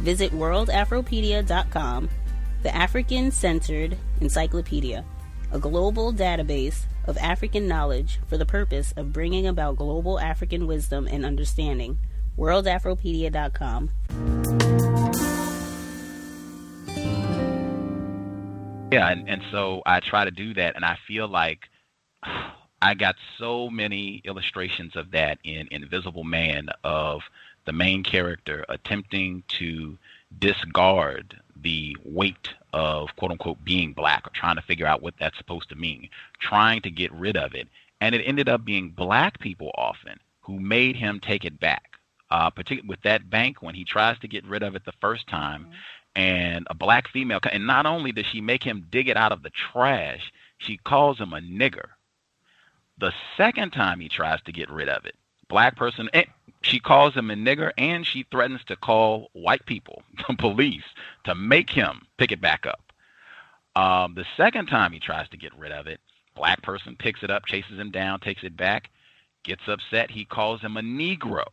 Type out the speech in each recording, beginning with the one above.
Visit worldafropedia.com, the African centered encyclopedia, a global database of African knowledge for the purpose of bringing about global African wisdom and understanding. worldafropedia.com. Yeah, and, and so I try to do that, and I feel like I got so many illustrations of that in Invisible Man of the main character attempting to discard the weight of quote unquote being black or trying to figure out what that's supposed to mean, trying to get rid of it. And it ended up being black people often who made him take it back. Uh, particularly with that bank when he tries to get rid of it the first time, mm-hmm. and a black female, and not only does she make him dig it out of the trash, she calls him a nigger the second time he tries to get rid of it, black person, eh, she calls him a nigger and she threatens to call white people, the police, to make him pick it back up. Um, the second time he tries to get rid of it, black person picks it up, chases him down, takes it back, gets upset. He calls him a Negro.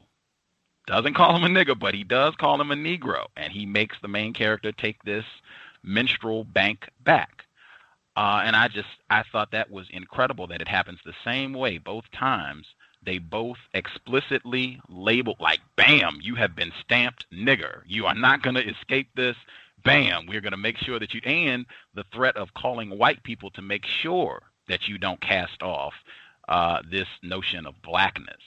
Doesn't call him a nigger, but he does call him a Negro. And he makes the main character take this minstrel bank back. Uh, and I just I thought that was incredible that it happens the same way both times. They both explicitly labeled like, "Bam, you have been stamped nigger. You are not going to escape this. Bam, we're going to make sure that you." And the threat of calling white people to make sure that you don't cast off uh, this notion of blackness.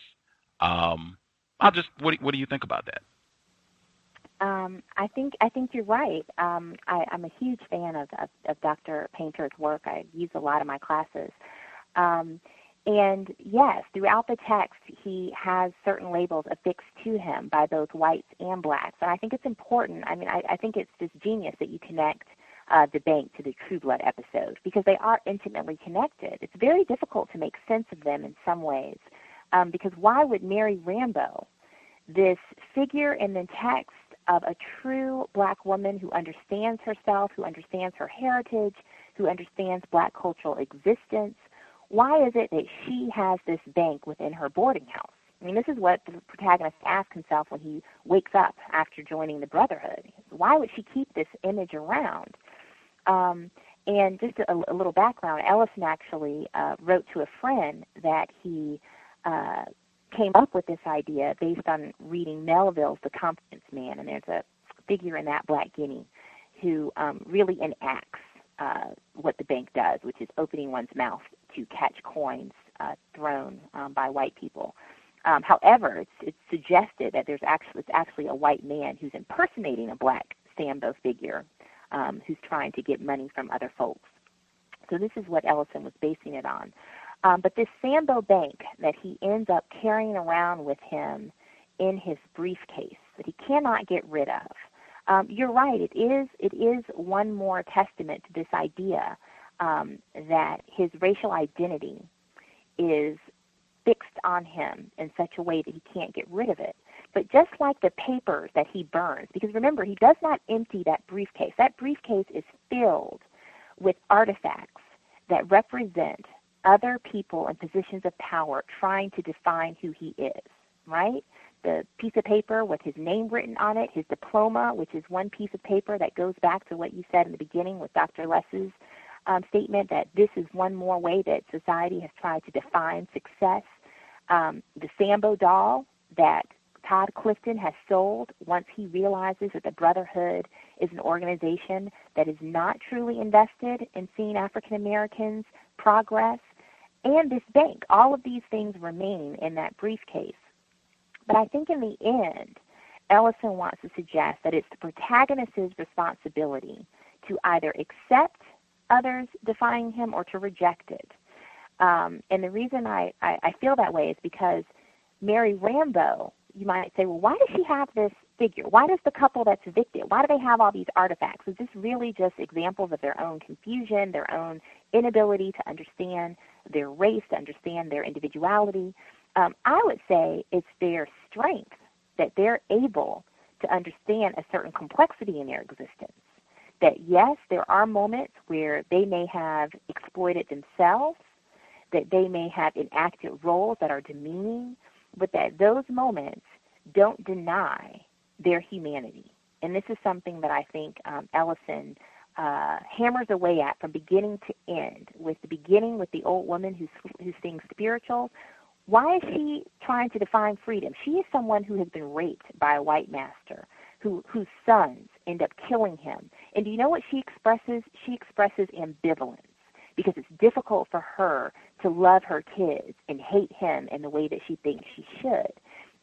Um, I'll just what what do you think about that? Um, I think I think you're right. Um, I, I'm a huge fan of, of, of Dr. Painter's work. I use a lot of my classes. Um, and yes, throughout the text, he has certain labels affixed to him by both whites and blacks. And I think it's important. I mean, I, I think it's just genius that you connect uh, the bank to the True Blood episode because they are intimately connected. It's very difficult to make sense of them in some ways um, because why would Mary Rambo, this figure in the text of a true black woman who understands herself, who understands her heritage, who understands black cultural existence. Why is it that she has this bank within her boarding house? I mean, this is what the protagonist asks himself when he wakes up after joining the Brotherhood. Why would she keep this image around? Um, and just a, a little background Ellison actually uh, wrote to a friend that he uh, came up with this idea based on reading Melville's The Confidence Man, and there's a figure in that Black Guinea who um, really enacts uh, what the bank does, which is opening one's mouth to catch coins uh, thrown um, by white people. Um, however, it's, it's suggested that there's actually it's actually a white man who's impersonating a black Sambo figure um, who's trying to get money from other folks. So this is what Ellison was basing it on. Um, but this Sambo bank that he ends up carrying around with him in his briefcase that he cannot get rid of. Um, you're right. It is. It is one more testament to this idea um, that his racial identity is fixed on him in such a way that he can't get rid of it. But just like the papers that he burns, because remember, he does not empty that briefcase. That briefcase is filled with artifacts that represent other people in positions of power trying to define who he is, right? The piece of paper with his name written on it, his diploma, which is one piece of paper that goes back to what you said in the beginning with Dr. Less's um, statement that this is one more way that society has tried to define success. Um, the Sambo doll that Tod Clifton has sold once he realizes that the Brotherhood is an organization that is not truly invested in seeing African Americans progress, and this bank. All of these things remain in that briefcase. But I think in the end, Ellison wants to suggest that it's the protagonist's responsibility to either accept others defying him or to reject it. Um, and the reason I, I, I feel that way is because Mary Rambo, you might say, well, why does she have this figure? Why does the couple that's evicted, why do they have all these artifacts? Is this really just examples of their own confusion, their own inability to understand their race, to understand their individuality? Um, I would say it's their strength that they're able to understand a certain complexity in their existence that yes, there are moments where they may have exploited themselves, that they may have enacted roles that are demeaning, but that those moments don't deny their humanity. And this is something that I think um, Ellison uh, hammers away at from beginning to end. With the beginning with the old woman who's who's being spiritual, why is she trying to define freedom? She is someone who has been raped by a white master, who whose sons end up killing him. And do you know what she expresses? She expresses ambivalence because it's difficult for her to love her kids and hate him in the way that she thinks she should.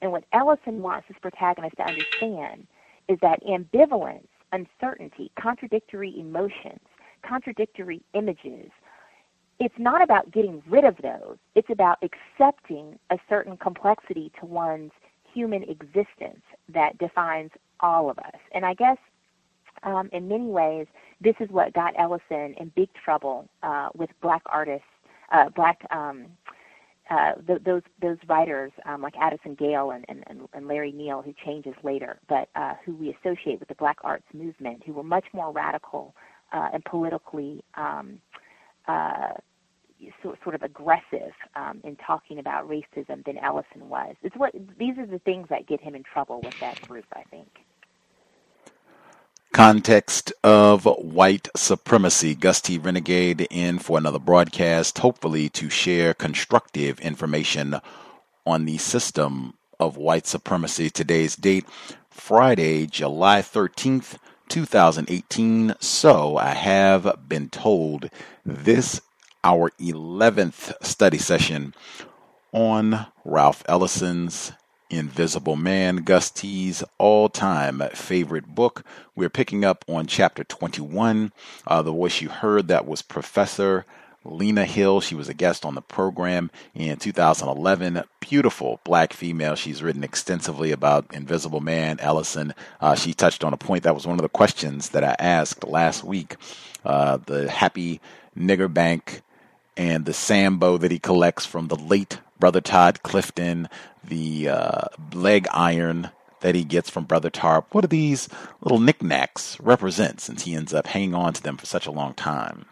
And what Ellison wants his protagonist to understand is that ambivalence, uncertainty, contradictory emotions, contradictory images, it's not about getting rid of those. It's about accepting a certain complexity to one's human existence that defines all of us. And I guess um, in many ways, this is what got Ellison in big trouble uh, with black artists, uh, black um, uh, th- those those writers um, like Addison Gayle and, and, and Larry Neal, who changes later, but uh, who we associate with the Black Arts Movement, who were much more radical uh, and politically um, uh, so, sort of aggressive um, in talking about racism than Ellison was. It's what these are the things that get him in trouble with that group, I think context of white supremacy. Gus T Renegade in for another broadcast, hopefully to share constructive information on the system of white supremacy. Today's date, Friday, July 13th, 2018. So I have been told this, our 11th study session on Ralph Ellison's Invisible Man, Gus T's all time favorite book. We're picking up on chapter 21. Uh, the voice you heard that was Professor Lena Hill. She was a guest on the program in 2011. Beautiful black female. She's written extensively about Invisible Man, Ellison. Uh, she touched on a point that was one of the questions that I asked last week. Uh, the happy nigger bank and the Sambo that he collects from the late Brother Tod Clifton, the uh, leg iron that he gets from Brother Tarp. What do these little knickknacks represent since he ends up hanging on to them for such a long time?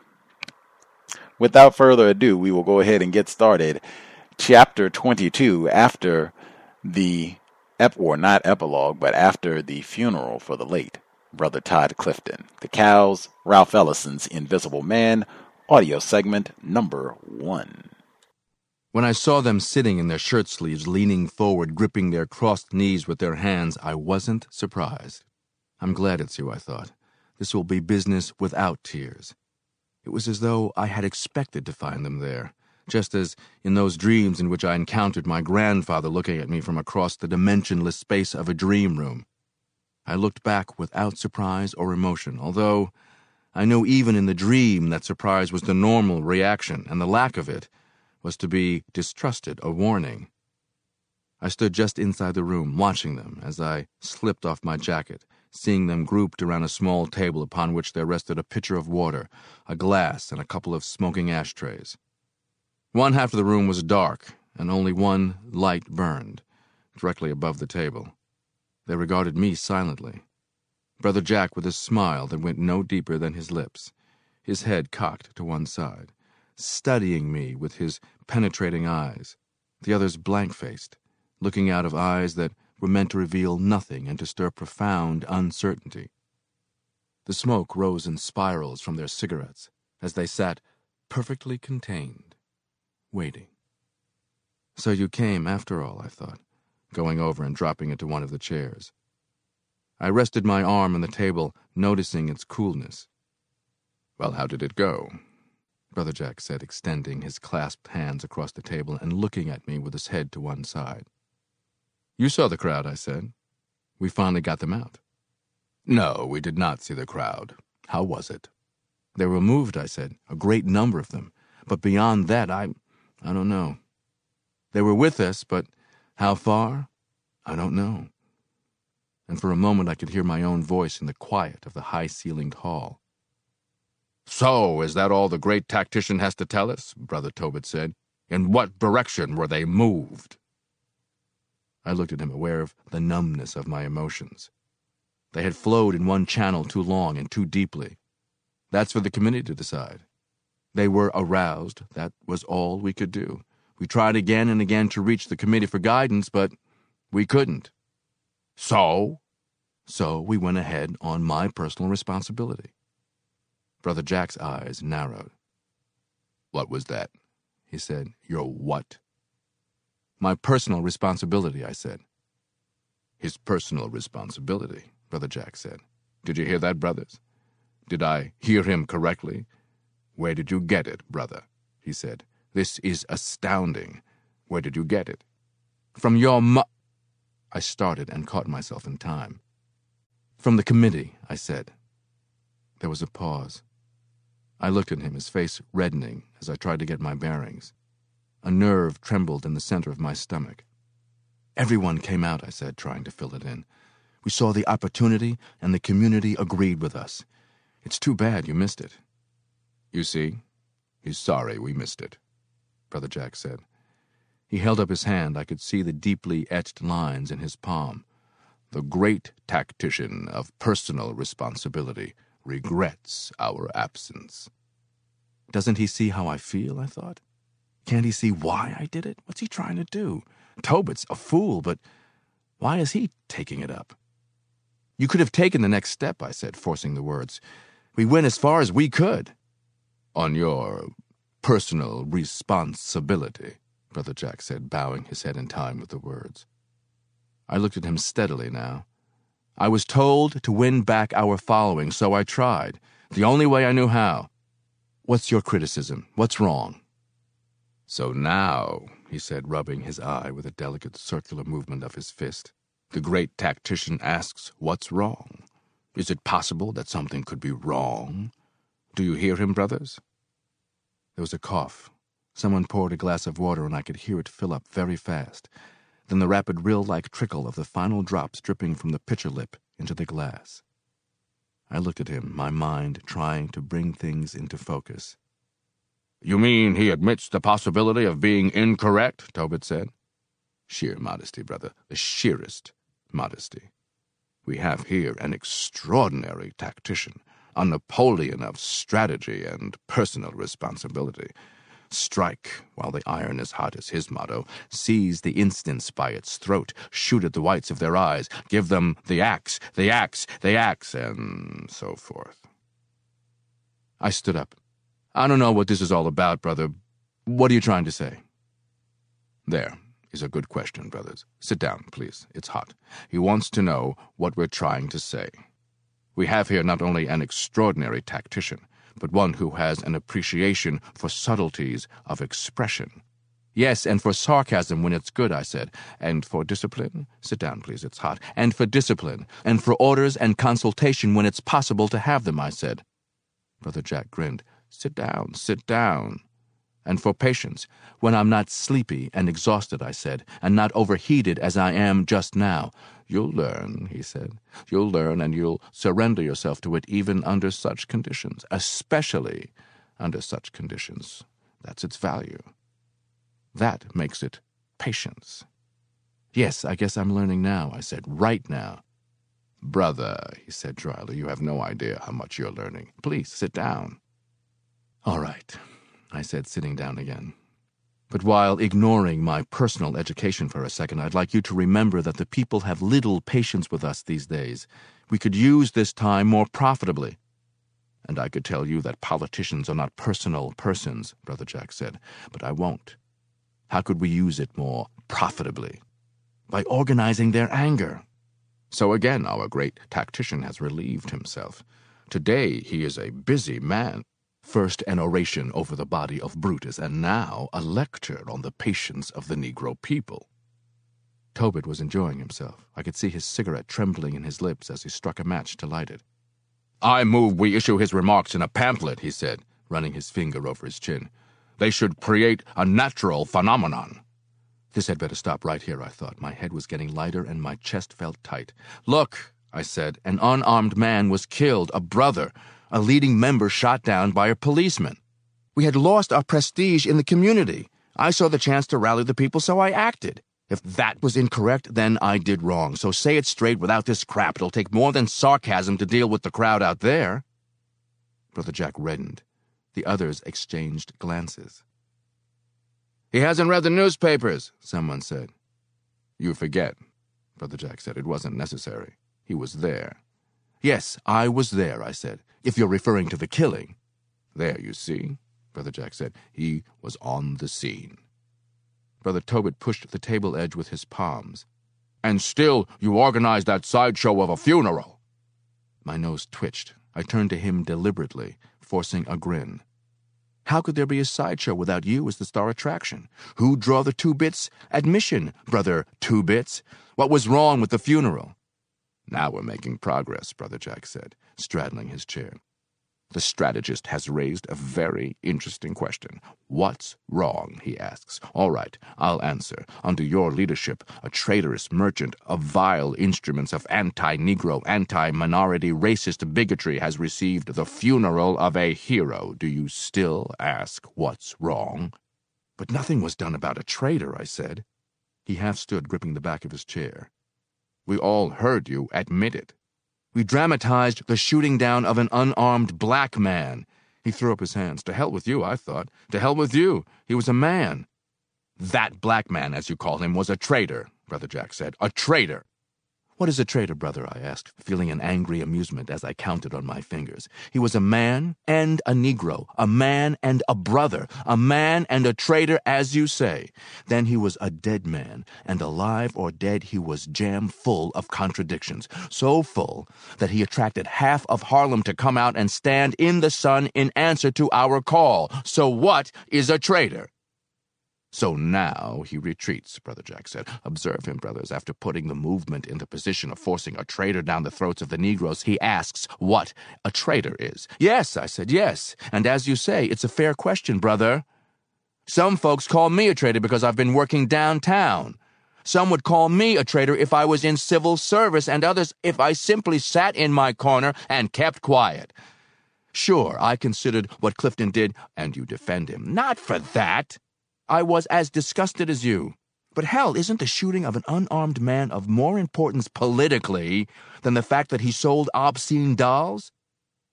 Without further ado, we will go ahead and get started. Chapter 22, after the, ep- or not epilogue, but after the funeral for the late Brother Tod Clifton. The Cows, Ralph Ellison's Invisible Man, audio segment number one. When I saw them sitting in their shirt sleeves, leaning forward, gripping their crossed knees with their hands, I wasn't surprised. I'm glad it's you, I thought. This will be business without tears. It was as though I had expected to find them there, just as in those dreams in which I encountered my grandfather looking at me from across the dimensionless space of a dream room. I looked back without surprise or emotion, although I knew even in the dream that surprise was the normal reaction, and the lack of it was to be distrusted, a warning. I stood just inside the room, watching them as I slipped off my jacket, seeing them grouped around a small table upon which there rested a pitcher of water, a glass, and a couple of smoking ashtrays. One half of the room was dark, and only one light burned, directly above the table. They regarded me silently. Brother Jack with a smile that went no deeper than his lips, his head cocked to one side, studying me with his penetrating eyes, the others blank faced, looking out of eyes that were meant to reveal nothing and to stir profound uncertainty. The smoke rose in spirals from their cigarettes as they sat perfectly contained, waiting. So you came, after all, I thought, going over and dropping into one of the chairs. I rested my arm on the table, noticing its coolness. Well, how did it go? Brother Jack said, extending his clasped hands across the table and looking at me with his head to one side. You saw the crowd, I said. We finally got them out. No, we did not see the crowd. How was it? They were moved, I said, a great number of them. But beyond that, I. I don't know. They were with us, but how far? I don't know. And for a moment I could hear my own voice in the quiet of the high ceilinged hall. So, is that all the great tactician has to tell us? Brother Tobitt said. In what direction were they moved? I looked at him, aware of the numbness of my emotions. They had flowed in one channel too long and too deeply. That's for the committee to decide. They were aroused. That was all we could do. We tried again and again to reach the committee for guidance, but we couldn't. So? So we went ahead on my personal responsibility. Brother Jack's eyes narrowed. What was that? He said. Your what? My personal responsibility, I said. His personal responsibility, Brother Jack said. Did you hear that, brothers? Did I hear him correctly? Where did you get it, brother? He said. This is astounding. Where did you get it? From your mu. I started and caught myself in time. From the committee, I said. There was a pause. I looked at him, his face reddening as I tried to get my bearings. A nerve trembled in the center of my stomach. Everyone came out, I said, trying to fill it in. We saw the opportunity, and the community agreed with us. It's too bad you missed it. You see, he's sorry we missed it. Brother Jack said. He held up his hand. I could see the deeply etched lines in his palm. The great tactician of personal responsibility regrets our absence. Doesn't he see how I feel? I thought. Can't he see why I did it? What's he trying to do? Tobitt's a fool, but why is he taking it up? You could have taken the next step, I said, forcing the words. We went as far as we could. On your personal responsibility, Brother Jack said, bowing his head in time with the words. I looked at him steadily now. I was told to win back our following, so I tried, the only way I knew how. What's your criticism? What's wrong? So now, he said, rubbing his eye with a delicate circular movement of his fist, the great tactician asks, What's wrong? Is it possible that something could be wrong? Do you hear him, brothers? There was a cough. Someone poured a glass of water, and I could hear it fill up very fast. Then the rapid rill like trickle of the final drops dripping from the pitcher lip into the glass. I looked at him, my mind trying to bring things into focus. You mean he admits the possibility of being incorrect? Tobitt said. Sheer modesty, brother, the sheerest modesty. We have here an extraordinary tactician a Napoleon of strategy and personal responsibility. Strike while the iron is hot is his motto. Seize the instance by its throat. Shoot at the whites of their eyes. Give them the axe, the axe, the axe, and so forth. I stood up. I don't know what this is all about, brother. What are you trying to say? There is a good question, brothers. Sit down, please. It's hot. He wants to know what we're trying to say. We have here not only an extraordinary tactician, but one who has an appreciation for subtleties of expression. Yes, and for sarcasm when it's good, I said. And for discipline? Sit down, please, it's hot. And for discipline. And for orders and consultation when it's possible to have them, I said. Brother Jack grinned. Sit down, sit down and for patience, when I'm not sleepy and exhausted, I said, and not overheated as I am just now. You'll learn, he said. You'll learn and you'll surrender yourself to it even under such conditions, especially under such conditions. That's its value. That makes it patience. Yes, I guess I'm learning now, I said, right now. Brother, he said dryly, you have no idea how much you're learning. Please sit down. All right, I said, sitting down again. But while ignoring my personal education for a second, I'd like you to remember that the people have little patience with us these days. We could use this time more profitably. And I could tell you that politicians are not personal persons, Brother Jack said, but I won't. How could we use it more profitably? By organizing their anger. So again, our great tactician has relieved himself. Today he is a busy man. First an oration over the body of Brutus, and now a lecture on the patience of the Negro people. Tobitt was enjoying himself. I could see his cigarette trembling in his lips as he struck a match to light it. I move we issue his remarks in a pamphlet, he said, running his finger over his chin. They should create a natural phenomenon. This had better stop right here, I thought. My head was getting lighter and my chest felt tight. Look, I said, an unarmed man was killed, a brother, a leading member shot down by a policeman. We had lost our prestige in the community. I saw the chance to rally the people, so I acted. If that was incorrect, then I did wrong. So say it straight without this crap. It'll take more than sarcasm to deal with the crowd out there. Brother Jack reddened. The others exchanged glances. He hasn't read the newspapers, someone said. You forget, Brother Jack said. It wasn't necessary. He was there. Yes, I was there, I said, if you're referring to the killing. There, you see, Brother Jack said. He was on the scene. Brother Tobitt pushed the table edge with his palms. And still you organized that sideshow of a funeral. My nose twitched. I turned to him deliberately, forcing a grin. How could there be a sideshow without you as the star attraction? Who'd draw the two bits? Admission, brother two bits. What was wrong with the funeral? Now we're making progress, Brother Jack said, straddling his chair. The strategist has raised a very interesting question. What's wrong? he asks. All right, I'll answer. Under your leadership, a traitorous merchant of vile instruments of anti Negro, anti minority, racist bigotry has received the funeral of a hero. Do you still ask what's wrong? But nothing was done about a traitor, I said. He half stood, gripping the back of his chair. We all heard you admit it. We dramatized the shooting down of an unarmed black man. He threw up his hands. To hell with you, I thought. To hell with you. He was a man. That black man, as you call him, was a traitor, Brother Jack said. A traitor. What is a traitor, brother? I asked, feeling an angry amusement as I counted on my fingers. He was a man and a Negro, a man and a brother, a man and a traitor, as you say. Then he was a dead man, and alive or dead he was jam full of contradictions, so full that he attracted half of Harlem to come out and stand in the sun in answer to our call. So what is a traitor? So now he retreats, Brother Jack said. Observe him, brothers. After putting the movement in the position of forcing a traitor down the throats of the Negroes, he asks what a traitor is. Yes, I said, yes. And as you say, it's a fair question, brother. Some folks call me a traitor because I've been working downtown. Some would call me a traitor if I was in civil service, and others if I simply sat in my corner and kept quiet. Sure, I considered what Clifton did, and you defend him. Not for that. I was as disgusted as you. But hell, isn't the shooting of an unarmed man of more importance politically than the fact that he sold obscene dolls?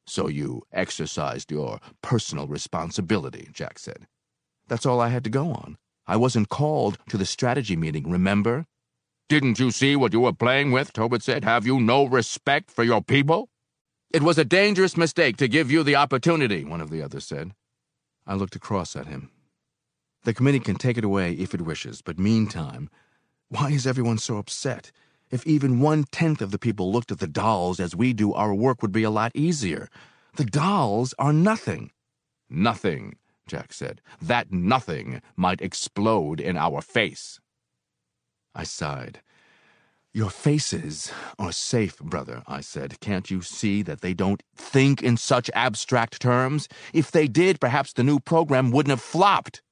So you exercised your personal responsibility, Jack said. That's all I had to go on. I wasn't called to the strategy meeting, remember? Didn't you see what you were playing with? Tobitt said. Have you no respect for your people? It was a dangerous mistake to give you the opportunity, one of the others said. I looked across at him. The committee can take it away if it wishes, but meantime, why is everyone so upset? If even one tenth of the people looked at the dolls as we do, our work would be a lot easier. The dolls are nothing. Nothing, Jack said. That nothing might explode in our face. I sighed. Your faces are safe, brother, I said. Can't you see that they don't think in such abstract terms? If they did, perhaps the new program wouldn't have flopped.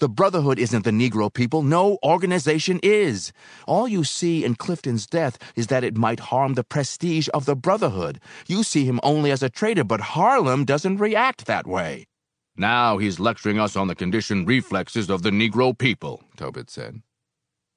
The Brotherhood isn't the Negro people. No organization is. All you see in Clifton's death is that it might harm the prestige of the Brotherhood. You see him only as a traitor, but Harlem doesn't react that way. Now he's lecturing us on the conditioned reflexes of the Negro people, Tobitt said.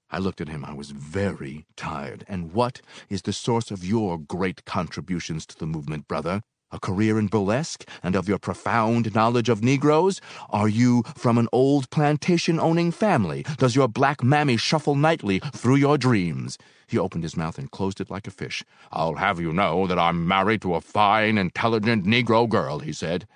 I looked at him. I was very tired. And what is the source of your great contributions to the movement, brother? A career in burlesque and of your profound knowledge of Negroes? Are you from an old plantation owning family? Does your black mammy shuffle nightly through your dreams? He opened his mouth and closed it like a fish. I'll have you know that I'm married to a fine, intelligent Negro girl, he said.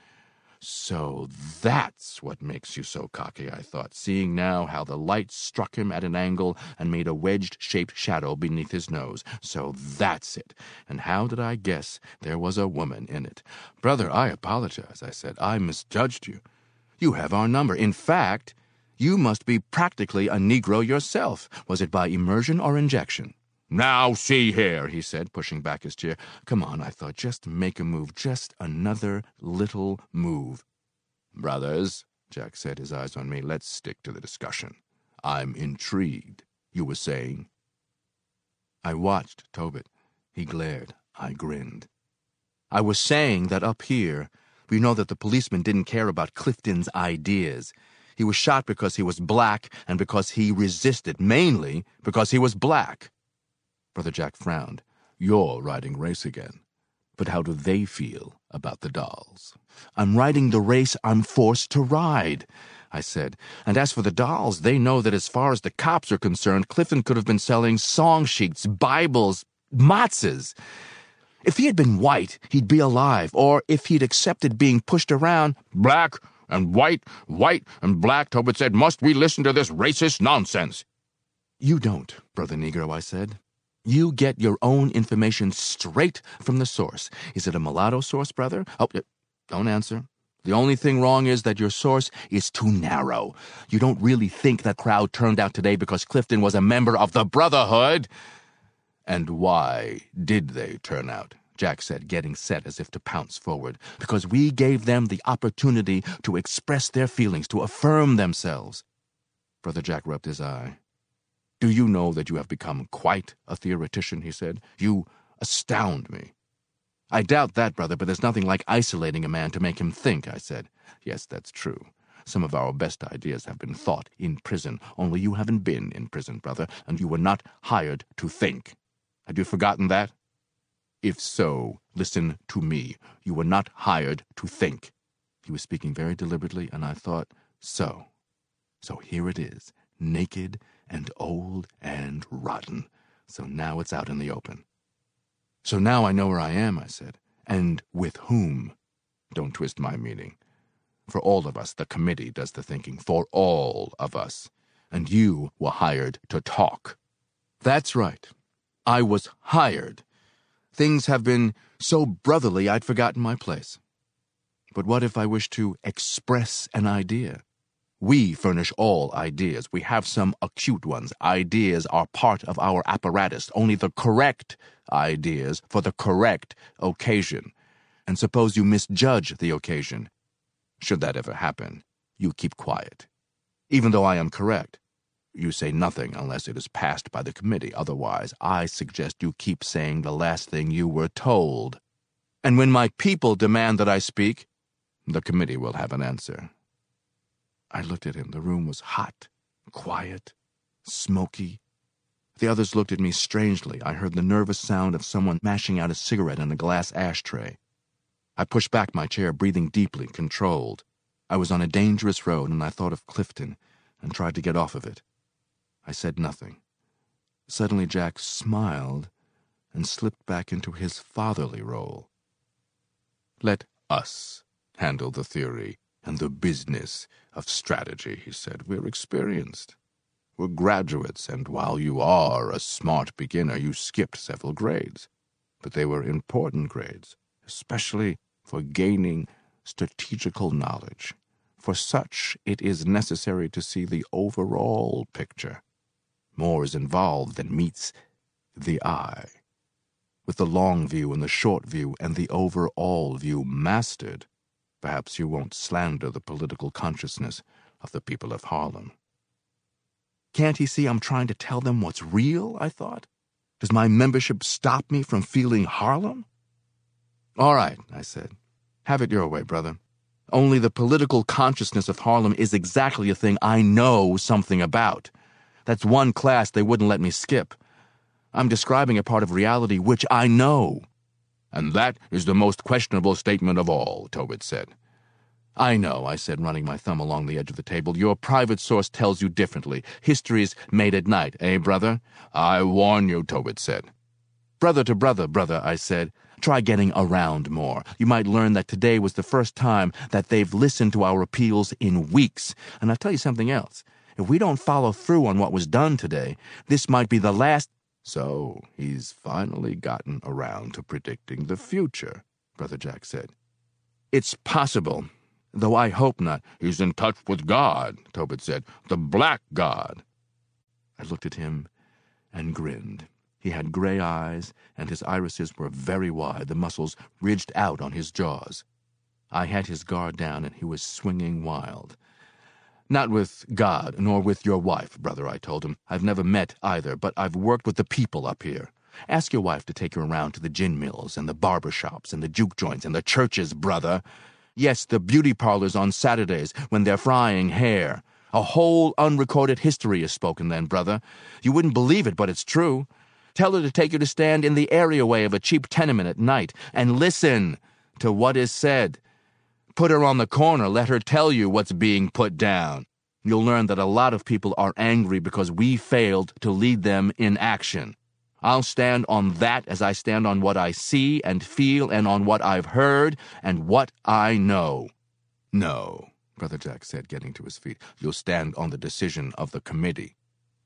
So that's what makes you so cocky, I thought, seeing now how the light struck him at an angle and made a wedged shaped shadow beneath his nose. So that's it. And how did I guess there was a woman in it? Brother, I apologize, I said. I misjudged you. You have our number. In fact, you must be practically a Negro yourself. Was it by immersion or injection? Now, see here, he said, pushing back his chair. Come on, I thought, just make a move, just another little move. Brothers, Jack said, his eyes on me, let's stick to the discussion. I'm intrigued. You were saying? I watched Tobitt. He glared. I grinned. I was saying that up here, we know that the policeman didn't care about Clifton's ideas. He was shot because he was black and because he resisted, mainly because he was black. Brother Jack frowned. You're riding race again. But how do they feel about the dolls? I'm riding the race I'm forced to ride, I said. And as for the dolls, they know that as far as the cops are concerned, Clifton could have been selling song sheets, Bibles, matzahs. If he had been white, he'd be alive, or if he'd accepted being pushed around, black and white, white and black, Tobitt said, must we listen to this racist nonsense? You don't, Brother Negro, I said. You get your own information straight from the source. Is it a mulatto source, brother? Oh, don't answer. The only thing wrong is that your source is too narrow. You don't really think that crowd turned out today because Clifton was a member of the Brotherhood. And why did they turn out? Jack said, getting set as if to pounce forward. Because we gave them the opportunity to express their feelings, to affirm themselves. Brother Jack rubbed his eye. Do you know that you have become quite a theoretician? he said. You astound me. I doubt that, brother, but there's nothing like isolating a man to make him think, I said. Yes, that's true. Some of our best ideas have been thought in prison, only you haven't been in prison, brother, and you were not hired to think. Had you forgotten that? If so, listen to me. You were not hired to think. He was speaking very deliberately, and I thought, so. So here it is, naked and old and rotten. So now it's out in the open. So now I know where I am, I said. And with whom? Don't twist my meaning. For all of us, the committee does the thinking. For all of us. And you were hired to talk. That's right. I was hired. Things have been so brotherly I'd forgotten my place. But what if I wish to express an idea? We furnish all ideas. We have some acute ones. Ideas are part of our apparatus, only the correct ideas for the correct occasion. And suppose you misjudge the occasion. Should that ever happen, you keep quiet. Even though I am correct, you say nothing unless it is passed by the committee. Otherwise, I suggest you keep saying the last thing you were told. And when my people demand that I speak, the committee will have an answer. I looked at him. The room was hot, quiet, smoky. The others looked at me strangely. I heard the nervous sound of someone mashing out a cigarette in a glass ashtray. I pushed back my chair, breathing deeply, controlled. I was on a dangerous road, and I thought of Clifton and tried to get off of it. I said nothing. Suddenly, Jack smiled and slipped back into his fatherly role. Let us handle the theory and the business of strategy, he said. We're experienced. We're graduates, and while you are a smart beginner, you skipped several grades. But they were important grades, especially for gaining strategical knowledge. For such, it is necessary to see the overall picture. More is involved than meets the eye. With the long view and the short view and the overall view mastered, Perhaps you won't slander the political consciousness of the people of Harlem. Can't he see I'm trying to tell them what's real? I thought. Does my membership stop me from feeling Harlem? All right, I said. Have it your way, brother. Only the political consciousness of Harlem is exactly a thing I know something about. That's one class they wouldn't let me skip. I'm describing a part of reality which I know. And that is the most questionable statement of all, Tobitt said. I know, I said, running my thumb along the edge of the table. Your private source tells you differently. History's made at night, eh, brother? I warn you, Tobitt said. Brother to brother, brother, I said. Try getting around more. You might learn that today was the first time that they've listened to our appeals in weeks. And I'll tell you something else. If we don't follow through on what was done today, this might be the last. So he's finally gotten around to predicting the future, Brother Jack said. It's possible, though I hope not. He's in touch with God, Tobitt said. The Black God. I looked at him and grinned. He had gray eyes, and his irises were very wide, the muscles ridged out on his jaws. I had his guard down, and he was swinging wild. Not with God, nor with your wife, brother, I told him. I've never met either, but I've worked with the people up here. Ask your wife to take you around to the gin mills and the barber shops and the juke joints and the churches, brother. Yes, the beauty parlors on Saturdays when they're frying hair. A whole unrecorded history is spoken then, brother. You wouldn't believe it, but it's true. Tell her to take you to stand in the areaway of a cheap tenement at night and listen to what is said. Put her on the corner, let her tell you what's being put down. You'll learn that a lot of people are angry because we failed to lead them in action. I'll stand on that as I stand on what I see and feel and on what I've heard and what I know. No, Brother Jack said, getting to his feet. You'll stand on the decision of the committee.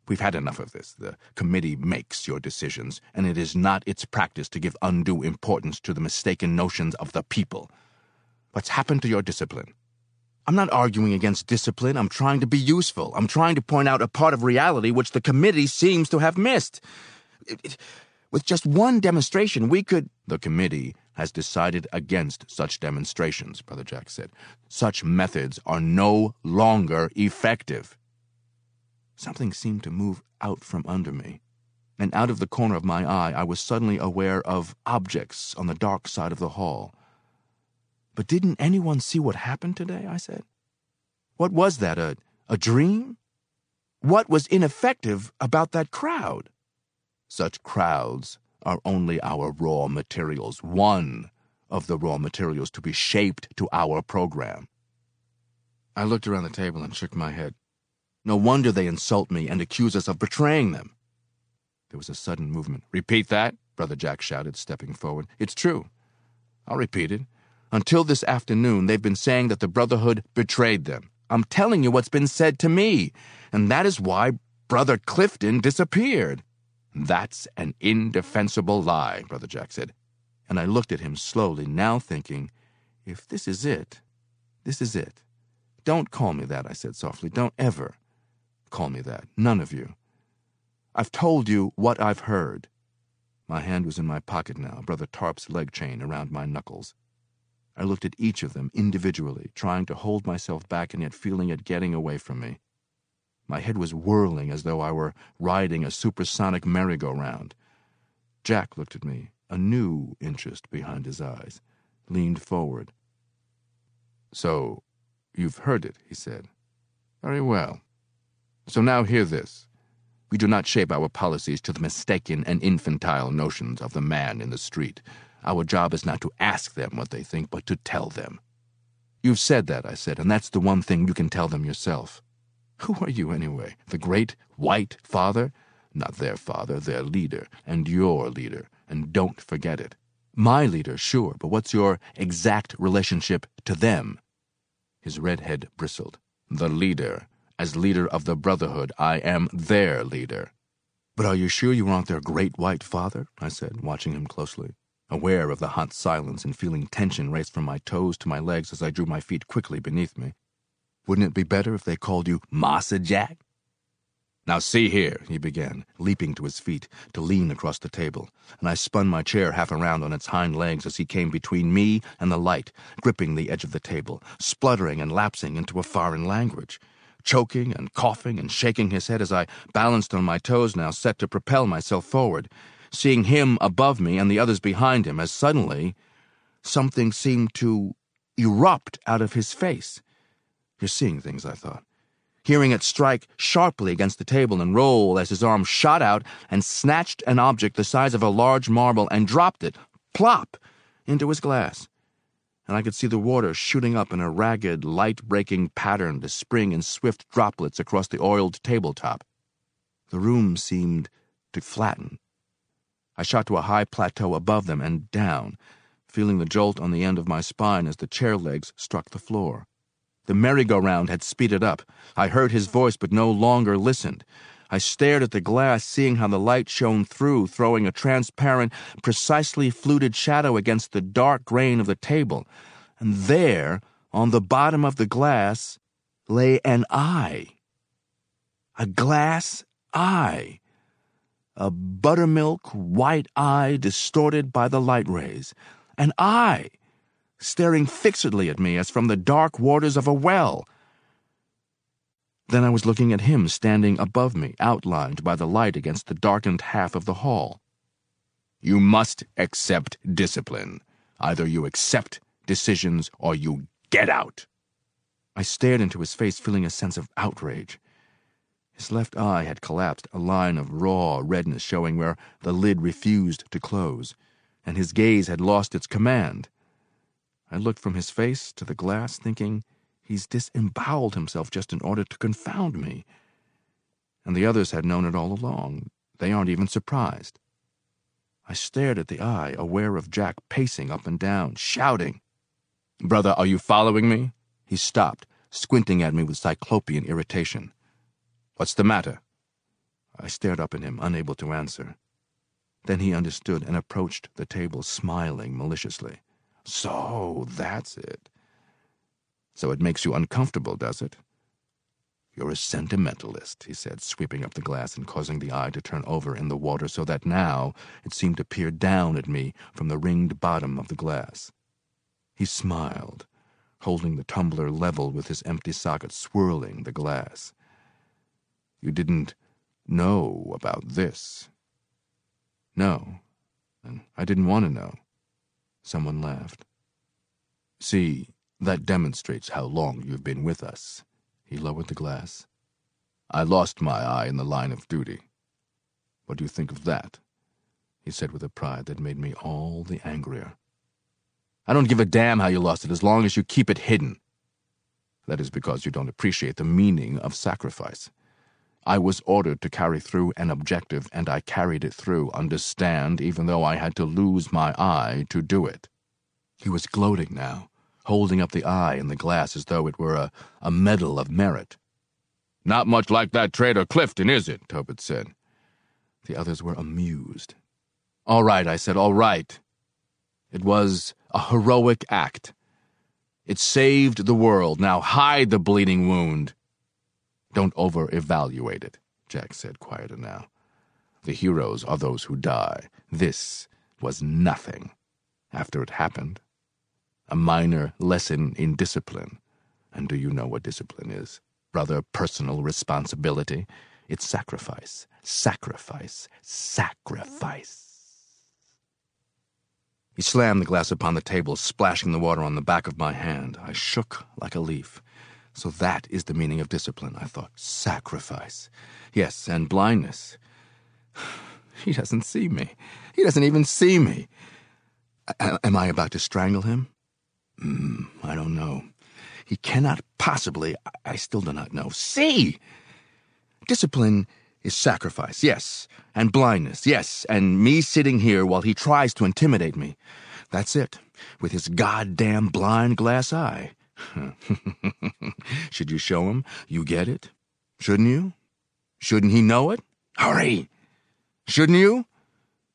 We've had enough of this. The committee makes your decisions, and it is not its practice to give undue importance to the mistaken notions of the people. What's happened to your discipline? I'm not arguing against discipline. I'm trying to be useful. I'm trying to point out a part of reality which the committee seems to have missed. It, it, with just one demonstration, we could. The committee has decided against such demonstrations, Brother Jack said. Such methods are no longer effective. Something seemed to move out from under me, and out of the corner of my eye I was suddenly aware of objects on the dark side of the hall. But didn't anyone see what happened today? I said. What was that, a, a dream? What was ineffective about that crowd? Such crowds are only our raw materials, one of the raw materials to be shaped to our program. I looked around the table and shook my head. No wonder they insult me and accuse us of betraying them. There was a sudden movement. Repeat that, Brother Jack shouted, stepping forward. It's true. I'll repeat it. Until this afternoon, they've been saying that the Brotherhood betrayed them. I'm telling you what's been said to me, and that is why Brother Clifton disappeared. That's an indefensible lie, Brother Jack said. And I looked at him slowly, now thinking, if this is it, this is it. Don't call me that, I said softly. Don't ever call me that. None of you. I've told you what I've heard. My hand was in my pocket now, Brother Tarp's leg chain around my knuckles. I looked at each of them individually, trying to hold myself back and yet feeling it getting away from me. My head was whirling as though I were riding a supersonic merry-go-round. Jack looked at me, a new interest behind his eyes, leaned forward. So, you've heard it, he said. Very well. So now hear this. We do not shape our policies to the mistaken and infantile notions of the man in the street. Our job is not to ask them what they think, but to tell them. You've said that, I said, and that's the one thing you can tell them yourself. Who are you, anyway? The great white father? Not their father, their leader, and your leader, and don't forget it. My leader, sure, but what's your exact relationship to them? His red head bristled. The leader. As leader of the Brotherhood, I am their leader. But are you sure you aren't their great white father? I said, watching him closely aware of the hot silence and feeling tension race from my toes to my legs as I drew my feet quickly beneath me. Wouldn't it be better if they called you Massa Jack? Now see here, he began, leaping to his feet to lean across the table, and I spun my chair half around on its hind legs as he came between me and the light, gripping the edge of the table, spluttering and lapsing into a foreign language, choking and coughing and shaking his head as I balanced on my toes now, set to propel myself forward seeing him above me and the others behind him, as suddenly something seemed to erupt out of his face. You're seeing things, I thought. hearing it strike sharply against the table and roll as his arm shot out and snatched an object the size of a large marble and dropped it, plop, into his glass. And I could see the water shooting up in a ragged, light breaking pattern to spring in swift droplets across the oiled tabletop. The room seemed to flatten. I shot to a high plateau above them and down, feeling the jolt on the end of my spine as the chair legs struck the floor. The merry-go-round had speeded up. I heard his voice, but no longer listened. I stared at the glass, seeing how the light shone through, throwing a transparent, precisely fluted shadow against the dark grain of the table. And there, on the bottom of the glass, lay an eye. A glass eye. A buttermilk white eye distorted by the light rays. An eye! staring fixedly at me as from the dark waters of a well. Then I was looking at him standing above me, outlined by the light against the darkened half of the hall. You must accept discipline. Either you accept decisions or you get out. I stared into his face, feeling a sense of outrage. His left eye had collapsed, a line of raw redness showing where the lid refused to close, and his gaze had lost its command. I looked from his face to the glass, thinking, he's disemboweled himself just in order to confound me. And the others had known it all along. They aren't even surprised. I stared at the eye, aware of Jack pacing up and down, shouting. Brother, are you following me? He stopped, squinting at me with cyclopean irritation. What's the matter? I stared up at him, unable to answer. Then he understood and approached the table, smiling maliciously. So that's it. So it makes you uncomfortable, does it? You're a sentimentalist, he said, sweeping up the glass and causing the eye to turn over in the water so that now it seemed to peer down at me from the ringed bottom of the glass. He smiled, holding the tumbler level with his empty socket swirling the glass. You didn't know about this. No, and I didn't want to know. Someone laughed. See, that demonstrates how long you've been with us. He lowered the glass. I lost my eye in the line of duty. What do you think of that? He said with a pride that made me all the angrier. I don't give a damn how you lost it as long as you keep it hidden. That is because you don't appreciate the meaning of sacrifice. I was ordered to carry through an objective, and I carried it through, understand, even though I had to lose my eye to do it. He was gloating now, holding up the eye in the glass as though it were a, a medal of merit. Not much like that traitor Clifton, is it? Tobitt said. The others were amused. All right, I said, all right. It was a heroic act. It saved the world. Now hide the bleeding wound. Don't over evaluate it, Jack said, quieter now. The heroes are those who die. This was nothing after it happened. A minor lesson in discipline. And do you know what discipline is? Brother, personal responsibility. It's sacrifice, sacrifice, sacrifice. He slammed the glass upon the table, splashing the water on the back of my hand. I shook like a leaf. So that is the meaning of discipline, I thought. Sacrifice. Yes, and blindness. He doesn't see me. He doesn't even see me. A- am I about to strangle him? Mm, I don't know. He cannot possibly. I still do not know. See! Discipline is sacrifice, yes, and blindness, yes, and me sitting here while he tries to intimidate me. That's it, with his goddamn blind glass eye. Should you show him you get it? Shouldn't you? Shouldn't he know it? Hurry! Shouldn't you?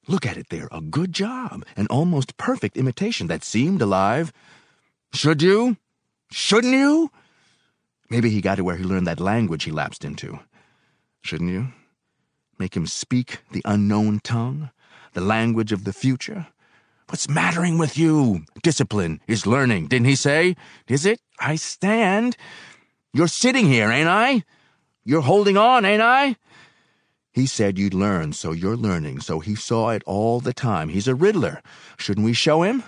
Look at it there. A good job. An almost perfect imitation that seemed alive. Should you? Shouldn't you? Maybe he got to where he learned that language he lapsed into. Shouldn't you? Make him speak the unknown tongue? The language of the future? What's mattering with you? Discipline is learning, didn't he say? Is it? I stand. You're sitting here, ain't I? You're holding on, ain't I? He said you'd learn, so you're learning, so he saw it all the time. He's a riddler. Shouldn't we show him?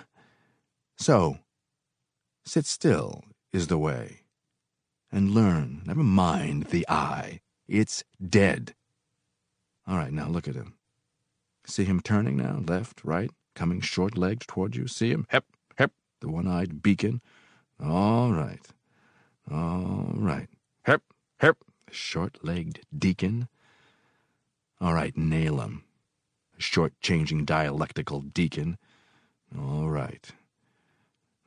So, sit still is the way. and learn. Never mind the eye. It's dead. All right, now look at him. See him turning now, left, right, coming short legged toward you. See him? Hep, hep, the one eyed beacon. All right. All right. Hep, hep, the short legged deacon. All right, nail him. Short changing dialectical deacon. All right.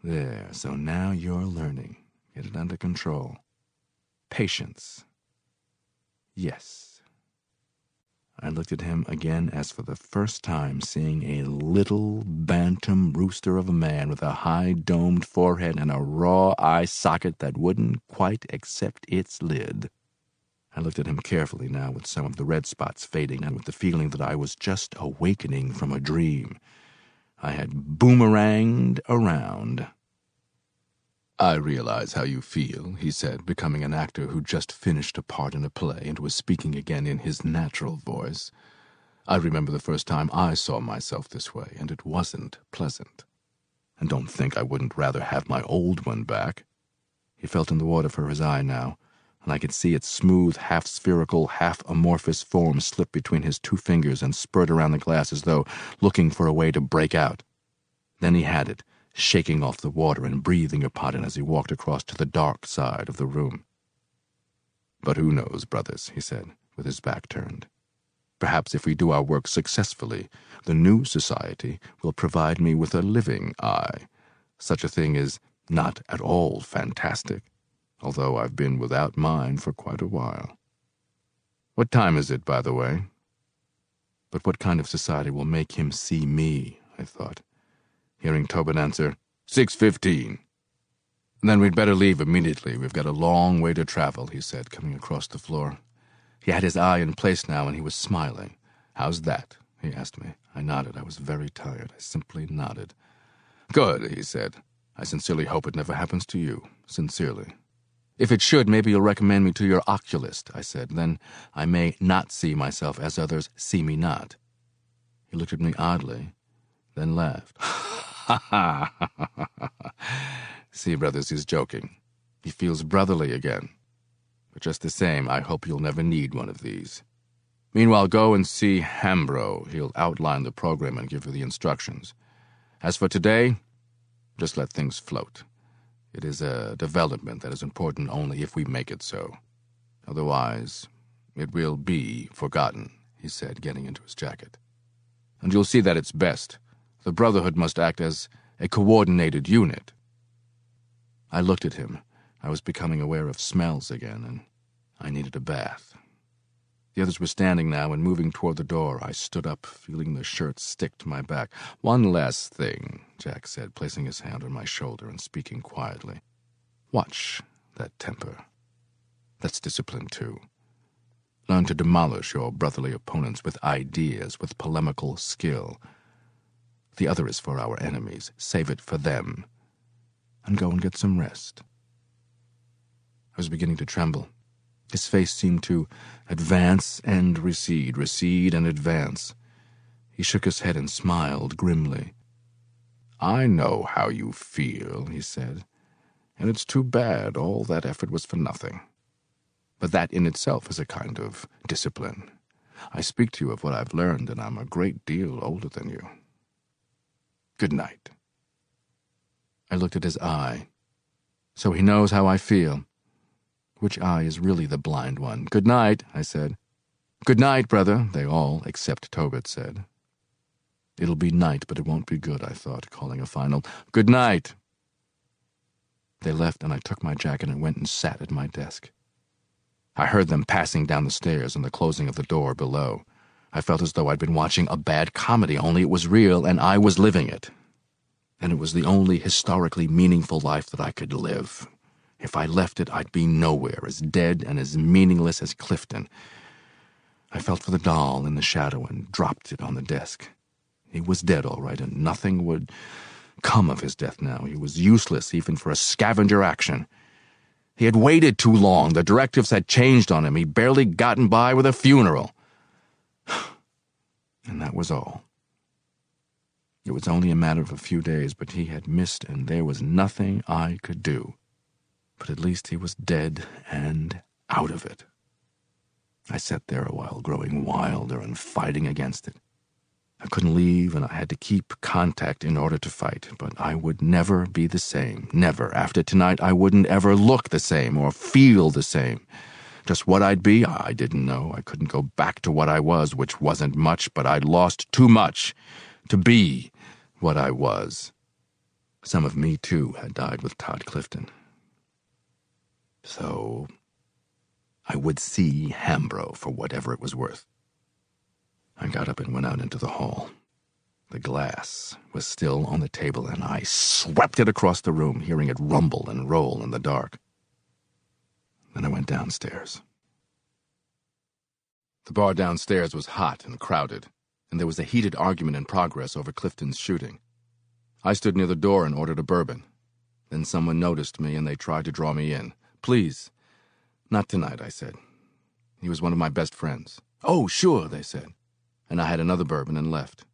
There, so now you're learning. Get it under control. Patience. Yes. I looked at him again as for the first time seeing a little bantam rooster of a man with a high domed forehead and a raw eye socket that wouldn't quite accept its lid. I looked at him carefully now with some of the red spots fading and with the feeling that I was just awakening from a dream. I had boomeranged around. I realize how you feel, he said, becoming an actor who just finished a part in a play and was speaking again in his natural voice. I remember the first time I saw myself this way, and it wasn't pleasant. And don't think I wouldn't rather have my old one back. He felt in the water for his eye now, and I could see its smooth, half spherical, half amorphous form slip between his two fingers and spurt around the glass as though looking for a way to break out. Then he had it shaking off the water and breathing upon it as he walked across to the dark side of the room. But who knows, brothers, he said, with his back turned. Perhaps if we do our work successfully, the new society will provide me with a living eye. Such a thing is not at all fantastic, although I've been without mine for quite a while. What time is it, by the way? But what kind of society will make him see me, I thought hearing Tobitt answer, 6.15. Then we'd better leave immediately. We've got a long way to travel, he said, coming across the floor. He had his eye in place now, and he was smiling. How's that? he asked me. I nodded. I was very tired. I simply nodded. Good, he said. I sincerely hope it never happens to you. Sincerely. If it should, maybe you'll recommend me to your oculist, I said. Then I may not see myself as others see me not. He looked at me oddly, then laughed. Ha ha! See, brothers, he's joking. He feels brotherly again. But just the same, I hope you'll never need one of these. Meanwhile, go and see Hambro. He'll outline the program and give you the instructions. As for today, just let things float. It is a development that is important only if we make it so. Otherwise, it will be forgotten, he said, getting into his jacket. And you'll see that it's best the Brotherhood must act as a coordinated unit. I looked at him. I was becoming aware of smells again, and I needed a bath. The others were standing now and moving toward the door. I stood up, feeling the shirt stick to my back. One last thing, Jack said, placing his hand on my shoulder and speaking quietly. Watch that temper. That's discipline, too. Learn to demolish your brotherly opponents with ideas, with polemical skill. The other is for our enemies. Save it for them. And go and get some rest. I was beginning to tremble. His face seemed to advance and recede, recede and advance. He shook his head and smiled grimly. I know how you feel, he said, and it's too bad all that effort was for nothing. But that in itself is a kind of discipline. I speak to you of what I've learned, and I'm a great deal older than you. Good night. I looked at his eye. So he knows how I feel. Which eye is really the blind one? Good night, I said. Good night, brother, they all, except Tobitt, said. It'll be night, but it won't be good, I thought, calling a final, Good night. They left, and I took my jacket and went and sat at my desk. I heard them passing down the stairs and the closing of the door below. I felt as though I'd been watching a bad comedy, only it was real and I was living it. And it was the only historically meaningful life that I could live. If I left it, I'd be nowhere, as dead and as meaningless as Clifton. I felt for the doll in the shadow and dropped it on the desk. He was dead, all right, and nothing would come of his death now. He was useless even for a scavenger action. He had waited too long. The directives had changed on him. He'd barely gotten by with a funeral. And that was all. It was only a matter of a few days, but he had missed, and there was nothing I could do. But at least he was dead and out of it. I sat there a while, growing wilder and fighting against it. I couldn't leave, and I had to keep contact in order to fight, but I would never be the same. Never. After tonight, I wouldn't ever look the same or feel the same. Just what I'd be, I didn't know. I couldn't go back to what I was, which wasn't much, but I'd lost too much to be what I was. Some of me, too, had died with Tod Clifton. So I would see Hambro for whatever it was worth. I got up and went out into the hall. The glass was still on the table, and I swept it across the room, hearing it rumble and roll in the dark. Then I went downstairs. The bar downstairs was hot and crowded, and there was a heated argument in progress over Clifton's shooting. I stood near the door and ordered a bourbon. Then someone noticed me, and they tried to draw me in. Please. Not tonight, I said. He was one of my best friends. Oh, sure, they said and I had another bourbon and left.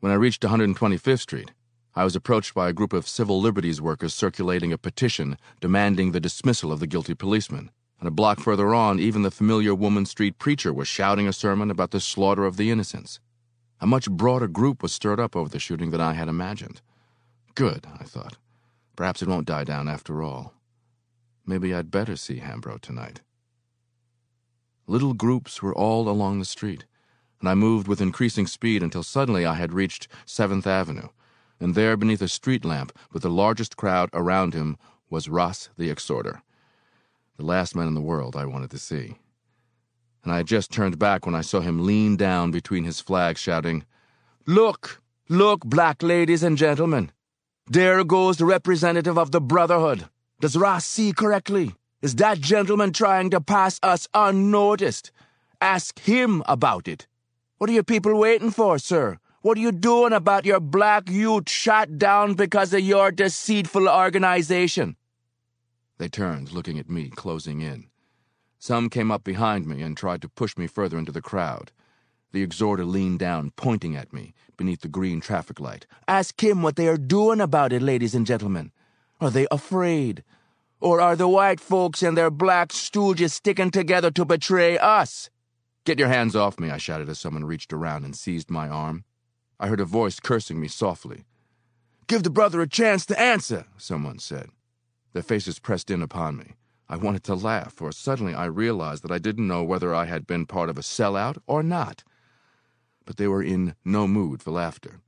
When I reached 125th Street, I was approached by a group of civil liberties workers circulating a petition demanding the dismissal of the guilty policeman. And a block further on, even the familiar Woman Street preacher was shouting a sermon about the slaughter of the innocents. A much broader group was stirred up over the shooting than I had imagined. Good, I thought. Perhaps it won't die down after all. Maybe I'd better see Hambro tonight. Little groups were all along the street and I moved with increasing speed until suddenly I had reached Seventh Avenue, and there beneath a street lamp with the largest crowd around him was Ras the Exhorter, the last man in the world I wanted to see. And I had just turned back when I saw him lean down between his flags, shouting, Look, look, black ladies and gentlemen. There goes the representative of the Brotherhood. Does Ras see correctly? Is that gentleman trying to pass us unnoticed? Ask him about it. What are you people waiting for, sir? What are you doing about your black youth shot down because of your deceitful organization? They turned, looking at me, closing in. Some came up behind me and tried to push me further into the crowd. The exhorter leaned down, pointing at me beneath the green traffic light. Ask him what they are doing about it, ladies and gentlemen. Are they afraid? Or are the white folks and their black stooges sticking together to betray us? Get your hands off me, I shouted as someone reached around and seized my arm. I heard a voice cursing me softly. Give the brother a chance to answer, someone said. Their faces pressed in upon me. I wanted to laugh, for suddenly I realized that I didn't know whether I had been part of a sellout or not. But they were in no mood for laughter.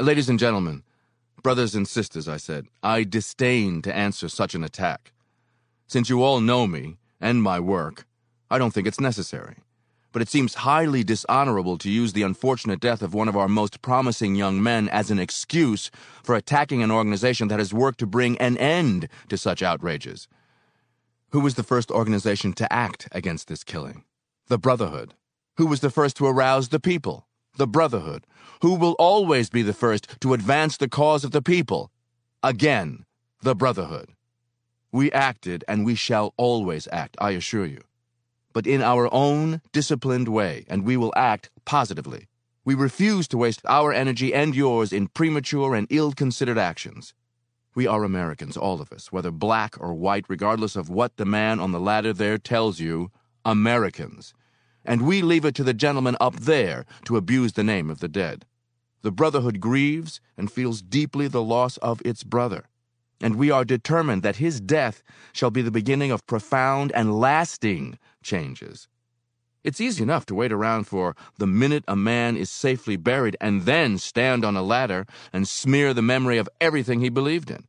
Ladies and gentlemen, brothers and sisters, I said, I disdain to answer such an attack. Since you all know me and my work, I don't think it's necessary but it seems highly dishonorable to use the unfortunate death of one of our most promising young men as an excuse for attacking an organization that has worked to bring an end to such outrages. Who was the first organization to act against this killing? The Brotherhood. Who was the first to arouse the people? The Brotherhood. Who will always be the first to advance the cause of the people? Again, the Brotherhood. We acted, and we shall always act, I assure you but in our own disciplined way, and we will act positively. We refuse to waste our energy and yours in premature and ill considered actions. We are Americans, all of us, whether black or white, regardless of what the man on the ladder there tells you, Americans. And we leave it to the gentleman up there to abuse the name of the dead. The Brotherhood grieves and feels deeply the loss of its brother and we are determined that his death shall be the beginning of profound and lasting changes. It's easy enough to wait around for the minute a man is safely buried and then stand on a ladder and smear the memory of everything he believed in.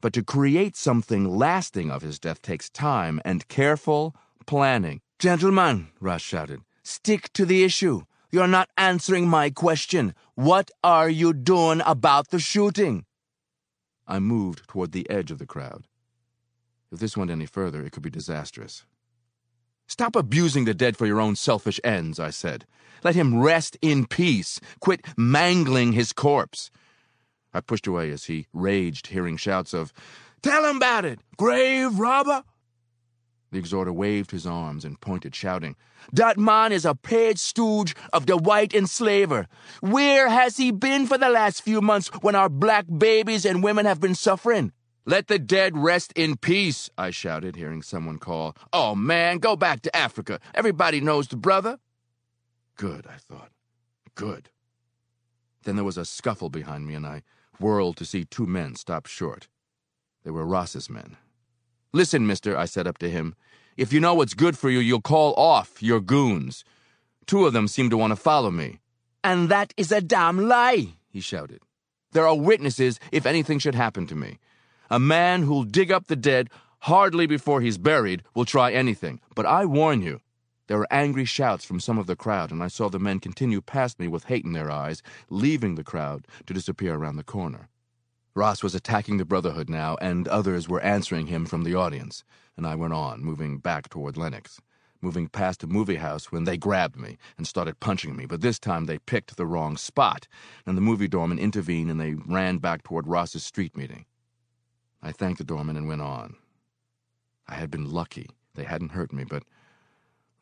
But to create something lasting of his death takes time and careful planning. Gentlemen, Ras shouted, stick to the issue. You're not answering my question. What are you doing about the shooting? I moved toward the edge of the crowd. If this went any further, it could be disastrous. Stop abusing the dead for your own selfish ends, I said. Let him rest in peace. Quit mangling his corpse. I pushed away as he raged, hearing shouts of, Tell him about it! Grave robber! The exhorter waved his arms and pointed, shouting, That man is a paid stooge of the white enslaver. Where has he been for the last few months when our black babies and women have been suffering? Let the dead rest in peace, I shouted, hearing someone call. Oh, man, go back to Africa. Everybody knows the brother. Good, I thought. Good. Then there was a scuffle behind me, and I whirled to see two men stop short. They were Ras's men. Listen, mister, I said up to him. If you know what's good for you, you'll call off your goons. Two of them seem to want to follow me. And that is a damn lie, he shouted. There are witnesses if anything should happen to me. A man who'll dig up the dead hardly before he's buried will try anything. But I warn you, there were angry shouts from some of the crowd, and I saw the men continue past me with hate in their eyes, leaving the crowd to disappear around the corner. Ras was attacking the Brotherhood now, and others were answering him from the audience, and I went on, moving back toward Lenox, moving past a movie house when they grabbed me and started punching me, but this time they picked the wrong spot, and the movie doorman intervened and they ran back toward Ras's street meeting. I thanked the doorman and went on. I had been lucky. They hadn't hurt me, but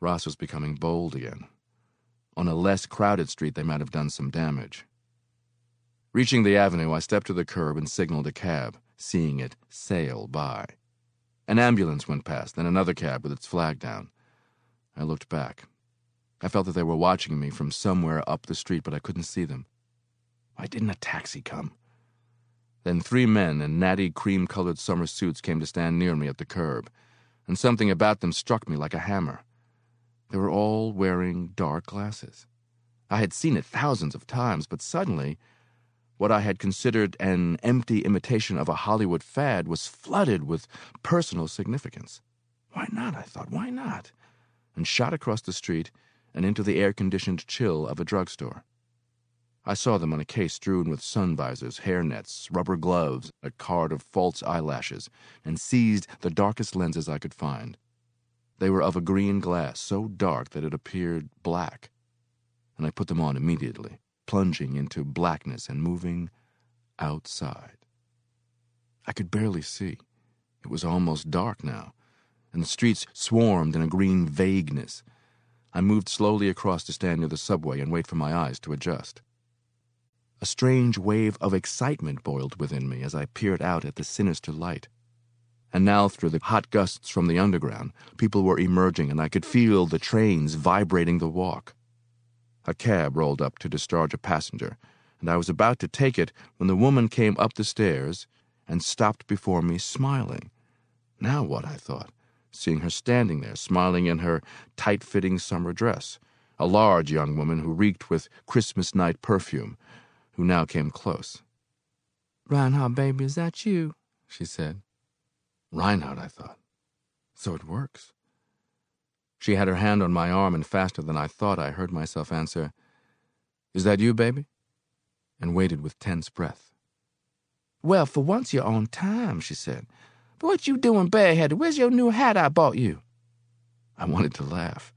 Ras was becoming bold again. On a less crowded street, they might have done some damage. Reaching the avenue, I stepped to the curb and signaled a cab, seeing it sail by. An ambulance went past, then another cab with its flag down. I looked back. I felt that they were watching me from somewhere up the street, but I couldn't see them. Why didn't a taxi come? Then three men in natty cream colored summer suits came to stand near me at the curb, and something about them struck me like a hammer. They were all wearing dark glasses. I had seen it thousands of times, but suddenly, what I had considered an empty imitation of a Hollywood fad was flooded with personal significance. Why not? I thought, why not? And shot across the street and into the air conditioned chill of a drugstore. I saw them on a case strewn with sun visors, hair nets, rubber gloves, a card of false eyelashes, and seized the darkest lenses I could find. They were of a green glass, so dark that it appeared black. And I put them on immediately, plunging into blackness and moving outside. I could barely see. It was almost dark now, and the streets swarmed in a green vagueness. I moved slowly across to stand near the subway and wait for my eyes to adjust. A strange wave of excitement boiled within me as I peered out at the sinister light. And now, through the hot gusts from the underground, people were emerging, and I could feel the trains vibrating the walk. A cab rolled up to discharge a passenger, and I was about to take it when the woman came up the stairs and stopped before me, smiling. Now what, I thought, seeing her standing there, smiling in her tight fitting summer dress, a large young woman who reeked with Christmas night perfume who now came close. Rinehart, baby, is that you? she said. Rinehart, I thought. So it works. She had her hand on my arm, and faster than I thought, I heard myself answer, Is that you, baby? and waited with tense breath. Well, for once you're on time, she said. But what you doing bareheaded? Where's your new hat I bought you? I wanted to laugh.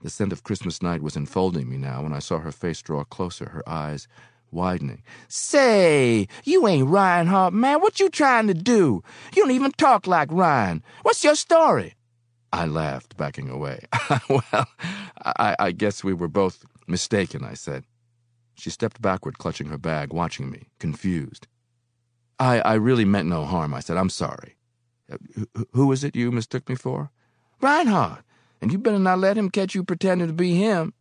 The scent of Christmas night was enfolding me now, and I saw her face draw closer, her eyes widening. Say, you ain't Rinehart, man. What you trying to do? You don't even talk like Rine. What's your story? I laughed, backing away. well, I, I guess we were both mistaken, I said. She stepped backward, clutching her bag, watching me, confused. I, I really meant no harm, I said. I'm sorry. Uh, who is it you mistook me for? Rinehart. And you better not let him catch you pretending to be him.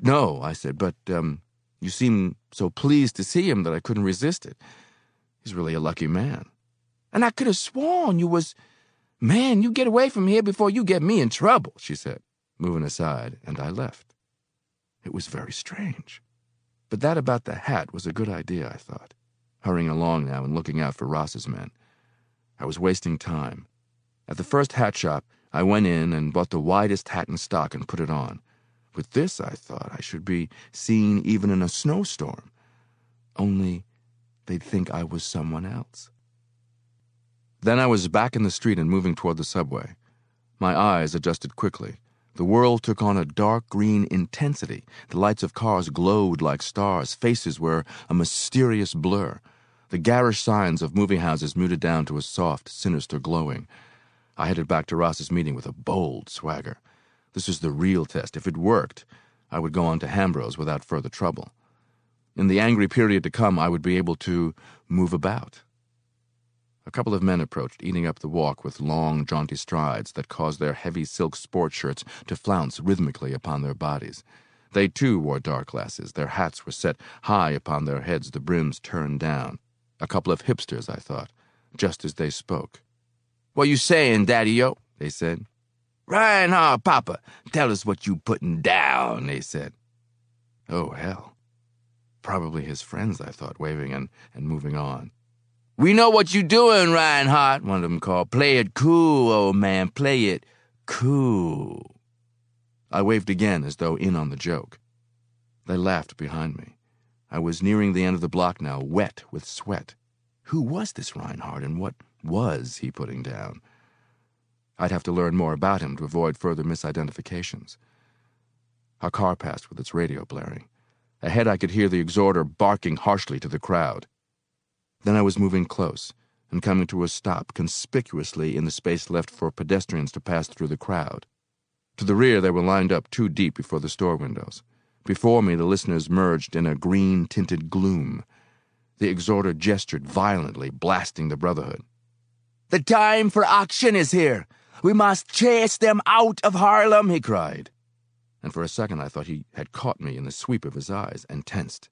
No, I said, but, um, you seemed so pleased to see him that I couldn't resist it. He's really a lucky man. And I could have sworn you was. Man, you get away from here before you get me in trouble, she said, moving aside, and I left. It was very strange. But that about the hat was a good idea, I thought, hurrying along now and looking out for Ras's men. I was wasting time. At the first hat shop, I went in and bought the widest hat in stock and put it on. With this, I thought, I should be seen even in a snowstorm. Only they'd think I was someone else. Then I was back in the street and moving toward the subway. My eyes adjusted quickly. The world took on a dark green intensity. The lights of cars glowed like stars. Faces were a mysterious blur. The garish signs of movie houses muted down to a soft, sinister glowing. I headed back to Ras's meeting with a bold swagger. This was the real test. If it worked, I would go on to Hambro's without further trouble. In the angry period to come, I would be able to move about. A couple of men approached, eating up the walk with long, jaunty strides that caused their heavy silk sport shirts to flounce rhythmically upon their bodies. They too wore dark glasses. Their hats were set high upon their heads, the brims turned down. A couple of hipsters, I thought, just as they spoke. What you saying, Daddy-o? they said. Rinehart, Papa, tell us what you putting down, they said. Oh, hell. Probably his friends, I thought, waving and, and moving on. We know what you doing, Rinehart, one of them called. Play it cool, old man, play it cool. I waved again as though in on the joke. They laughed behind me. I was nearing the end of the block now, wet with sweat. Who was this Rinehart, and what was he putting down? I'd have to learn more about him to avoid further misidentifications. A car passed with its radio blaring. Ahead, I could hear the exhorter barking harshly to the crowd. Then I was moving close and coming to a stop conspicuously in the space left for pedestrians to pass through the crowd. To the rear, they were lined up two deep before the store windows. Before me, the listeners merged in a green tinted gloom. The exhorter gestured violently, blasting the Brotherhood. The time for action is here. We must chase them out of Harlem, he cried. And for a second, I thought he had caught me in the sweep of his eyes and tensed.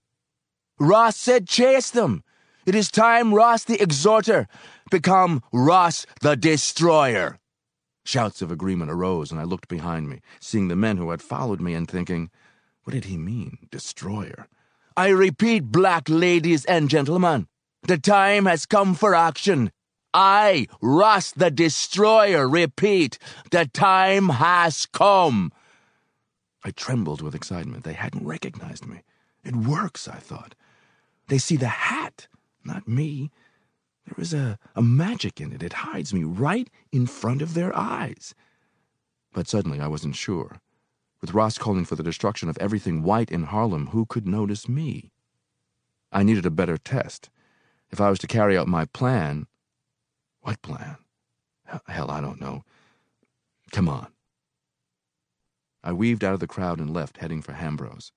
Ras said, chase them. It is time Ras the Exhorter become Ras the Destroyer. Shouts of agreement arose, and I looked behind me, seeing the men who had followed me and thinking, what did he mean, destroyer? I repeat, black ladies and gentlemen, the time has come for action. I, Ras the Destroyer, repeat, the time has come. I trembled with excitement. They hadn't recognized me. It works, I thought. They see the hat not me. There is a, a magic in it. It hides me right in front of their eyes. But suddenly I wasn't sure. With Ras calling for the destruction of everything white in Harlem, who could notice me? I needed a better test. If I was to carry out my plan. What plan? Hell, I don't know. Come on. I weaved out of the crowd and left, heading for Hambro's.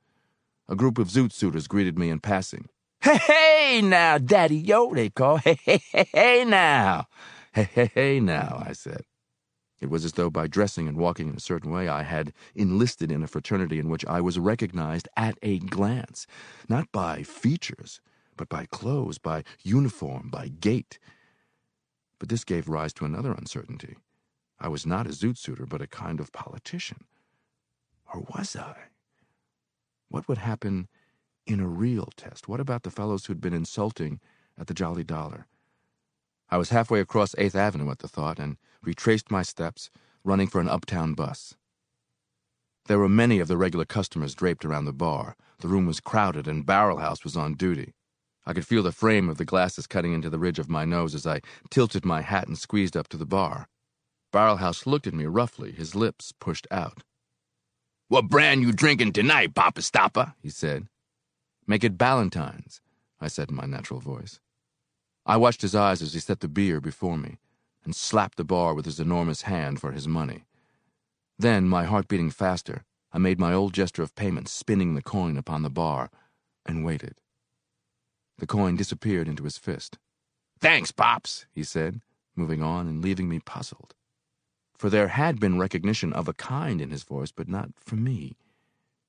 A group of zoot suiters greeted me in passing. Hey, hey now, Daddy-o, they call. Hey, hey, hey, hey now. Hey, hey, hey now, I said. It was as though by dressing and walking in a certain way I had enlisted in a fraternity in which I was recognized at a glance, not by features, but by clothes, by uniform, by gait. But this gave rise to another uncertainty. I was not a zoot suiter, but a kind of politician. Or was I? What would happen in a real test. What about the fellows who'd been insulting at the Jolly Dollar? I was halfway across 8th Avenue at the thought and retraced my steps, running for an uptown bus. There were many of the regular customers draped around the bar. The room was crowded, and Barrelhouse was on duty. I could feel the frame of the glasses cutting into the ridge of my nose as I tilted my hat and squeezed up to the bar. Barrelhouse looked at me roughly, his lips pushed out. What brand you drinking tonight, Papa Stopper? he said. Make it Ballantine's, I said in my natural voice. I watched his eyes as he set the beer before me and slapped the bar with his enormous hand for his money. Then, my heart beating faster, I made my old gesture of payment, spinning the coin upon the bar, and waited. The coin disappeared into his fist. Thanks, Pops, he said, moving on and leaving me puzzled. For there had been recognition of a kind in his voice, but not for me.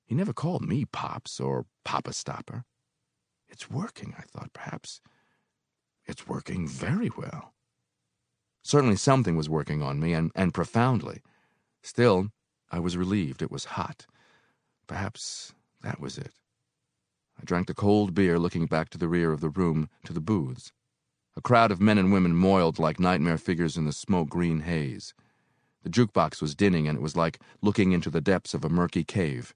He never called me Pops or Papa Stopper. It's working, I thought, perhaps. It's working very well. Certainly something was working on me, and, and profoundly. Still, I was relieved it was hot. Perhaps that was it. I drank the cold beer, looking back to the rear of the room, to the booths. A crowd of men and women moiled like nightmare figures in the smoke green haze. The jukebox was dinning, and it was like looking into the depths of a murky cave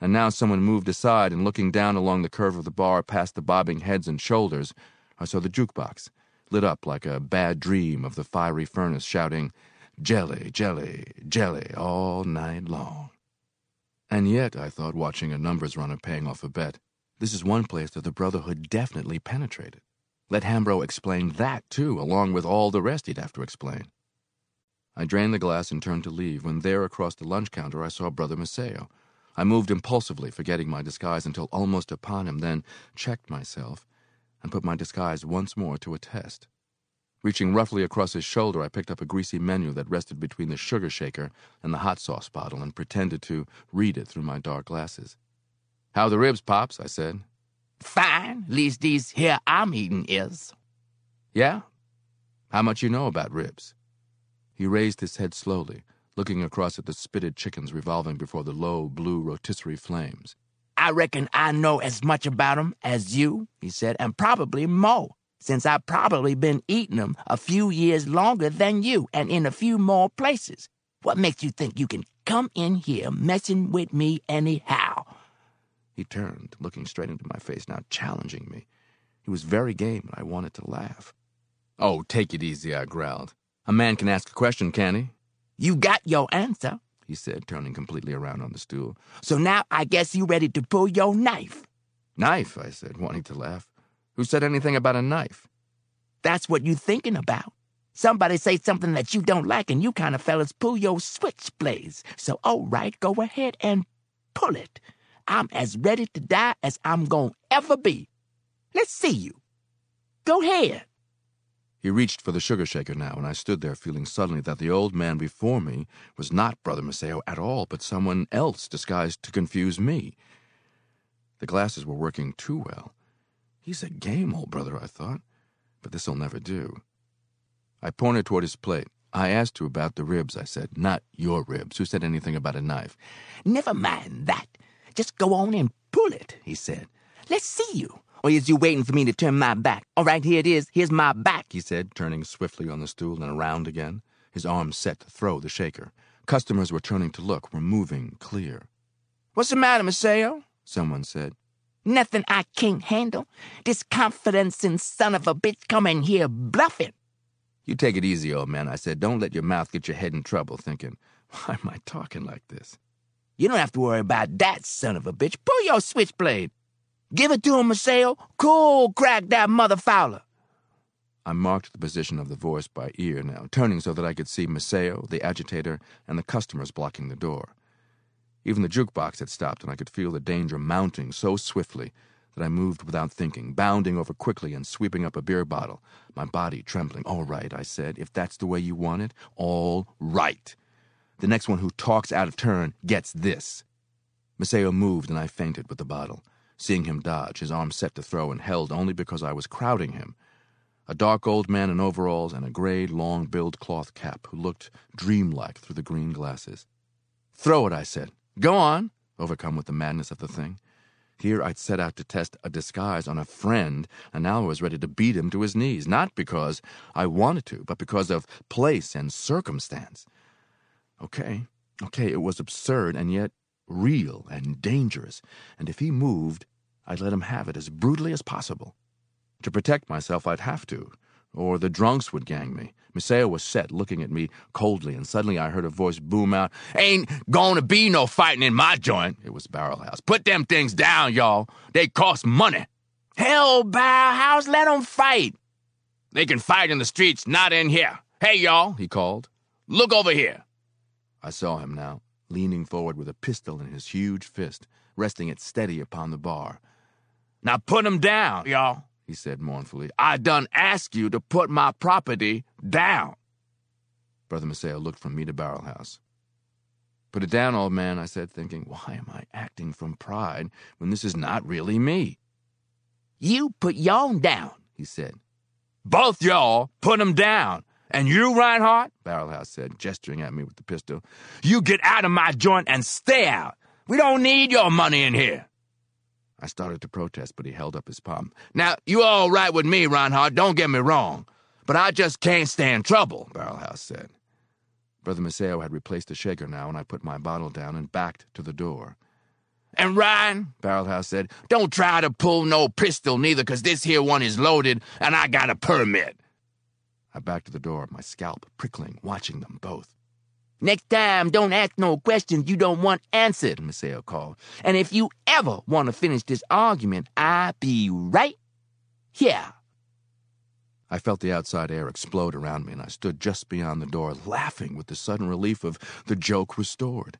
and now someone moved aside, and looking down along the curve of the bar past the bobbing heads and shoulders, I saw the jukebox, lit up like a bad dream of the fiery furnace, shouting, Jelly, jelly, jelly, all night long. And yet, I thought, watching a numbers runner paying off a bet, this is one place that the Brotherhood definitely penetrated. Let Hambro explain that, too, along with all the rest he'd have to explain. I drained the glass and turned to leave, when there across the lunch counter I saw Brother Maceo, I moved impulsively, forgetting my disguise until almost upon him, then checked myself and put my disguise once more to a test. Reaching roughly across his shoulder, I picked up a greasy menu that rested between the sugar shaker and the hot sauce bottle and pretended to read it through my dark glasses. How the ribs, Pops? I said. Fine. Least these here I'm eating is. Yeah? How much you know about ribs? He raised his head slowly, looking across at the spitted chickens revolving before the low blue rotisserie flames. I reckon I know as much about 'em as you, he said, and probably more, since I've probably been eating 'em a few years longer than you and in a few more places. What makes you think you can come in here messing with me anyhow? He turned, looking straight into my face, now challenging me. He was very game, and I wanted to laugh. Oh, take it easy, I growled. A man can ask a question, can he? You got your answer, he said, turning completely around on the stool. So now I guess you ready to pull your knife. Knife, I said, wanting to laugh. Who said anything about a knife? That's what you thinking about. Somebody say something that you don't like, and you kind of fellas pull your switchblades. So, all right, go ahead and pull it. I'm as ready to die as I'm going to ever be. Let's see you. Go ahead. He reached for the sugar shaker now, and I stood there feeling suddenly that the old man before me was not Brother Maceo at all, but someone else disguised to confuse me. The glasses were working too well. He's a game old brother, I thought, but this'll never do. I pointed toward his plate. I asked you about the ribs, I said, not your ribs. Who said anything about a knife? Never mind that. Just go on and pull it, he said. Let's see you. Or is you waiting for me to turn my back? All right, here it is. Here's my back, he said, turning swiftly on the stool and around again, his arms set to throw the shaker. Customers were turning to look, were moving clear. What's the matter, Maceo? Someone said. Nothing I can't handle. This confidence in son of a bitch come in here bluffing. You take it easy, old man, I said. Don't let your mouth get your head in trouble, thinking, why am I talking like this? You don't have to worry about that, son of a bitch. Pull your switchblade. Give it to him, Maceo. Cool, crack that mother fowler. I marked the position of the voice by ear now, turning so that I could see Maceo, the agitator, and the customers blocking the door. Even the jukebox had stopped, and I could feel the danger mounting so swiftly that I moved without thinking, bounding over quickly and sweeping up a beer bottle, my body trembling. All right, I said, if that's the way you want it, all right. The next one who talks out of turn gets this. Maceo moved, and I feinted with the bottle, seeing him dodge, his arm set to throw and held only because I was crowding him. A dark old man in overalls and a gray, long billed cloth cap who looked dreamlike through the green glasses. Throw it, I said. Go on, overcome with the madness of the thing. Here I'd set out to test a disguise on a friend, and now I was ready to beat him to his knees, not because I wanted to, but because of place and circumstance. Okay, okay, it was absurd and yet real and dangerous, and if he moved, I'd let him have it as brutally as possible. To protect myself, I'd have to, or the drunks would gang me. Maceo was set, looking at me coldly, and suddenly I heard a voice boom out, Ain't gonna be no fighting in my joint. It was Barrelhouse. Put them things down, y'all. They cost money. Hell, Barrelhouse, let 'em fight. They can fight in the streets, not in here. Hey, y'all, he called. Look over here. I saw him now, leaning forward with a pistol in his huge fist, resting it steady upon the bar. Now put him down, y'all, he said mournfully. I done ask you to put my property down. Brother Maceo looked from me to Barrelhouse. Put it down, old man, I said, thinking, why am I acting from pride when this is not really me? You put y'all down, he said. Both y'all put 'em down. And you, Rinehart, Barrelhouse said, gesturing at me with the pistol, you get out of my joint and stay out. We don't need your money in here. I started to protest, but he held up his palm. Now, you all right with me, Rinehart, don't get me wrong. But I just can't stand trouble, Barrelhouse said. Brother Maceo had replaced the shaker now, and I put my bottle down and backed to the door. And Rine, Barrelhouse said, don't try to pull no pistol neither, 'cause this here one is loaded, and I got a permit. I backed to the door, my scalp prickling, watching them both. Next time, don't ask no questions you don't want answered, Maceo called. And if you ever want to finish this argument, I'll be right here. I felt the outside air explode around me, and I stood just beyond the door, laughing with the sudden relief of the joke restored,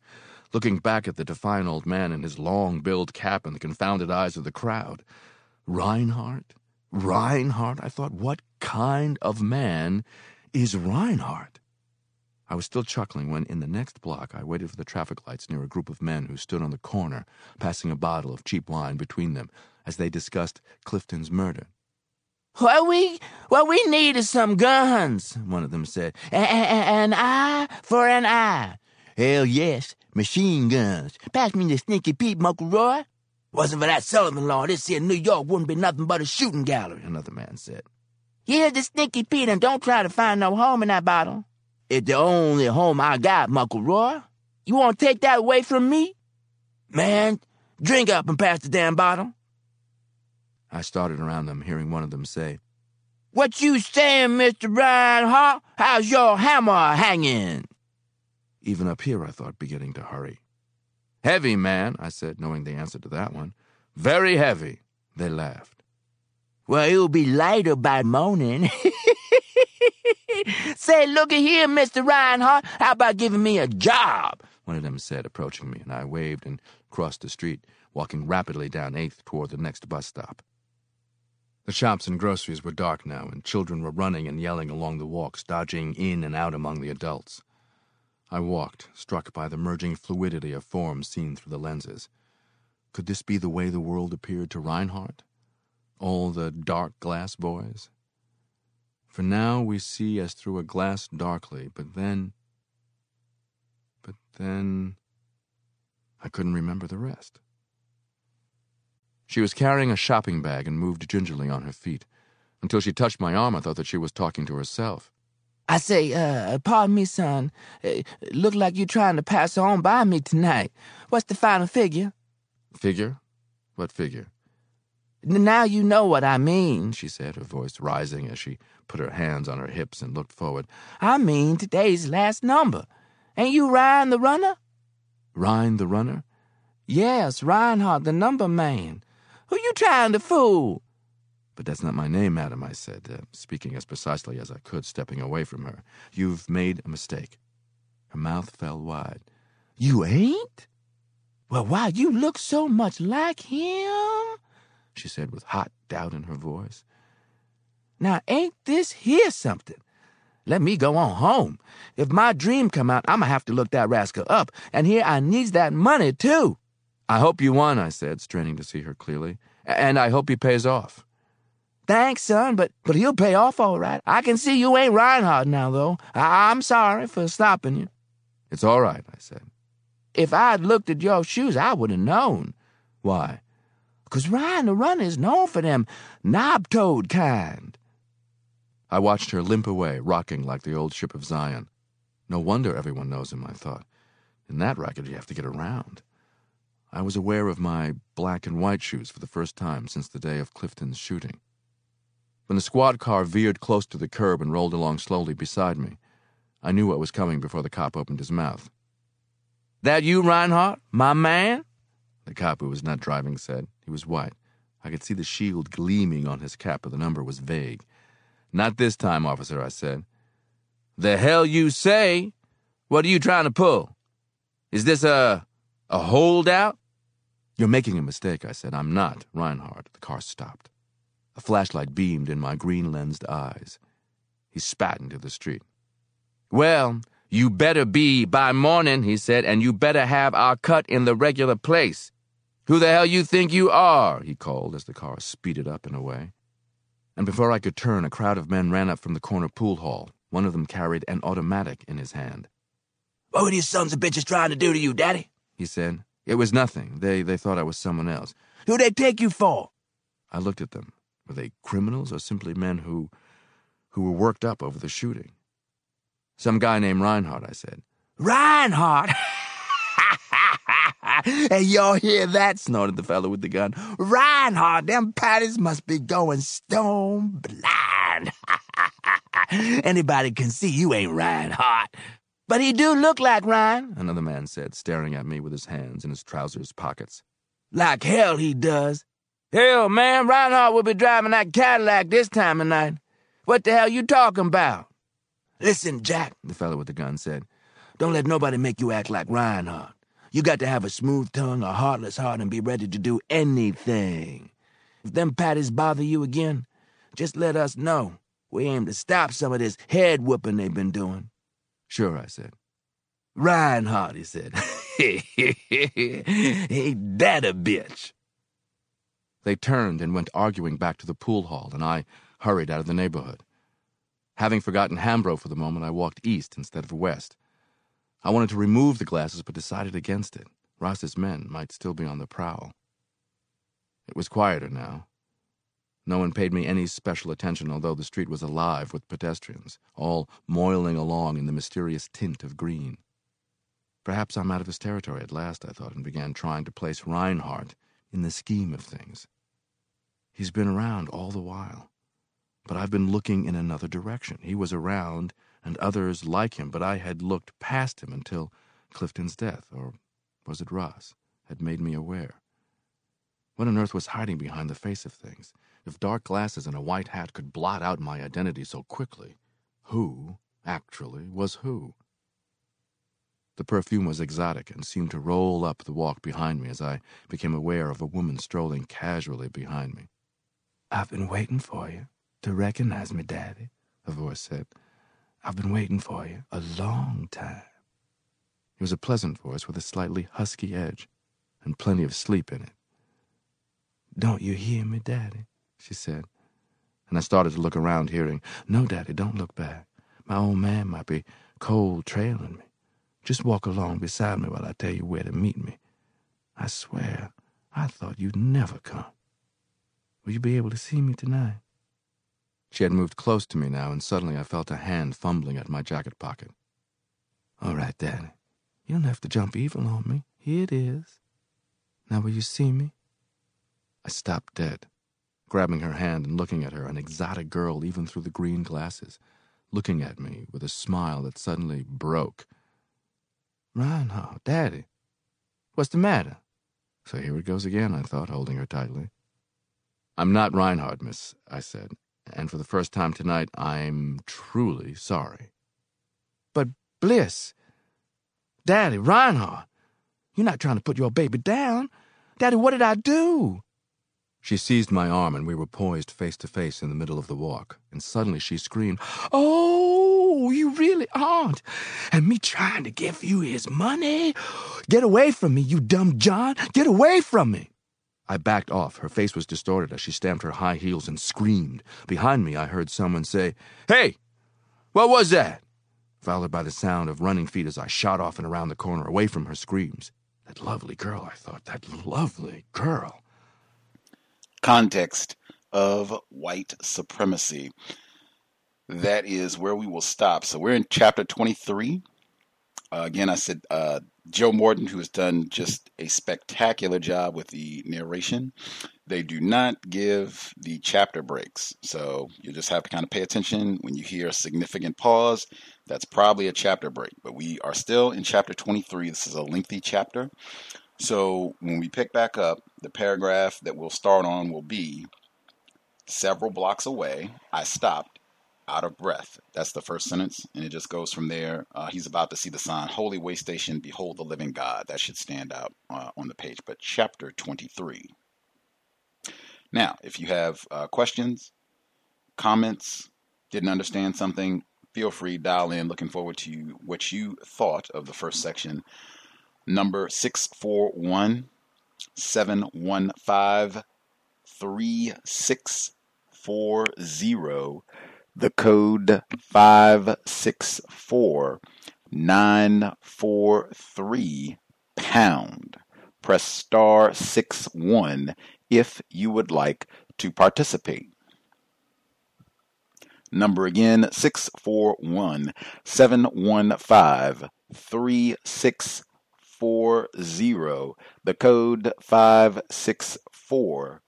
looking back at the defiant old man in his long billed cap and the confounded eyes of the crowd. Rinehart? Rinehart? I thought, what kind of man is Rinehart? I was still chuckling when, in the next block, I waited for the traffic lights near a group of men who stood on the corner, passing a bottle of cheap wine between them as they discussed Clifton's murder. What we what we need is some guns, one of them said. An eye for an eye. Hell yes, machine guns. Pass me the sneaky Pete, Uncle Roy. Wasn't for that Sullivan law, this here New York wouldn't be nothing but a shooting gallery, another man said. Here's the stinky Pete, and don't try to find no home in that bottle. It's the only home I got, Uncle Roy. You want to take that away from me? Man, drink up and pass the damn bottle. I started around them, hearing one of them say, What you saying, Mr. Rinehart? How's your hammer hanging? Even up here, I thought, beginning to hurry. Heavy, man, I said, knowing the answer to that one. Very heavy. They laughed. Well, it'll be lighter by morning. Say, looky here, Mr. Rinehart. How about giving me a job? One of them said, approaching me, and I waved and crossed the street, walking rapidly down 8th toward the next bus stop. The shops and groceries were dark now, and children were running and yelling along the walks, dodging in and out among the adults. I walked, struck by the merging fluidity of forms seen through the lenses. Could this be the way the world appeared to Rinehart? All the dark glass boys? For now we see as through a glass darkly, but then. But then. I couldn't remember the rest. She was carrying a shopping bag and moved gingerly on her feet. Until she touched my arm, I thought that she was talking to herself. I say, uh, pardon me, son. Uh, look like you're trying to pass on by me tonight. What's the final figure? Figure? What figure? Now you know what I mean, she said, her voice rising as she put her hands on her hips and looked forward. I mean today's last number. Ain't you Rine the runner? Rine the runner? Yes, Rinehart the number man. Who you trying to fool? But that's not my name, madam, I said, uh, speaking as precisely as I could, stepping away from her. You've made a mistake. Her mouth fell wide. You ain't? Well, why, you look so much like him, she said with hot doubt in her voice. Now, ain't this here something? Let me go on home. If my dream come out, I'ma have to look that rascal up, and here I needs that money, too. I hope you won, I said, straining to see her clearly. And I hope he pays off. Thanks, son, but but he'll pay off all right. I can see you ain't Rinehart now, though. I, I'm sorry for stopping you. It's all right, I said. If I'd looked at your shoes, I would have known. Why? 'Cause Rine the Runner is known for them knob-toed kind. I watched her limp away, rocking like the old ship of Zion. No wonder everyone knows him, I thought. In that racket, you have to get around. I was aware of my black and white shoes for the first time since the day of Clifton's shooting. When the squad car veered close to the curb and rolled along slowly beside me, I knew what was coming before the cop opened his mouth. That you, Rinehart? My man? The cop who was not driving said. He was white. I could see the shield gleaming on his cap, but the number was vague. Not this time, officer, I said. The hell you say? What are you trying to pull? Is this a a holdout? You're making a mistake, I said. I'm not Rinehart. The car stopped. A flashlight beamed in my green lensed eyes. He spat into the street. Well, you better be by morning, he said, and you better have our cut in the regular place. Who the hell you think you are? he called as the car speeded up and away. And before I could turn, a crowd of men ran up from the corner pool hall. One of them carried an automatic in his hand. What were these sons of bitches trying to do to you, Daddy? He said. It was nothing. They they thought I was someone else. Who they take you for? I looked at them. Were they criminals or simply men who who were worked up over the shooting? Some guy named Rinehart, I said. Rinehart? hey, y'all hear that? snorted the fellow with the gun. Rinehart, them patties must be going stone blind. Anybody can see you ain't Rinehart. But he do look like Rine, another man said, staring at me with his hands in his trousers pockets. Like hell he does. Hell, man, Rinehart will be driving that Cadillac this time of night. What the hell you talking about? Listen, Jack, the fellow with the gun said. Don't let nobody make you act like Rinehart. You got to have a smooth tongue, a heartless heart, and be ready to do anything. If them patties bother you again, just let us know. We aim to stop some of this head whooping they've been doing. Sure, I said. Rinehart, he said. Ain't that a bitch? They turned and went arguing back to the pool hall, and I hurried out of the neighborhood. Having forgotten Hambro for the moment, I walked east instead of west. I wanted to remove the glasses, but decided against it. Ras's men might still be on the prowl. It was quieter now. No one paid me any special attention, although the street was alive with pedestrians, all moiling along in the mysterious tint of green. Perhaps I'm out of his territory at last, I thought, and began trying to place Rinehart in the scheme of things. He's been around all the while, but I've been looking in another direction. He was around, and others like him, but I had looked past him until Clifton's death, or was it Ras, had made me aware. What on earth was hiding behind the face of things? If dark glasses and a white hat could blot out my identity so quickly, who, actually, was who? The perfume was exotic and seemed to roll up the walk behind me as I became aware of a woman strolling casually behind me. I've been waiting for you to recognize me, Daddy, a voice said. I've been waiting for you a long time. It was a pleasant voice with a slightly husky edge and plenty of sleep in it. Don't you hear me, Daddy? she said. And I started to look around, hearing, No, Daddy, don't look back. My old man might be cold trailing me. Just walk along beside me while I tell you where to meet me. I swear, I thought you'd never come. Will you be able to see me tonight? She had moved close to me now, and suddenly I felt a hand fumbling at my jacket pocket. All right, Daddy. You don't have to jump evil on me. Here it is. Now will you see me? I stopped dead, grabbing her hand and looking at her, an exotic girl even through the green glasses, looking at me with a smile that suddenly broke Rinehart, Daddy, what's the matter? So here it goes again, I thought, holding her tightly. I'm not Rinehart, miss, I said, and for the first time tonight, I'm truly sorry. But, Bliss, Daddy, Rinehart, you're not trying to put your baby down. Daddy, what did I do? She seized my arm, and we were poised face to face in the middle of the walk. And suddenly she screamed, Oh, you really aren't. And me trying to give you his money? Get away from me, you dumb John. Get away from me. I backed off. Her face was distorted as she stamped her high heels and screamed. Behind me, I heard someone say, Hey, what was that? Followed by the sound of running feet as I shot off and around the corner away from her screams. That lovely girl, I thought. That lovely girl context of white supremacy. That is where we will stop. So we're in chapter 23. Uh, again, I said uh, Joe Morton, who has done just a spectacular job with the narration. They do not give the chapter breaks. So you just have to kind of pay attention when you hear a significant pause. That's probably a chapter break. But we are still in chapter 23. This is a lengthy chapter. So when we pick back up, the paragraph that we'll start on will be several blocks away. I stopped out of breath. That's the first sentence. And it just goes from there. Uh, he's about to see the sign, Holy Way Station, Behold the Living God. That should stand out uh, on the page. But chapter 23. Now, if you have uh, questions, comments, didn't understand something, feel free, dial in. Looking forward to what you thought of the first section number 641 715 3640, the code 564 943 pound. Press star 6 1 if you would like to participate. Number again 641 715 3640. The code five six four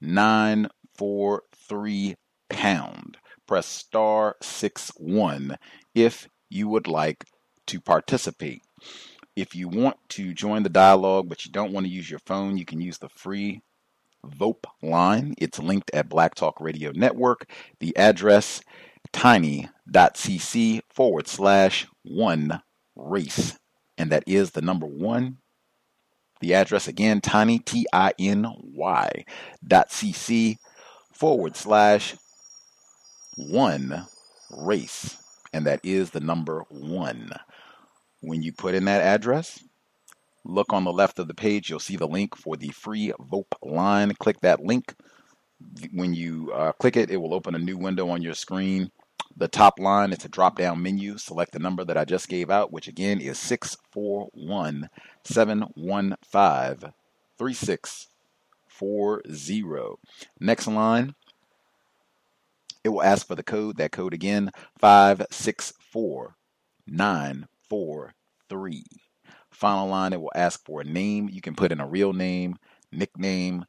nine four three pound. Press star six one if you would like to participate. If you want to join the dialogue but you don't want to use your phone, you can use the free VoIP line. It's linked at Black Talk Radio Network. The address tiny.cc forward slash one race and that is the number one. The address again, tiny, T I N Y dot CC forward slash one race, and that is the number one. When you put in that address, look on the left of the page, you'll see the link for the free VoIP line. Click that link. When you uh, click it, it will open a new window on your screen. The top line, it's a drop down menu. Select the number that I just gave out, which again is 641 715 3640. Next line, it will ask for the code. That code again, 564943. Final line, it will ask for a name. You can put in a real name, nickname,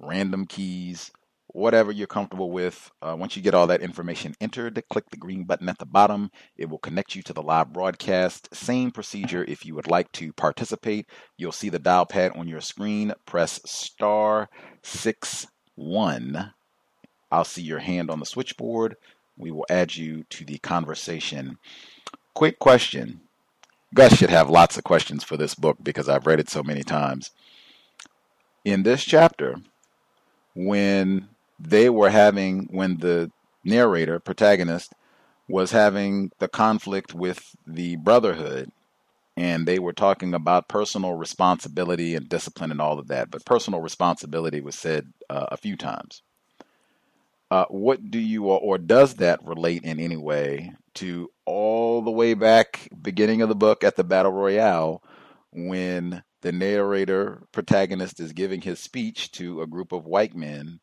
random keys, whatever you're comfortable with. Uh, once you get all that information entered, click the green button at the bottom. It will connect you to the live broadcast. Same procedure if you would like to participate. You'll see the dial pad on your screen. Press star six one. I'll see your hand on the switchboard. We will add you to the conversation. Quick question. Gus should have lots of questions for this book because I've read it so many times. In this chapter, when they were having when the narrator protagonist was having the conflict with the brotherhood and they were talking about personal responsibility and discipline and all of that but personal responsibility was said uh, a few times uh, what do you or does that relate in any way to all the way back beginning of the book at the battle royale when the narrator protagonist is giving his speech to a group of white men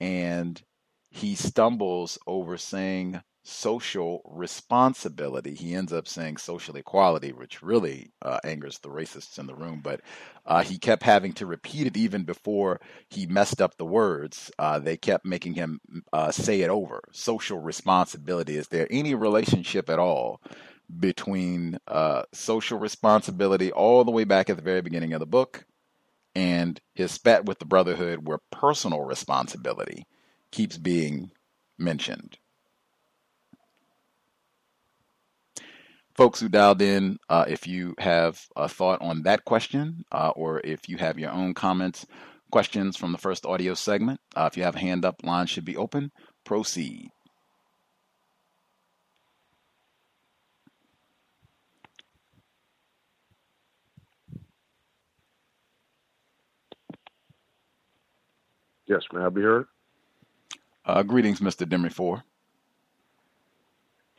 and he stumbles over saying social responsibility. He ends up saying social equality, which really uh, angers the racists in the room. But uh, he kept having to repeat it even before he messed up the words. Uh, they kept making him uh, say it over. Social responsibility. Is there any relationship at all between uh, social responsibility all the way back at the very beginning of the book and his spat with the Brotherhood, where personal responsibility keeps being mentioned. Folks who dialed in, uh, if you have a thought on that question, uh, or if you have your own comments, questions from the first audio segment, uh, if you have a hand up, line should be open. Proceed. Yes, may I be heard? Uh, greetings, Mr. Demery Four.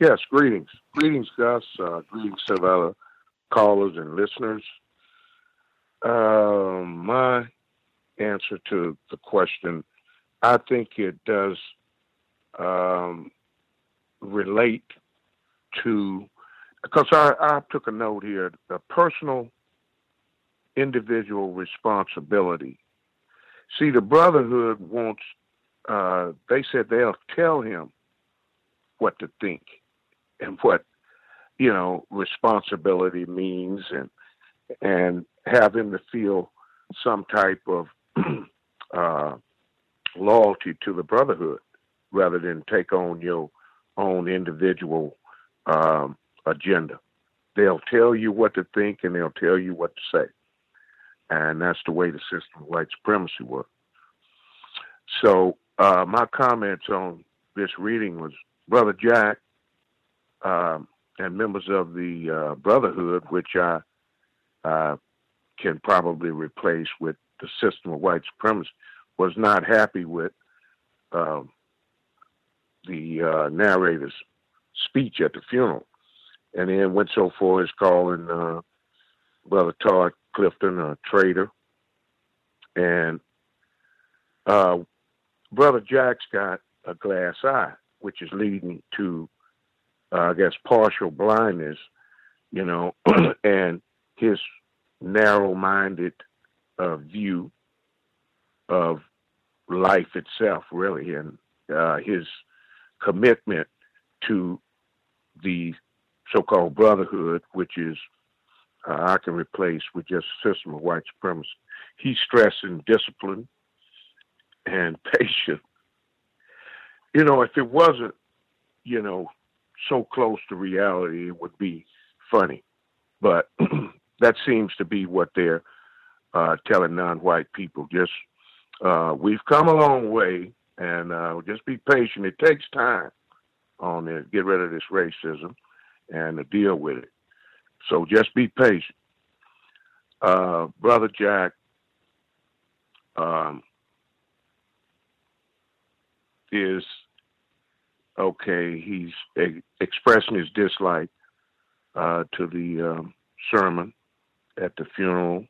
Yes, greetings. Greetings, Gus. Uh, greetings to other callers and listeners. Uh, my answer to the question, I think it does um, relate to, because I, I took a note here, the personal individual responsibility See, the Brotherhood wants, uh, they said they'll tell him what to think and what, you know, responsibility means and, and have him to feel some type of uh, loyalty to the Brotherhood rather than take on your own individual um, agenda. They'll tell you what to think and they'll tell you what to say and that's the way the system of white supremacy works. So uh, my comments on this reading was Brother Jack um, and members of the uh, Brotherhood, which I uh, can probably replace with the system of white supremacy, was not happy with um, the uh, narrator's speech at the funeral, and then went so far as calling uh, Brother Tod Clifton, a traitor. And uh, Brother Jack's got a glass eye, which is leading to, uh, I guess, partial blindness, you know, and his narrow minded uh, view of life itself, really, and uh, his commitment to the so called brotherhood, which is uh, I can replace with just a system of white supremacy. He's stressing discipline and patience. You know, if it wasn't, you know, so close to reality, it would be funny. But that seems to be what they're uh, telling non-white people. Just uh, we've come a long way, and uh, just be patient. It takes time. on it, get rid of this racism, and to deal with it. So just be patient. Uh, Brother Jack, um, is okay. He's e- expressing his dislike uh, to the um, sermon at the funeral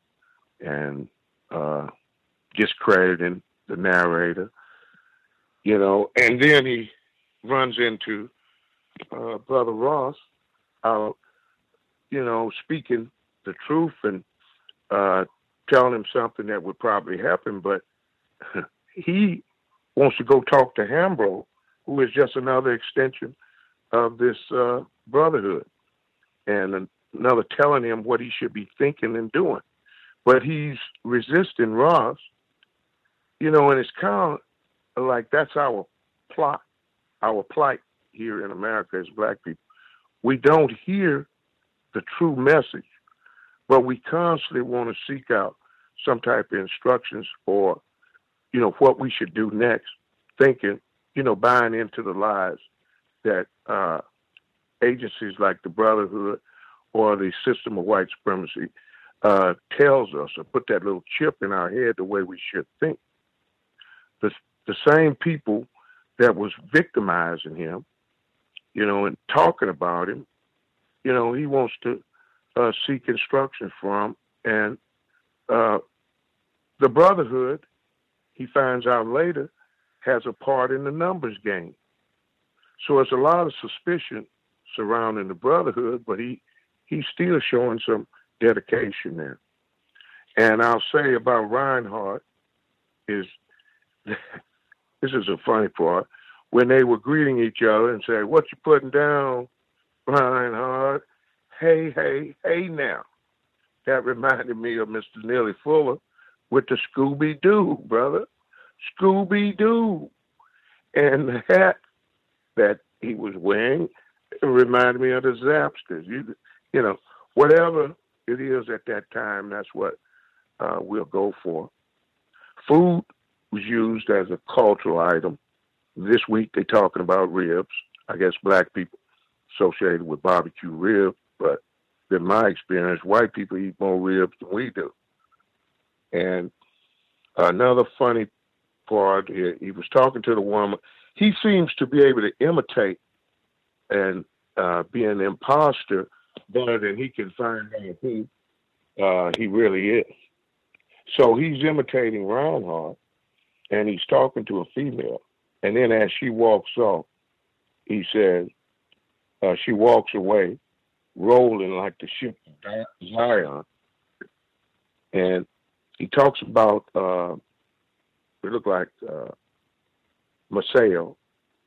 and uh, discrediting the narrator, you know, and then he runs into uh, Brother Ras, uh, you know, speaking the truth and uh, telling him something that would probably happen, but he wants to go talk to Hambro, who is just another extension of this uh, brotherhood, and another telling him what he should be thinking and doing. But he's resisting Ras, you know, and it's kind of like that's our plot, our plight here in America as black people. We don't hear the true message, but we constantly want to seek out some type of instructions or, you know, what we should do next, thinking, you know, buying into the lies that uh, agencies like the Brotherhood or the system of white supremacy uh, tells us or put that little chip in our head the way we should think. The, the same people that was victimizing him, you know, and talking about him, you know, he wants to uh, seek instruction from. And uh, the Brotherhood, he finds out later, has a part in the numbers game. So it's a lot of suspicion surrounding the Brotherhood, but he he's still showing some dedication there. And I'll say about Rinehart is this is a funny part when they were greeting each other and say, "What you putting down, Rinehart?" Hey, hey, hey! Now, that reminded me of Mr. Neely Fuller with the Scooby Doo, brother, Scooby Doo, and the hat that he was wearing reminded me of the Zapsters. You, you know, whatever it is at that time, that's what uh, we'll go for. Food was used as a cultural item. This week they're talking about ribs. I guess black people associated with barbecue ribs, but in my experience, white people eat more ribs than we do. And another funny part, he was talking to the woman. He seems to be able to imitate and uh, be an imposter better than he can find out who uh, he really is. So he's imitating Rinehart, and he's talking to a female. And then as she walks off, he says, uh, she walks away, rolling like the ship of Zion. And he talks about, uh, it looked like uh, Maceo.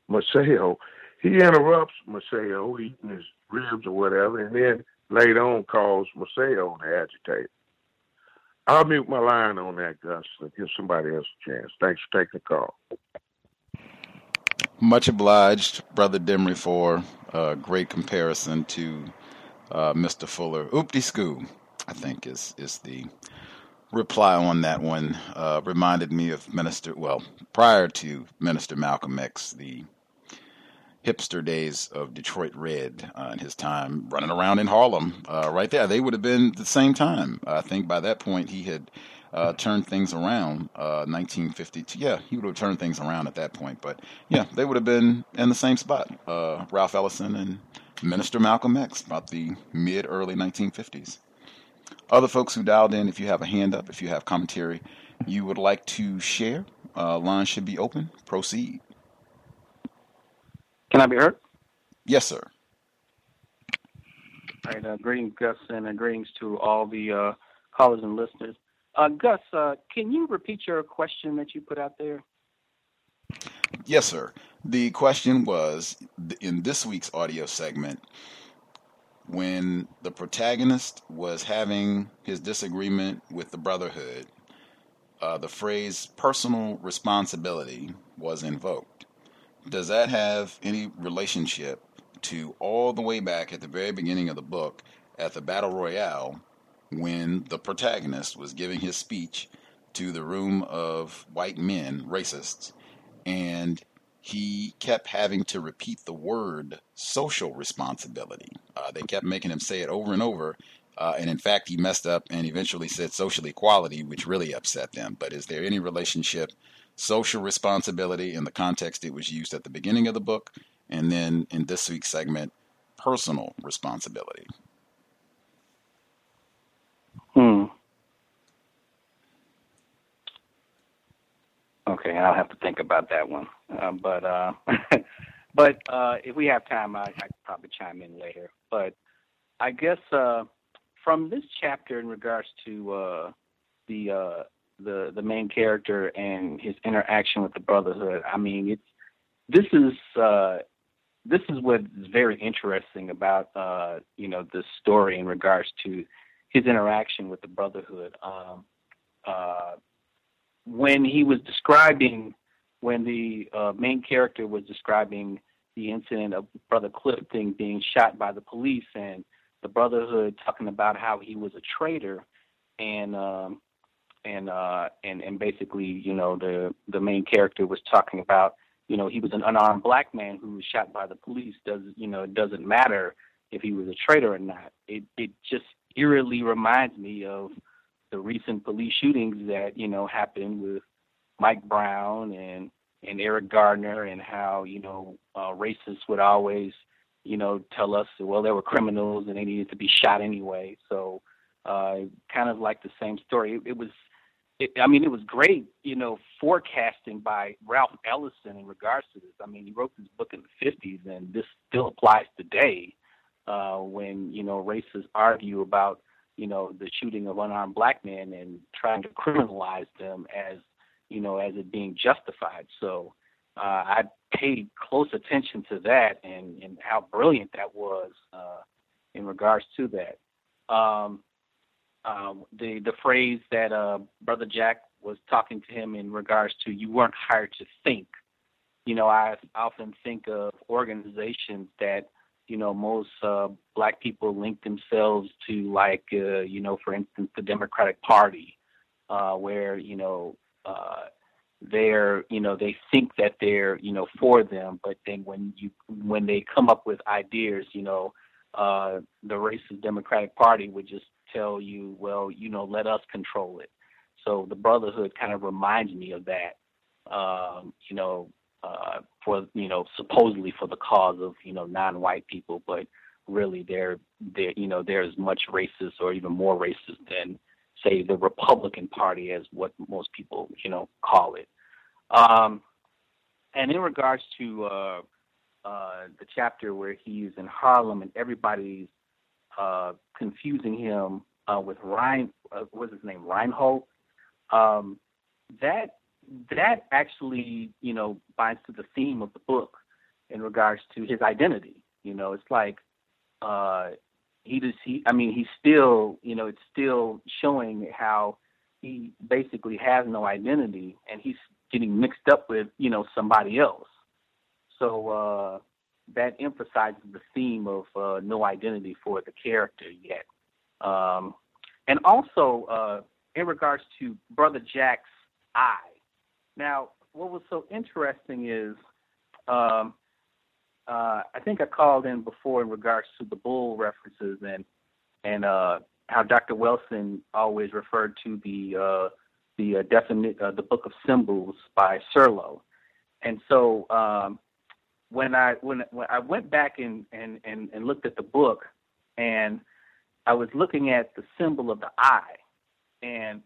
Maceo, he interrupts Maceo eating his ribs or whatever, and then later on calls Maceo to agitate. I'll mute my line on that, Gus, and give somebody else a chance. Thanks for taking the call. Much obliged, Brother Demery, for a great comparison to uh, Mr. Fuller. Oopty scoo, I think, is, is the reply on that one. Uh, reminded me of Minister, well, prior to Minister Malcolm X, the hipster days of Detroit Red uh, in his time running around in Harlem, uh, right there. They would have been the same time. I think by that point he had uh, turned things around. 1952, uh, yeah, he would have turned things around at that point. But yeah, they would have been in the same spot. Uh, Ralph Ellison and Minister Malcolm X, about the mid early 1950s. Other folks who dialed in, if you have a hand up, if you have commentary you would like to share, uh, line should be open. Proceed. Can I be heard? Yes, sir. All right. Uh, greetings, Gus, and uh, greetings to all the uh, callers and listeners. Uh, Gus, uh, can you repeat your question that you put out there? Yes, sir. The question was in this week's audio segment when the protagonist was having his disagreement with the Brotherhood, uh, the phrase personal responsibility was invoked. Does that have any relationship to all the way back at the very beginning of the book at the battle royale when the protagonist was giving his speech to the room of white men, racists, and he kept having to repeat the word social responsibility. Uh, they kept making him say it over and over. Uh, and in fact, he messed up and eventually said social equality, which really upset them. But is there any relationship, social responsibility, in the context it was used at the beginning of the book, and then in this week's segment, personal responsibility? Okay, I'll have to think about that one. Uh, but uh, but uh, if we have time, I, I probably chime in later. But I guess uh, from this chapter in regards to uh, the uh, the the main character and his interaction with the Brotherhood, I mean, it's this is uh, this is what is very interesting about uh, you know the story in regards to his interaction with the Brotherhood. Um, uh, when he was describing, when the uh, main character was describing the incident of Brother Clifton being shot by the police and the Brotherhood talking about how he was a traitor, and um, and uh, and and basically, you know, the the main character was talking about, you know, he was an unarmed black man who was shot by the police. Does you know, it doesn't matter if he was a traitor or not. It it just eerily reminds me of the recent police shootings that you know happened with Mike Brown and and Eric Gardner, and how you know uh, racists would always you know tell us well they were criminals and they needed to be shot anyway. So uh, kind of like the same story. It, it was. It, I mean, it was great, you know, forecasting by Ralph Ellison in regards to this. I mean, he wrote this book in the 50s, and this still applies today uh, when, you know, racists argue about you know, the shooting of unarmed black men and trying to criminalize them as, you know, as it being justified. So uh, I paid close attention to that and, and how brilliant that was uh, in regards to that. Um, um, the the phrase that uh, Brother Jack was talking to him in regards to you weren't hired to think. You know, I often think of organizations that you know, most uh, black people link themselves to, like, uh, you know, for instance, the Democratic Party, uh, where, you know, uh, they're, you know, they think that they're, you know, for them, but then when you, when they come up with ideas, you know, uh, the racist Democratic Party would just tell you, well, you know, let us control it. So the Brotherhood kind of reminds me of that. Um, you know, uh, for you know supposedly for the cause of you know non-white people, but really they're they're you know they're as much racist or even more racist than say the Republican Party as what most people you know call it. Um, and in regards to uh, uh, the chapter where he's in Harlem and everybody's uh, confusing him uh, with Rine, uh, what's his name, Reinhold. Um, that that actually, you know, binds to the theme of the book in regards to his identity. You know, it's like uh, he just he. I mean, he's still, you know, it's still showing how he basically has no identity, and he's getting mixed up with, you know, somebody else. So uh, that emphasizes the theme of uh, no identity for the character yet. Um, and also, uh, in regards to Brother Jack's eye, now, what was so interesting is, um, uh, I think I called in before in regards to the bull references and and uh, how Dr. Wilson always referred to the uh, the uh, definite uh, the book of symbols by Cirlot, and so um, when I when when I went back and, and and and looked at the book, and I was looking at the symbol of the eye, and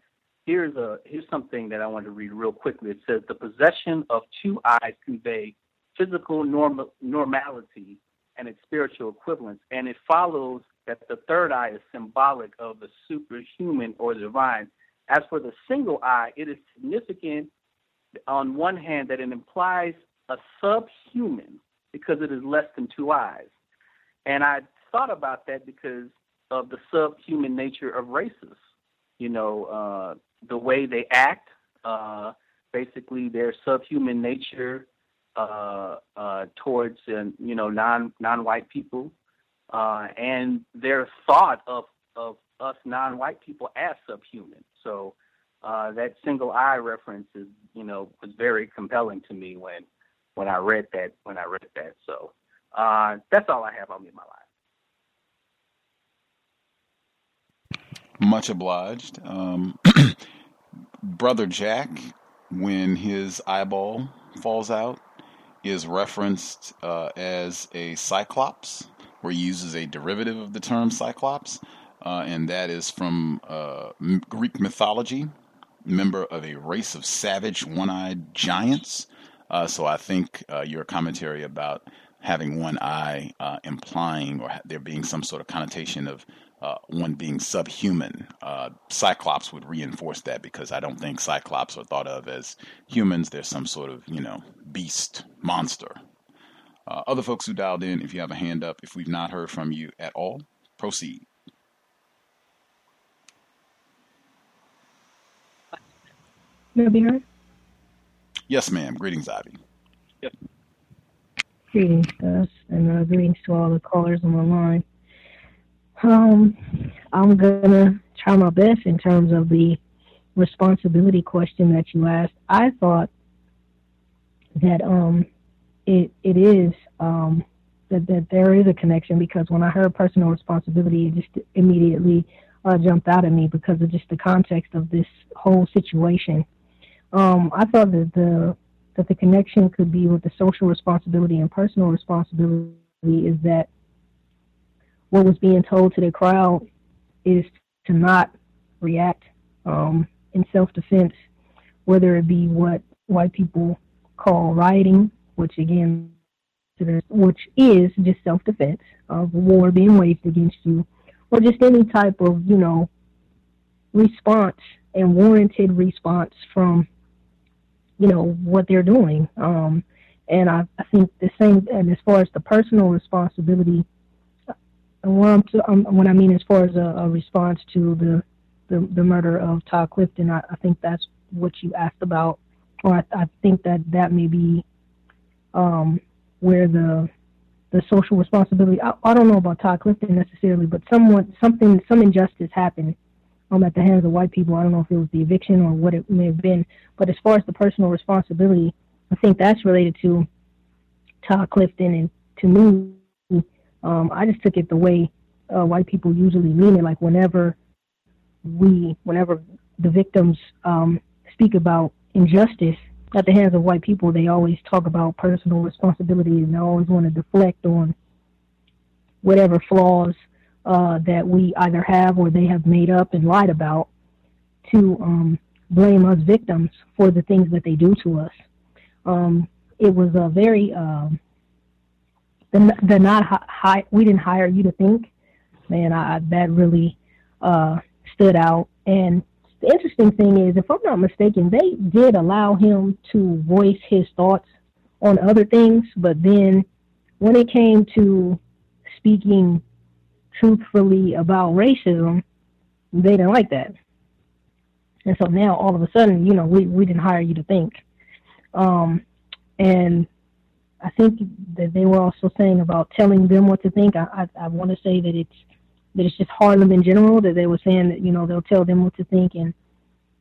here's a here's something that I want to read real quickly. It says the possession of two eyes convey physical normal normality and its spiritual equivalence, and it follows that the third eye is symbolic of the superhuman or divine. As for the single eye, it is significant on one hand that it implies a subhuman because it is less than two eyes. And I thought about that because of the subhuman nature of races. You know, uh, the way they act, uh, basically their subhuman nature uh, uh, towards uh, you know non non-white people, uh, and their thought of of us non-white people as subhuman. So uh, that single eye reference is you know was very compelling to me when when I read that when I read that. So uh, that's all I have on me in my life. Much obliged. Um, Brother Jack, when his eyeball falls out, is referenced uh, as a cyclops, where he uses a derivative of the term cyclops, uh, and that is from uh, Greek mythology, member of a race of savage, one eyed giants. Uh, so I think uh, your commentary about having one eye uh, implying or there being some sort of connotation of uh, one being subhuman. Uh, Cyclops would reinforce that because I don't think Cyclops are thought of as humans. They're some sort of, you know, beast, monster. Uh, other folks who dialed in, if you have a hand up, if we've not heard from you at all, proceed. May I be heard? Yes, ma'am. Greetings, Ivy. Yep. Greetings, Gus, and uh, greetings to all the callers on the line. Um, I'm gonna try my best in terms of the responsibility question that you asked. I thought that um, it it is um, that that there is a connection because when I heard personal responsibility, it just immediately uh, jumped out at me because of just the context of this whole situation. Um, I thought that the that the connection could be with the social responsibility and personal responsibility is that what was being told to the crowd is to not react um, in self-defense, whether it be what white people call rioting, which again, which is just self-defense of war being waged against you, or just any type of you know response and warranted response from you know what they're doing. Um, and I, I think the same. And as far as the personal responsibility what I'm, to, um, what I mean as far as a, a response to the, the, the murder of Tod Clifton, I, I think that's what you asked about, or I, I think that that may be um, where the the social responsibility. I, I don't know about Tod Clifton necessarily, but someone something some injustice happened um, at the hands of white people. I don't know if it was the eviction or what it may have been, but as far as the personal responsibility, I think that's related to Tod Clifton and to me um, I just took it the way uh, white people usually mean it. Like whenever we, whenever the victims um, speak about injustice at the hands of white people, they always talk about personal responsibility and they always want to deflect on whatever flaws uh, that we either have or they have made up and lied about to um, blame us victims for the things that they do to us. Um, it was a very um, the not high we didn't hire you to think. Man I, that really uh, stood out. And the interesting thing is if i'm not mistaken they did allow him to voice his thoughts on other things. But then when it came to speaking truthfully about racism they didn't like that. And so now all of a sudden you know we, we didn't hire you to think. Um, and I think that they were also saying about telling them what to think. I I, I want to say that it's that it's just Harlem in general that they were saying that you know they'll tell them what to think, and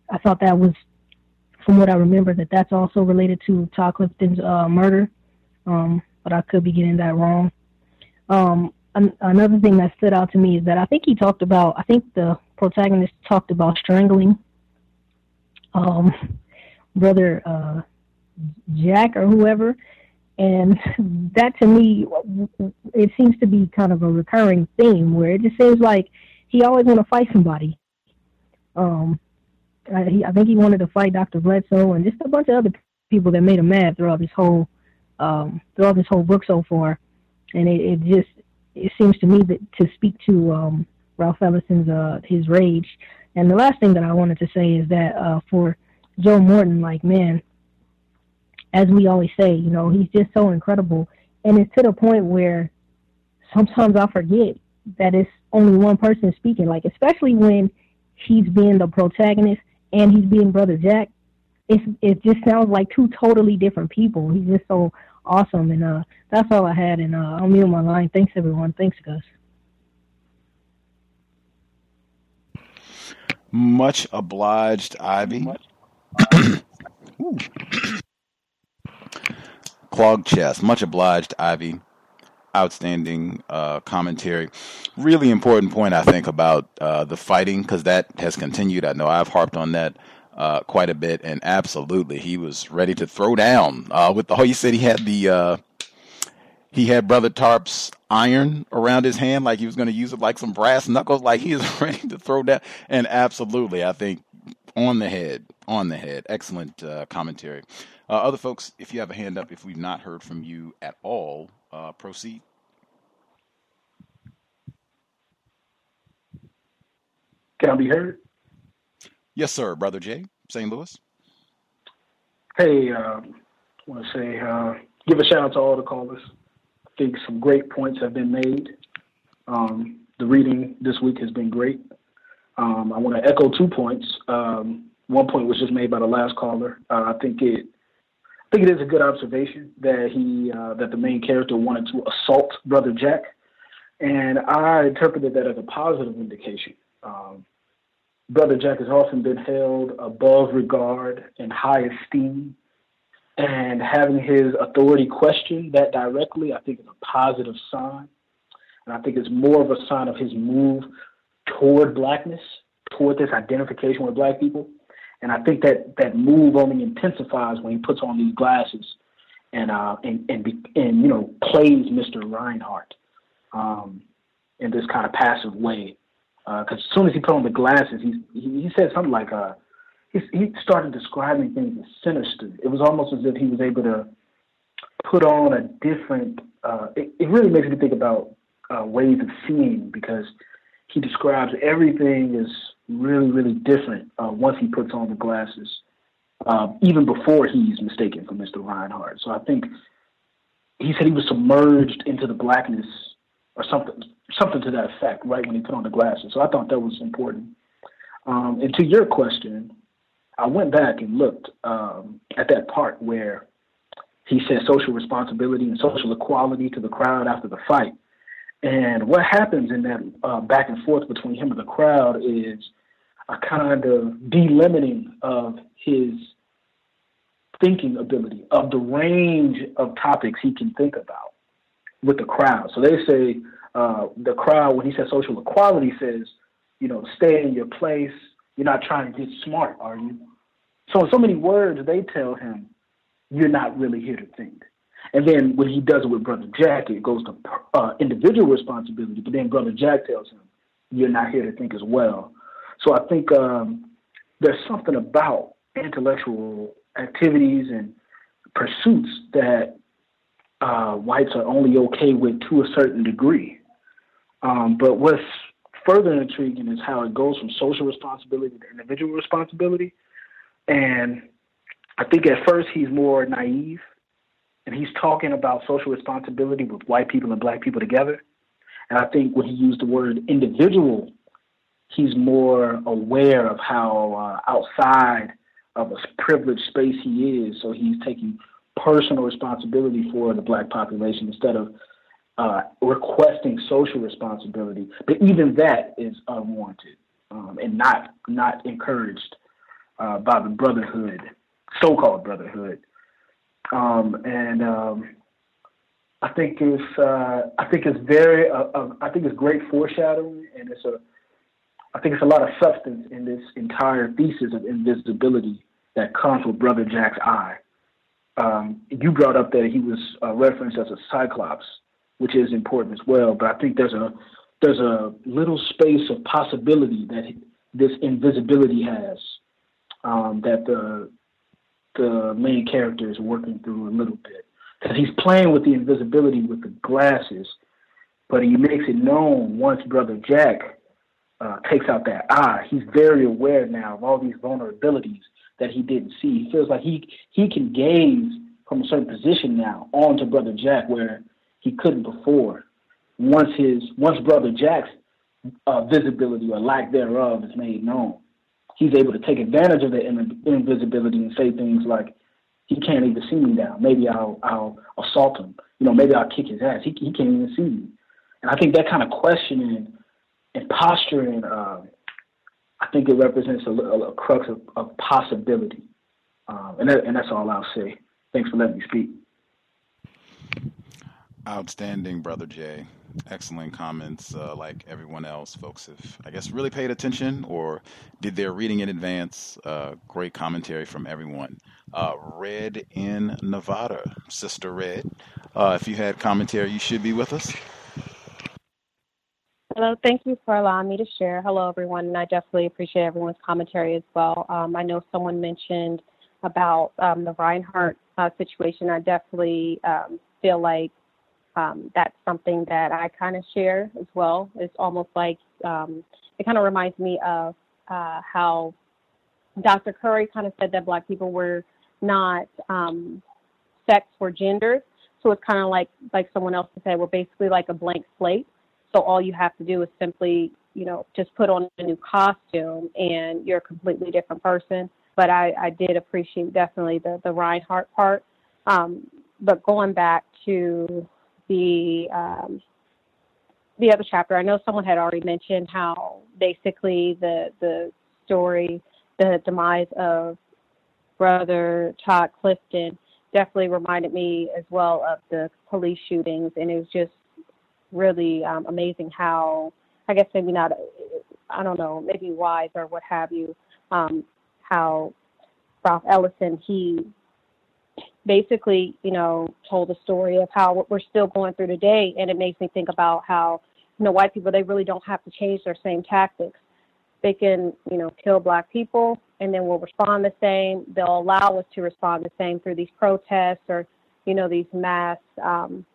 I thought that was, from what I remember, that that's also related to Tod Clifton's uh, murder, um, but I could be getting that wrong. Um, an- another thing that stood out to me is that I think he talked about I think the protagonist talked about strangling um, brother uh, Jack or whoever and that to me, it seems to be kind of a recurring theme where it just seems like he always want to fight somebody. Um, I, he, I think he wanted to fight Dr. Bledsoe and just a bunch of other people that made him mad throughout this whole um, throughout this whole book so far. And it, it just it seems to me that to speak to um, Ralph Ellison's uh, his rage. And the last thing that I wanted to say is that uh, for Joe Morton, like man, as we always say, you know, he's just so incredible. And it's to the point where sometimes I forget that it's only one person speaking. Like, especially when he's being the protagonist and he's being Brother Jack, it's, it just sounds like two totally different people. He's just so awesome. And uh, that's all I had. And uh, I'll mute my line. Thanks, everyone. Thanks, Gus. Much obliged, Ivy. clogged chest. Much obliged, Ivy. Outstanding uh, commentary. Really important point, I think, about uh, the fighting because that has continued. I know I've harped on that uh, quite a bit, and absolutely, he was ready to throw down uh, with the whole. You said he had the uh, he had Brother Tarp's iron around his hand, like he was going to use it like some brass knuckles, like he is ready to throw down. And absolutely, I think on the head, on the head. Excellent uh, commentary. Uh, other folks, if you have a hand up, if we've not heard from you at all, uh, proceed. Can I be heard? Yes, sir, Brother Jay, St. Louis. Hey, uh, I want to say, uh, give a shout out to all the callers I think some great points have been made. Um, the reading this week has been great. Um, I want to echo two points. Um, one point was just made by the last caller. Uh, I think it, I think it is a good observation that he, uh, that the main character wanted to assault Brother Jack, and I interpreted that as a positive indication. Um, Brother Jack has often been held above regard and high esteem and having his authority questioned that directly, I think is a positive sign. And I think it's more of a sign of his move toward blackness, toward this identification with black people. And I think that that move only intensifies when he puts on these glasses and uh, and and, be, and you know plays Mr. Rinehart um, in this kind of passive way. Because uh, as soon as he put on the glasses, he he, he said something like, uh, he, he started describing things as sinister. It was almost as if he was able to put on a different. Uh, it, it really makes me think about uh, ways of seeing because he describes everything as really, really different uh, once he puts on the glasses, uh, even before he's mistaken for Mr. Rinehart. So I think he said he was submerged into the blackness or something, something to that effect, right when he put on the glasses. So I thought that was important. Um, and to your question, I went back and looked um, at that part where he said social responsibility and social equality to the crowd after the fight. And what happens in that uh, back and forth between him and the crowd is a kind of delimiting of his thinking ability, of the range of topics he can think about with the crowd. So they say uh, the crowd, when he says social equality, says, you know, stay in your place, you're not trying to get smart, are you? So in so many words, they tell him, you're not really here to think. And then when he does it with Brother Jack, it goes to uh, individual responsibility. But then Brother Jack tells him, you're not here to think as well. So I think um, there's something about intellectual activities and pursuits that uh, whites are only okay with to a certain degree. Um, but what's further intriguing is how it goes from social responsibility to individual responsibility. And I think at first he's more naive and he's talking about social responsibility with white people and black people together. And I think when he used the word individual, he's more aware of how uh, outside of a privileged space he is. So he's taking personal responsibility for the black population instead of uh, requesting social responsibility. But even that is unwarranted um, and not not encouraged uh, by the Brotherhood, so-called Brotherhood, um, and um, I think it's uh, I think it's very uh, uh, I think it's great foreshadowing, and it's a I think it's a lot of substance in this entire thesis of invisibility that comes with Brother Jack's eye. Um, you brought up that he was uh, referenced as a cyclops, which is important as well. But I think there's a there's a little space of possibility that this invisibility has um, that the the main character is working through a little bit because he's playing with the invisibility with the glasses, but he makes it known once Brother Jack uh, takes out that eye. He's very aware now of all these vulnerabilities that he didn't see. He feels like he he can gaze from a certain position now onto Brother Jack where he couldn't before. Once his once Brother Jack's uh, visibility or lack thereof is made known he's able to take advantage of the invisibility and say things like, "He can't even see me now. Maybe I'll I'll assault him. You know, maybe I'll kick his ass. He he can't even see me." And I think that kind of questioning and posturing, uh, I think it represents a, a, a crux of, of possibility. Um, and that, and that's all I'll say. Thanks for letting me speak. Outstanding, Brother Jay. Excellent comments. Uh, like everyone else, folks have, I guess, really paid attention or did their reading in advance. Uh, great commentary from everyone. Uh, Red in Nevada, Sister Red. Uh, if you had commentary, you should be with us. Hello, thank you for allowing me to share. Hello, everyone, and I definitely appreciate everyone's commentary as well. Um, I know someone mentioned about um, the Rinehart uh, situation. I definitely um, feel like um, that's something that I kind of share as well. It's almost like um, it kind of reminds me of uh, how Dr. Curry kind of said that Black people were not um, sex or gender. So it's kind of like like someone else said, we're basically like a blank slate. So all you have to do is simply, you know, just put on a new costume and you're a completely different person. But I, I did appreciate definitely the the Rinehart part. Um, but going back to the um, the other chapter, I know someone had already mentioned how basically the the story, the demise of brother Tod Clifton, definitely reminded me as well of the police shootings, and it was just really um, amazing how I guess maybe not I don't know maybe wise or what have you um, how Ralph Ellison he basically, you know, told a story of how we're still going through today, and it makes me think about how, you know, white people they really don't have to change their same tactics. They can, you know, kill black people, and then we'll respond the same. They'll allow us to respond the same through these protests or, you know, these mass um,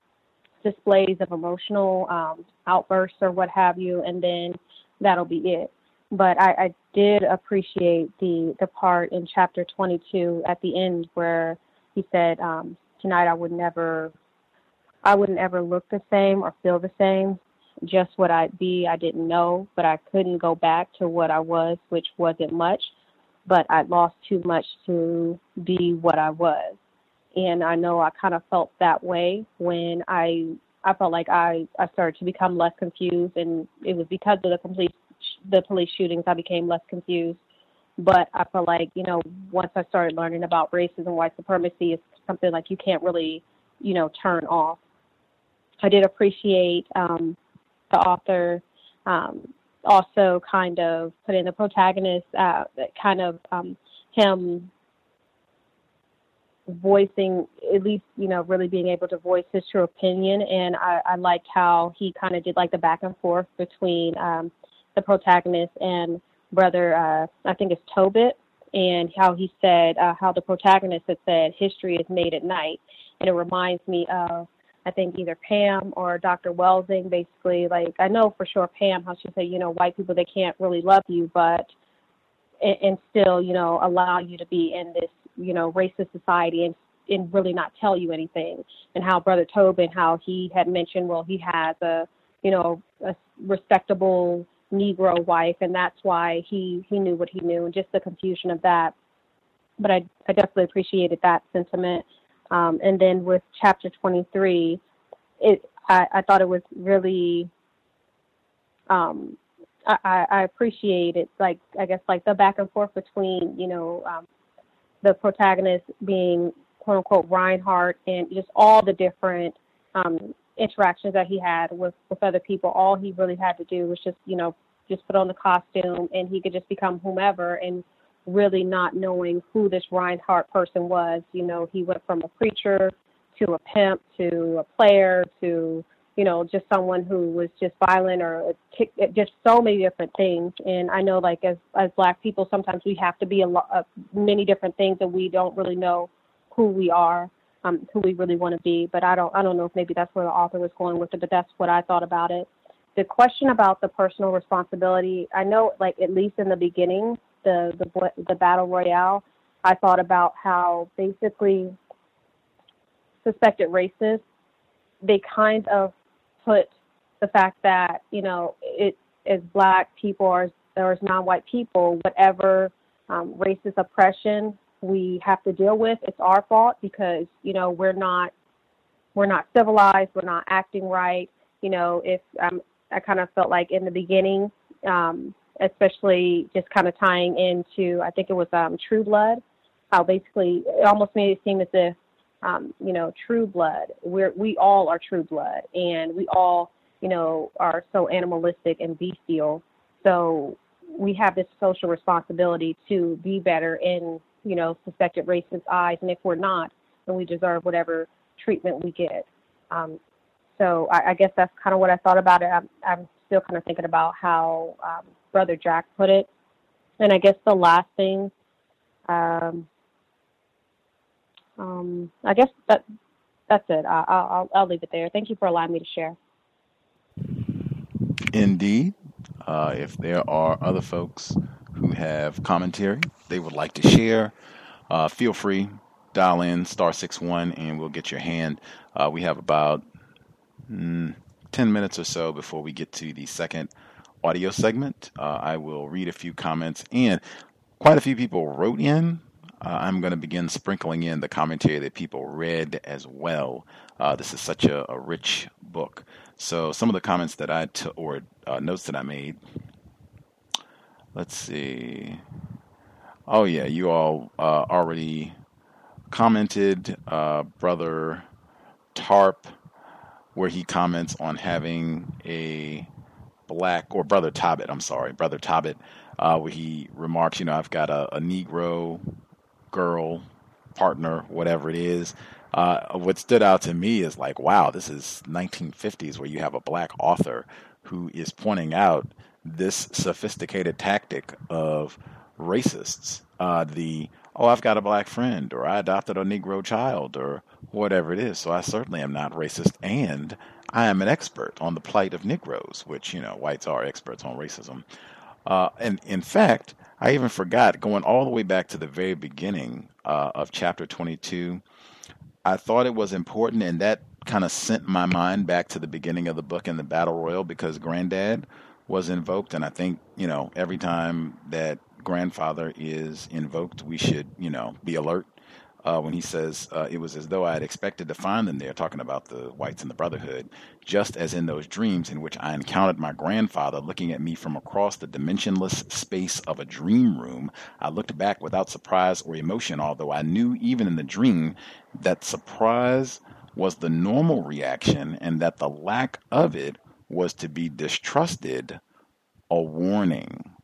displays of emotional um, outbursts or what have you, and then that'll be it. But I, I did appreciate the the part in chapter 22 at the end where he said, um, tonight I would never, I wouldn't ever look the same or feel the same. Just what I'd be, I didn't know, but I couldn't go back to what I was, which wasn't much. But I lost too much to be what I was, and I know I kind of felt that way when I I felt like I I started to become less confused, and it was because of the complete the police shootings I became less confused but I feel like, you know, once I started learning about racism, white supremacy, it's something like you can't really, you know, turn off. I did appreciate um, the author um, also kind of put in the protagonist, uh, kind of um, him voicing at least you know really being able to voice his true opinion and i i liked how he kind of did like the back and forth between um the protagonist and brother, uh, I think it's Tobitt, and how he said, uh, how the protagonist had said, history is made at night. And it reminds me of, I think, either Pam or Dr. Welsing, basically, like, I know for sure Pam, how she said, you know, white people, they can't really love you, but, and, and still, you know, allow you to be in this, you know, racist society and and really not tell you anything. And how Brother Tobitt, how he had mentioned, well, he has a, you know, a respectable Negro wife, and that's why he he knew what he knew, and just the confusion of that. But I I definitely appreciated that sentiment. Um, and then with chapter 23, it I, I thought it was really um, I, I appreciate it like I guess like the back and forth between you know um, the protagonist being quote unquote Rinehart and just all the different um, interactions that he had with with other people. All he really had to do was just you know just put on the costume and he could just become whomever and really not knowing who this Rinehart person was. You know, he went from a preacher to a pimp to a player to you know just someone who was just violent or just so many different things and i know like as as black people sometimes we have to be a lot of many different things and we don't really know who we are um, who we really want to be. But I don't I don't know if maybe that's where the author was going with it, but that's what I thought about it. The question about the personal responsibility, I know like at least in the beginning, the the the battle royale, I thought about how basically suspected racists they kind of put the fact that you know it as black people or, or as non-white people, whatever um, racist oppression we have to deal with. It's our fault because you know we're not we're not civilized. We're not acting right. You know, if um, I kind of felt like in the beginning, um, especially just kind of tying into I think it was um, Trueblood, how basically it almost made it seem as if um, you know, true blood. We're we all are true blood, and we all, you know, are so animalistic and bestial. So we have this social responsibility to be better in, you know, suspected racist eyes, and if we're not, then we deserve whatever treatment we get. Um, so I, I guess that's kind of what I thought about it. I'm, I'm still kind of thinking about how um, Brother Jack put it, and I guess the last thing. Um, um, I guess that that's it. I, I'll I'll leave it there. Thank you for allowing me to share. Indeed. Uh, if there are other folks who have commentary they would like to share, uh, feel free. Dial in star six one, and we'll get your hand. Uh, we have about mm, ten minutes or so before we get to the second audio segment. Uh, I will read a few comments, and quite a few people wrote in uh, I'm going to begin sprinkling in the commentary that people read as well. Uh, this is such a, a, rich book. So some of the comments that I took or uh, notes that I made. Let's see. Oh yeah, you all uh, already commented, uh, brother Tarp, where he comments on having a black or brother Tobitt. I'm sorry, brother Tobitt, uh, where he remarks, you know, I've got a, a Negro girl, partner, whatever it is. Uh, what stood out to me is like, wow, this is 1950s where you have a black author who is pointing out this sophisticated tactic of racists. Uh, the, oh, I've got a black friend, or I adopted a Negro child, or whatever it is. So I certainly am not racist. And I am an expert on the plight of Negroes, which, you know, whites are experts on racism. Uh, and in fact, I even forgot going all the way back to the very beginning uh, of chapter 22. I thought it was important, and that kind of sent my mind back to the beginning of the book in the battle royal because granddad was invoked, and I think you know every time that grandfather is invoked, we should you know be alert uh, when he says uh, it was as though I had expected to find them there, talking about the whites and the brotherhood, just as in those dreams in which I encountered my grandfather looking at me from across the dimensionless space of a dream room. I looked back without surprise or emotion, although I knew even in the dream that surprise was the normal reaction and that the lack of it was to be distrusted a warning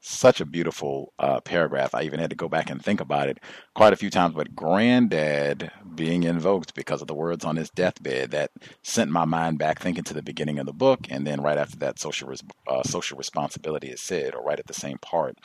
such a beautiful uh, paragraph. I even had to go back and think about it quite a few times. But granddad being invoked because of the words on his deathbed that sent my mind back thinking to the beginning of the book, and then right after that, social res- uh, social responsibility is said, or right at the same part.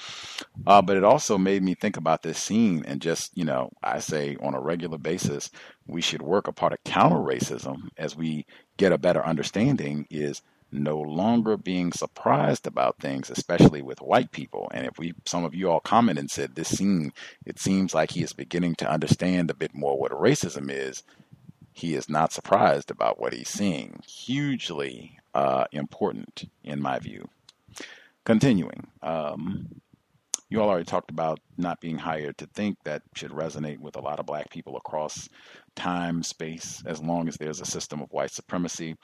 Uh, but it also made me think about this scene, and just you know, I say on a regular basis, we should work a part of counter racism as we get a better understanding. Is no longer being surprised about things, especially with white people. And if we, some of you all commented and said this scene, it seems like he is beginning to understand a bit more what racism is. He is not surprised about what he's seeing. Hugely uh, important, in my view. Continuing, um, you all already talked about not being hired to think that should resonate with a lot of black people across time, space, as long as there's a system of white supremacy.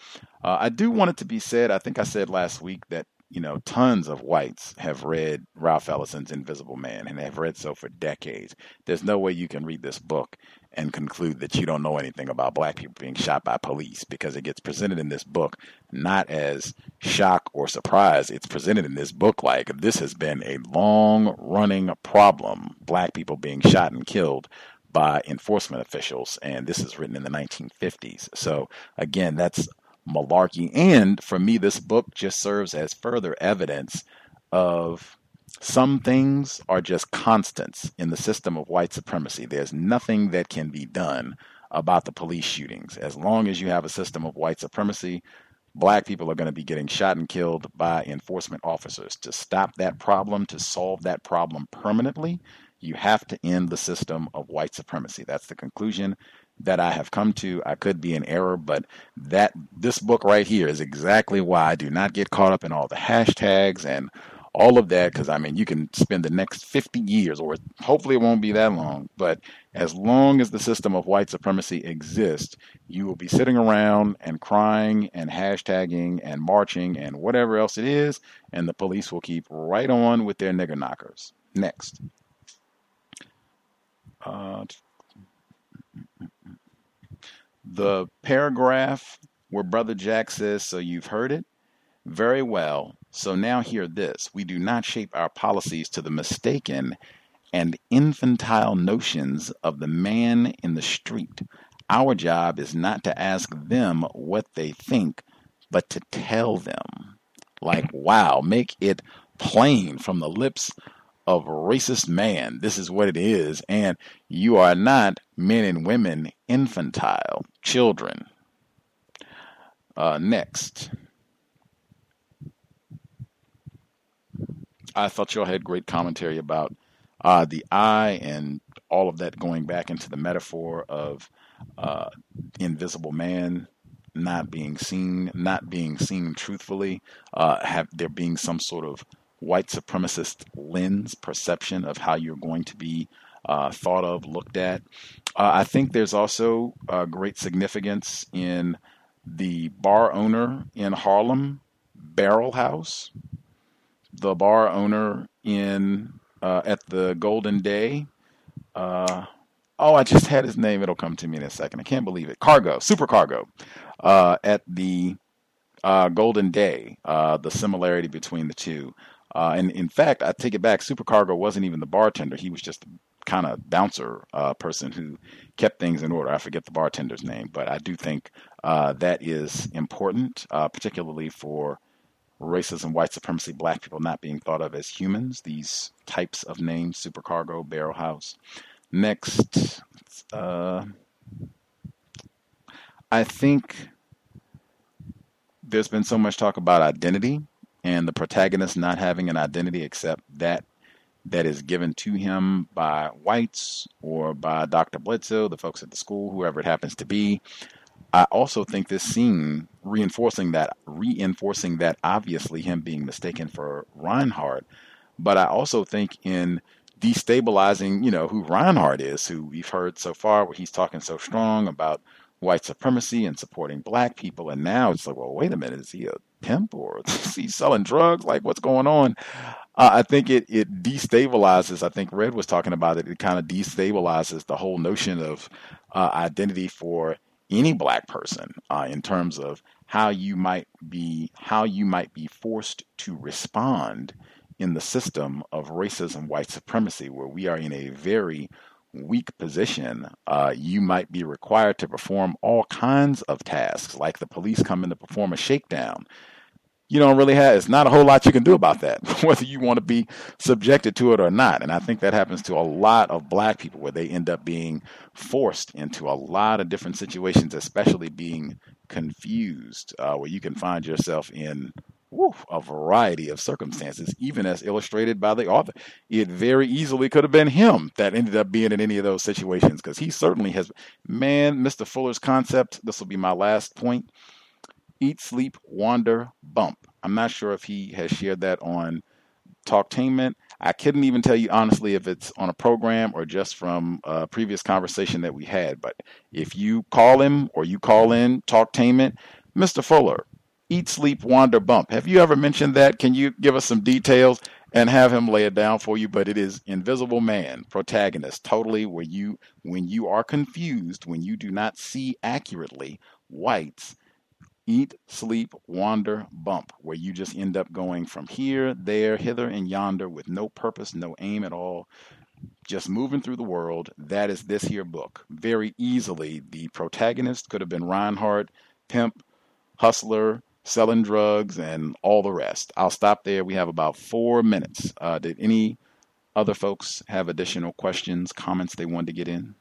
Uh, I do want it to be said, I think I said last week that you know, tons of whites have read Ralph Ellison's Invisible Man and have read so for decades. There's no way you can read this book and conclude that you don't know anything about black people being shot by police because it gets presented in this book not as shock or surprise. It's presented in this book like this has been a long running problem, black people being shot and killed by enforcement officials. And this is written in the 1950s. So, again, that's malarkey. And for me, this book just serves as further evidence of some things are just constants in the system of white supremacy. There's nothing that can be done about the police shootings. As long as you have a system of white supremacy, black people are going to be getting shot and killed by enforcement officers. To stop that problem, to solve that problem permanently, you have to end the system of white supremacy. That's the conclusion that I have come to. I could be in error, but that this book right here is exactly why I do not get caught up in all the hashtags and all of that because I mean you can spend the next 50 years or hopefully it won't be that long but as long as the system of white supremacy exists you will be sitting around and crying and hashtagging and marching and whatever else it is and the police will keep right on with their nigger knockers next uh, The paragraph where Brother Jack says, So you've heard it? Very well. So now hear this. We do not shape our policies to the mistaken and infantile notions of the man in the street. Our job is not to ask them what they think, but to tell them. Like, wow, make it plain from the lips of racist man. This is what it is. And you are not men and women infantile children. Uh, next. I thought y'all had great commentary about uh, the eye and all of that going back into the metaphor of uh, invisible man not being seen, not being seen truthfully, uh, have there being some sort of white supremacist lens perception of how you're going to be uh, thought of, looked at. Uh, I think there's also great significance in the bar owner in Harlem, Barrelhouse, the bar owner in uh, at the Golden Day. Uh, oh, I just had his name. It'll come to me in a second. I can't believe it. Cargo, Super Cargo, uh, at the uh, Golden Day. Uh, the similarity between the two. Uh, and in fact, I take it back. Supercargo wasn't even the bartender. He was just kind of bouncer uh, person who kept things in order. I forget the bartender's name, but I do think uh, that is important, uh, particularly for racism, white supremacy, black people not being thought of as humans. These types of names: supercargo, Barrelhouse. Next, uh, I think there's been so much talk about identity and the protagonist not having an identity except that that is given to him by whites or by Dr. Bledsoe, the folks at the school, whoever it happens to be. I also think this scene reinforcing that, reinforcing that obviously him being mistaken for Rinehart, but I also think in destabilizing, you know, who Rinehart is, who we've heard so far, where he's talking so strong about white supremacy and supporting black people, and now it's like, well, wait a minute, is he a pimp or is he selling drugs? Like, what's going on? Uh, I think it it destabilizes. I think Red was talking about it. It kind of destabilizes the whole notion of uh, identity for any black person uh, in terms of how you might be how you might be forced to respond in the system of racism, white supremacy, where we are in a very weak position, uh, you might be required to perform all kinds of tasks, like the police come in to perform a shakedown. You don't really have it's not a whole lot you can do about that whether you want to be subjected to it or not. And i think that happens to a lot of black people where they end up being forced into a lot of different situations especially being confused uh, where you can find yourself in woo, a variety of circumstances even as illustrated by the author it very easily could have been him that ended up being in any of those situations because he certainly has man mr fuller's concept this will be my last point Eat, Sleep, Wander, Bump. I'm not sure if he has shared that on Talktainment. I couldn't even tell you honestly if it's on a program or just from a previous conversation that we had. But if you call him or you call in Talktainment, Mr. Fuller, Eat, Sleep, Wander, Bump. Have you ever mentioned that? Can you give us some details and have him lay it down for you? But it is Invisible Man, protagonist, totally where you, when you are confused, when you do not see accurately whites eat, sleep, wander, bump, where you just end up going from here, there, hither, and yonder with no purpose, no aim at all, just moving through the world. That is this here book. Very easily, the protagonist could have been Rinehart, pimp, hustler, selling drugs, and all the rest. I'll stop there. We have about four minutes. Uh, did any other folks have additional questions, comments they wanted to get in?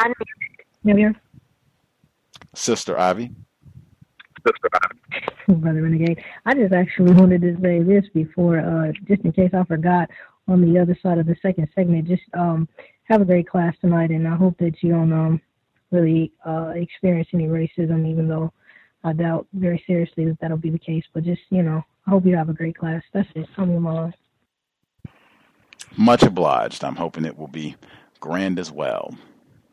I'm here. Sister Ivy. Sister Ivy. Brother Renegade. I just actually wanted to say this before, uh, just in case I forgot on the other side of the second segment. Just um, have a great class tonight, and I hope that you don't um, really uh, experience any racism, even though I doubt very seriously that that'll be the case. But just, you know, I hope you have a great class. That's it. I'm my Much obliged. I'm hoping it will be grand as well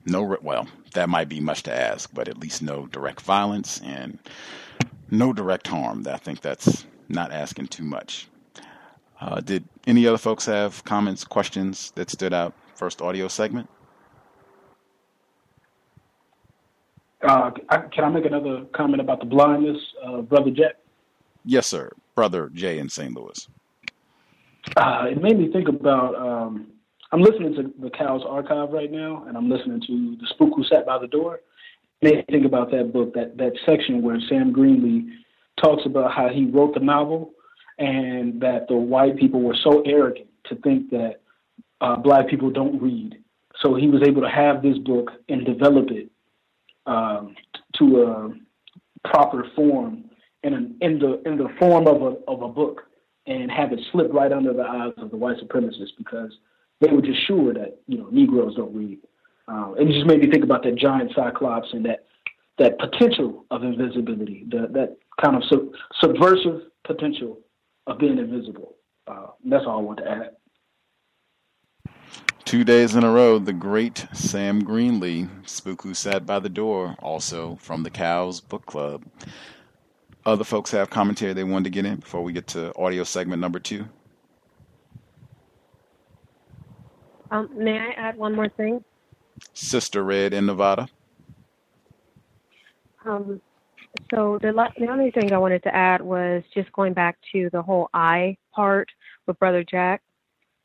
no well that might be much to ask but at least no direct violence and no direct harm. I think that's not asking too much. Uh, did any other folks have comments, questions that stood out? First audio segment. Uh, can I make another comment about the blindness, uh, Brother Jack? Yes, sir. Brother Jay in St. Louis. Uh, it made me think about. Um, I'm listening to the Cow's Archive right now, and I'm listening to The Spook Who Sat by the Door. Think about that book, that, that section where Sam Greenlee talks about how he wrote the novel and that the white people were so arrogant to think that uh, black people don't read. So he was able to have this book and develop it um, to a proper form in, an, in the in the form of a of a book and have it slip right under the eyes of the white supremacists because they were just sure that you know Negroes don't read. Uh, and it just made me think about that giant cyclops and that that potential of invisibility, the, that kind of sub, subversive potential of being invisible. Uh, that's all I want to add. Two days in a row, the great Sam Greenlee, Spook Who Sat by the Door, also from the Cows Book Club. Other folks have commentary they wanted to get in before we get to audio segment number two. Um, may I add one more thing? Sister Red in Nevada. Um, so the the only thing I wanted to add was just going back to the whole I part with Brother Jack,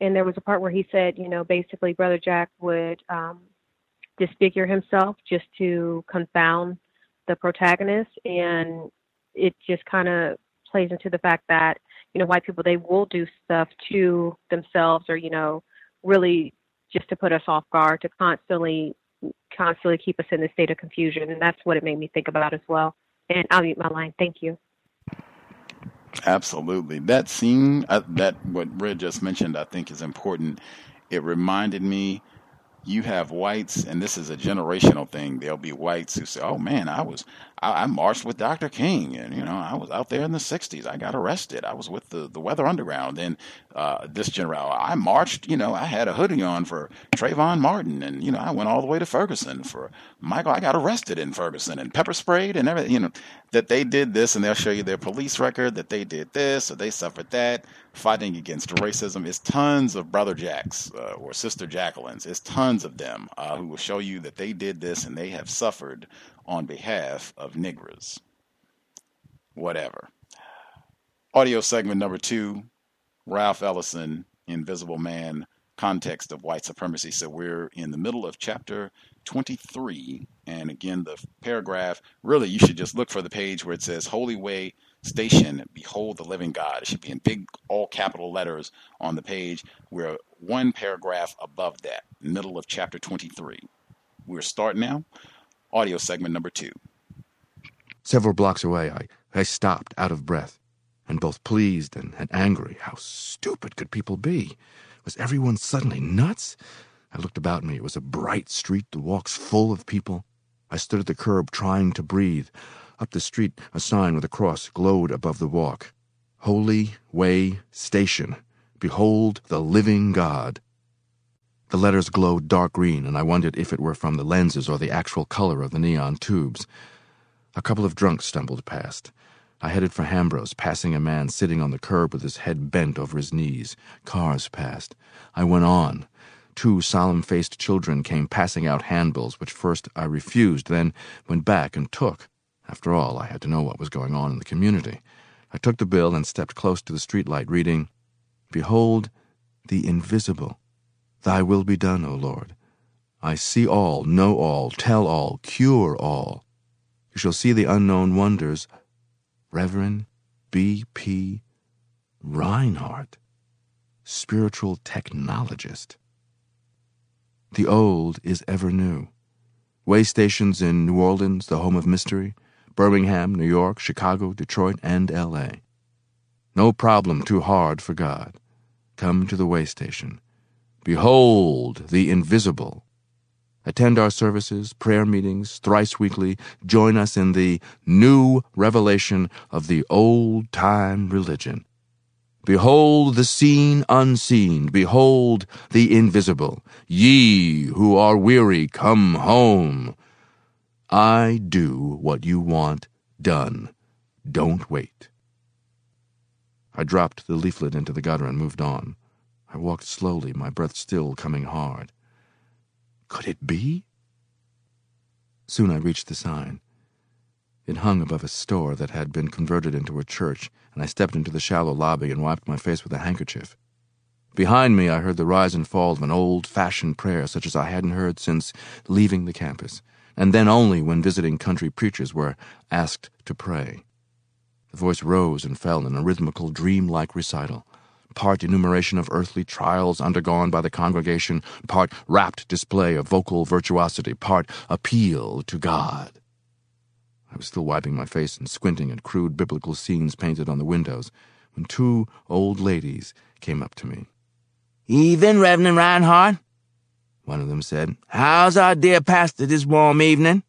and there was a part where he said, you know, basically Brother Jack would um, disfigure himself just to confound the protagonist, and it just kind of plays into the fact that you know white people they will do stuff to themselves or you know really just to put us off guard to constantly constantly keep us in a state of confusion. And that's what it made me think about as well. And i'll mute my line. Thank you. Absolutely. That scene uh, that what red just mentioned i think is important. It reminded me you have whites, and this is a generational thing. There'll be whites who say, "Oh man, I was I, I, marched with Dr. King, and you know I was out there in the '60s. I got arrested. I was with the the Weather Underground. And uh, this general, I marched. You know, I had a hoodie on for Trayvon Martin, and you know I went all the way to Ferguson for Michael. I got arrested in Ferguson and pepper sprayed and everything. You know that they did this, and they'll show you their police record that they did this or they suffered that fighting against racism is tons of brother jacks uh, or sister jacquelines it's tons of them uh, who will show you that they did this and they have suffered on behalf of niggers whatever audio segment number two ralph ellison invisible man context of white supremacy so we're in the middle of chapter 23 and again the paragraph really you should just look for the page where it says holy way station, Behold the Living God. It should be in big, all capital letters on the page. We're one paragraph above that, middle of chapter 23. We're starting now. Audio segment number two. Several blocks away, I, I stopped, out of breath, and both pleased and, and angry. How stupid could people be? Was everyone suddenly nuts? I looked about me. It was a bright street, the walks full of people. I stood at the curb trying to breathe. Up the street, a sign with a cross glowed above the walk. Holy Way Station. Behold the living God. The letters glowed dark green, and I wondered if it were from the lenses or the actual color of the neon tubes. A couple of drunks stumbled past. I headed for Hambro's, passing a man sitting on the curb with his head bent over his knees. Cars passed. I went on. Two solemn faced children came passing out handbills, which first I refused, then went back and took. After all, I had to know what was going on in the community. I took the bill and stepped close to the streetlight, reading, Behold the invisible. Thy will be done, O Lord. I see all, know all, tell all, cure all. You shall see the unknown wonders. Reverend B. P. Rinehart, spiritual technologist. The old is ever new. Way stations in New Orleans, the home of mystery. Birmingham, New York, Chicago, Detroit, and L.A. No problem too hard for God. Come to the way station. Behold the invisible. Attend our services, prayer meetings, thrice weekly. Join us in the new revelation of the old time religion. Behold the seen unseen. Behold the invisible. Ye who are weary, come home. I do what you want done. Don't wait. I dropped the leaflet into the gutter and moved on. I walked slowly, my breath still coming hard. Could it be? Soon I reached the sign. It hung above a store that had been converted into a church, and I stepped into the shallow lobby and wiped my face with a handkerchief. Behind me, I heard the rise and fall of an old fashioned prayer such as I hadn't heard since leaving the campus, and then only when visiting country preachers were asked to pray. The voice rose and fell in a rhythmical, dream like recital part enumeration of earthly trials undergone by the congregation, part rapt display of vocal virtuosity, part appeal to God. I was still wiping my face and squinting at crude biblical scenes painted on the windows when two old ladies came up to me. Even, Reverend Rinehart? One of them said. How's our dear pastor this warm evening?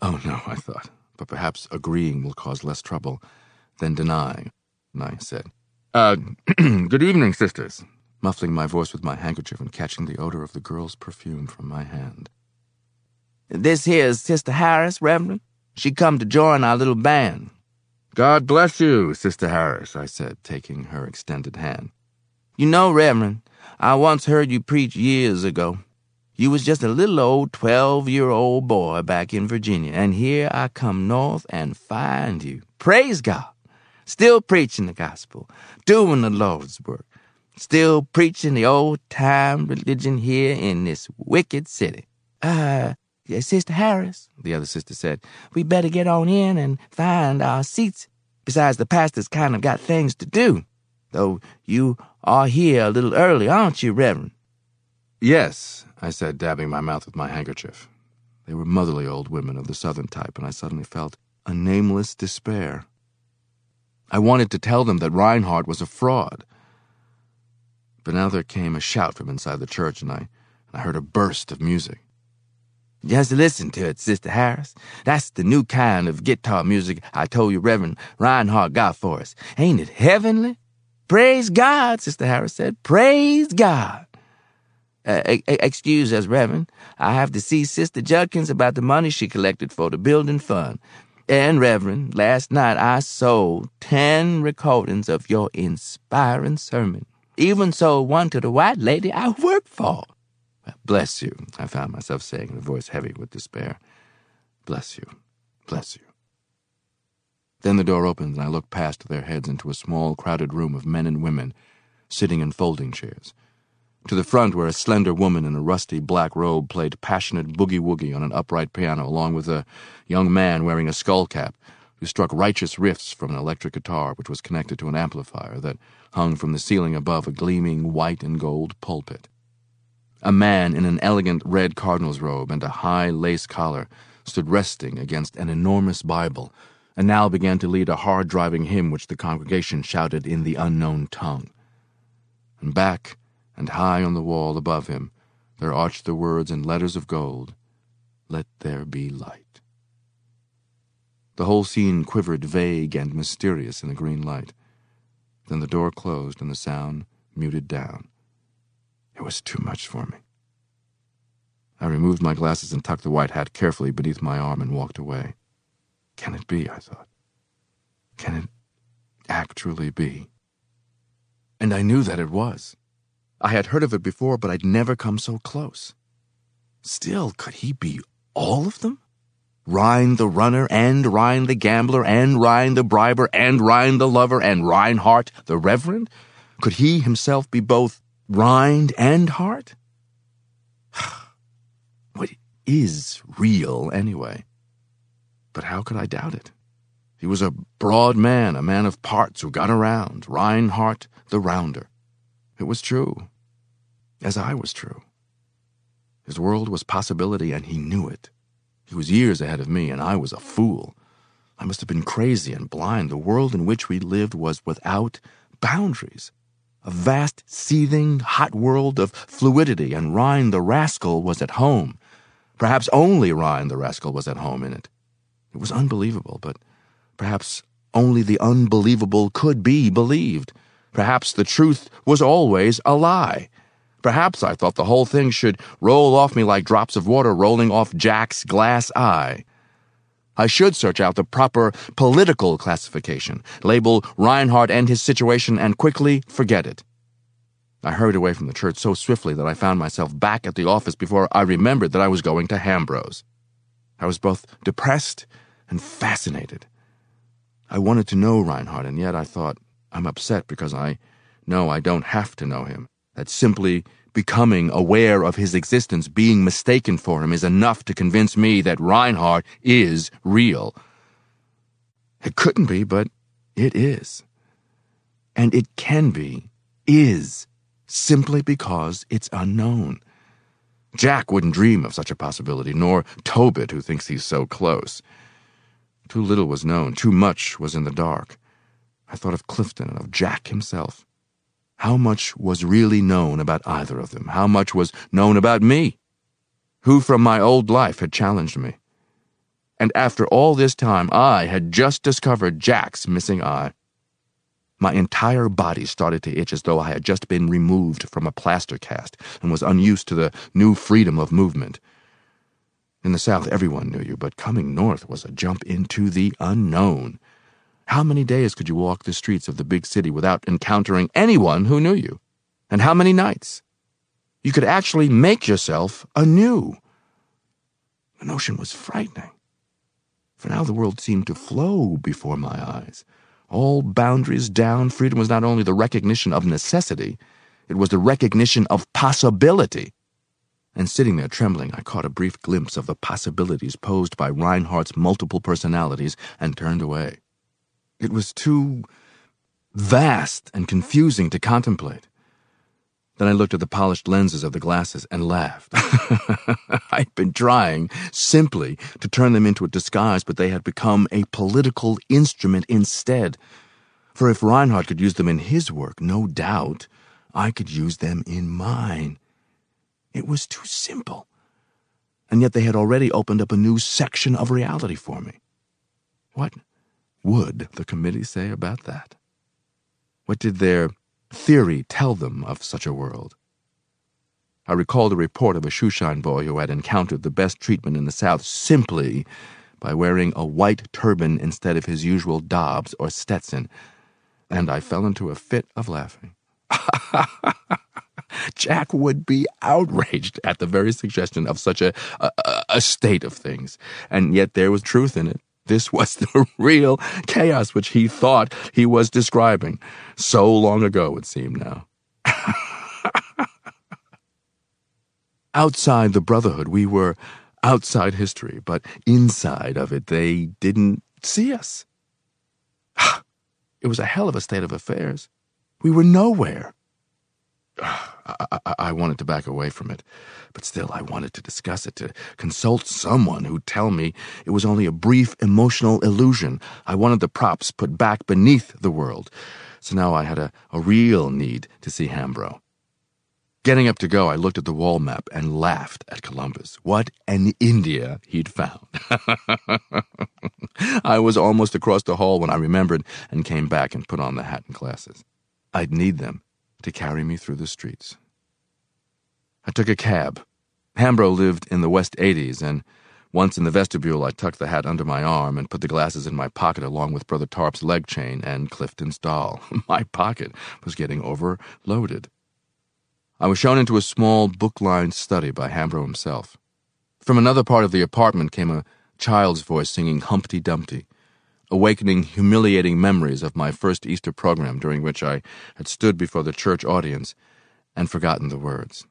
Oh, no, I thought, but perhaps agreeing will cause less trouble than denying. And I said, Uh, good evening, sisters, muffling my voice with my handkerchief and catching the odor of the girl's perfume from my hand. This here's Sister Harris, Reverend. She come to join our little band. God bless you, Sister Harris, I said, taking her extended hand. You know, Reverend, I once heard you preach years ago. You was just a little old twelve-year-old boy back in Virginia, and here I come north and find you. Praise God. Still preaching the gospel, doing the Lord's work, still preaching the old-time religion here in this wicked city. Uh, Sister Harris, the other sister said, we better get on in and find our seats. Besides, the pastor's kind of got things to do. Though you are here a little early, aren't you, Reverend? Yes, I said, dabbing my mouth with my handkerchief. They were motherly old women of the southern type, and I suddenly felt a nameless despair. I wanted to tell them that Rinehart was a fraud. But now there came a shout from inside the church, and I, and I heard a burst of music. Just listen to it, Sister Harris. That's the new kind of guitar music I told you Reverend Rinehart got for us. Ain't it heavenly? Praise God, Sister Harris said. Praise God. Uh, excuse us, Reverend. I have to see Sister Judkins about the money she collected for the building fund. And, Reverend, last night I sold ten recordings of your inspiring sermon. Even sold one to the white lady I work for. Bless you, I found myself saying in a voice heavy with despair. Bless you. Bless you. Then the door opened, and I looked past their heads into a small, crowded room of men and women sitting in folding chairs. To the front, where a slender woman in a rusty black robe played passionate boogie woogie on an upright piano, along with a young man wearing a skull cap who struck righteous riffs from an electric guitar which was connected to an amplifier that hung from the ceiling above a gleaming white and gold pulpit. A man in an elegant red cardinal's robe and a high lace collar stood resting against an enormous Bible, and now began to lead a hard driving hymn which the congregation shouted in the unknown tongue. And back and high on the wall above him there arched the words in letters of gold, Let there be light. The whole scene quivered vague and mysterious in the green light. Then the door closed and the sound muted down. It was too much for me. I removed my glasses and tucked the white hat carefully beneath my arm and walked away. Can it be? I thought. Can it actually be? And I knew that it was. I had heard of it before, but I'd never come so close. Still, could he be all of them? Rine the runner, and Rine the gambler, and Rine the briber, and Rine the lover, and Rinehart the reverend? Could he himself be both rind and heart? what is real, anyway? But how could I doubt it? He was a broad man, a man of parts who got around, Rinehart the rounder. It was true, as I was true. His world was possibility, and he knew it. He was years ahead of me, and I was a fool. I must have been crazy and blind. The world in which we lived was without boundaries a vast, seething, hot world of fluidity, and Rine the rascal was at home. Perhaps only Rine the rascal was at home in it. It was unbelievable, but perhaps only the unbelievable could be believed. Perhaps the truth was always a lie. Perhaps I thought the whole thing should roll off me like drops of water rolling off Jack's glass eye. I should search out the proper political classification, label Rinehart and his situation, and quickly forget it. I hurried away from the church so swiftly that I found myself back at the office before I remembered that I was going to Hambro's. I was both depressed and fascinated. I wanted to know Rinehart, and yet I thought, I'm upset because I know I don't have to know him. That simply becoming aware of his existence, being mistaken for him, is enough to convince me that Rinehart is real. It couldn't be, but it is. And it can be, is, simply because it's unknown. Jack wouldn't dream of such a possibility, nor Tobitt, who thinks he's so close. Too little was known, too much was in the dark. I thought of Clifton and of Jack himself. How much was really known about either of them? How much was known about me? Who from my old life had challenged me? And after all this time, I had just discovered Jack's missing eye. My entire body started to itch as though I had just been removed from a plaster cast and was unused to the new freedom of movement. In the South, everyone knew you, but coming north was a jump into the unknown. How many days could you walk the streets of the big city without encountering anyone who knew you? And how many nights? You could actually make yourself anew. The notion was frightening. For now the world seemed to flow before my eyes. All boundaries down, freedom was not only the recognition of necessity, it was the recognition of possibility. And sitting there trembling, I caught a brief glimpse of the possibilities posed by Rinehart's multiple personalities and turned away. It was too vast and confusing to contemplate. Then I looked at the polished lenses of the glasses and laughed. I'd been trying simply to turn them into a disguise, but they had become a political instrument instead. For if Rinehart could use them in his work, no doubt I could use them in mine. It was too simple. And yet they had already opened up a new section of reality for me. What would the committee say about that? What did their theory tell them of such a world? I recalled a report of a shoeshine boy who had encountered the best treatment in the South simply by wearing a white turban instead of his usual Dobbs or Stetson, and I fell into a fit of laughing. Jack would be outraged at the very suggestion of such a, a, a state of things, and yet there was truth in it. This was the real chaos which he thought he was describing. So long ago, it seemed now. outside the Brotherhood, we were outside history, but inside of it, they didn't see us. it was a hell of a state of affairs. We were nowhere. I, I, wanted to back away from it, but still I wanted to discuss it, to consult someone who'd tell me it was only a brief emotional illusion. I wanted the props put back beneath the world. So now I had a, a real need to see Hambro. Getting up to go, I looked at the wall map and laughed at Columbus. What an India he'd found. I was almost across the hall when I remembered and came back and put on the hat and glasses. I'd need them to carry me through the streets. I took a cab. Hambro lived in the West 80s, and once in the vestibule, I tucked the hat under my arm and put the glasses in my pocket along with Brother Tarp's leg chain and Clifton's doll. my pocket was getting overloaded. I was shown into a small book lined study by Hambro himself. From another part of the apartment came a child's voice singing Humpty Dumpty awakening humiliating memories of my first Easter program during which I had stood before the church audience and forgotten the words.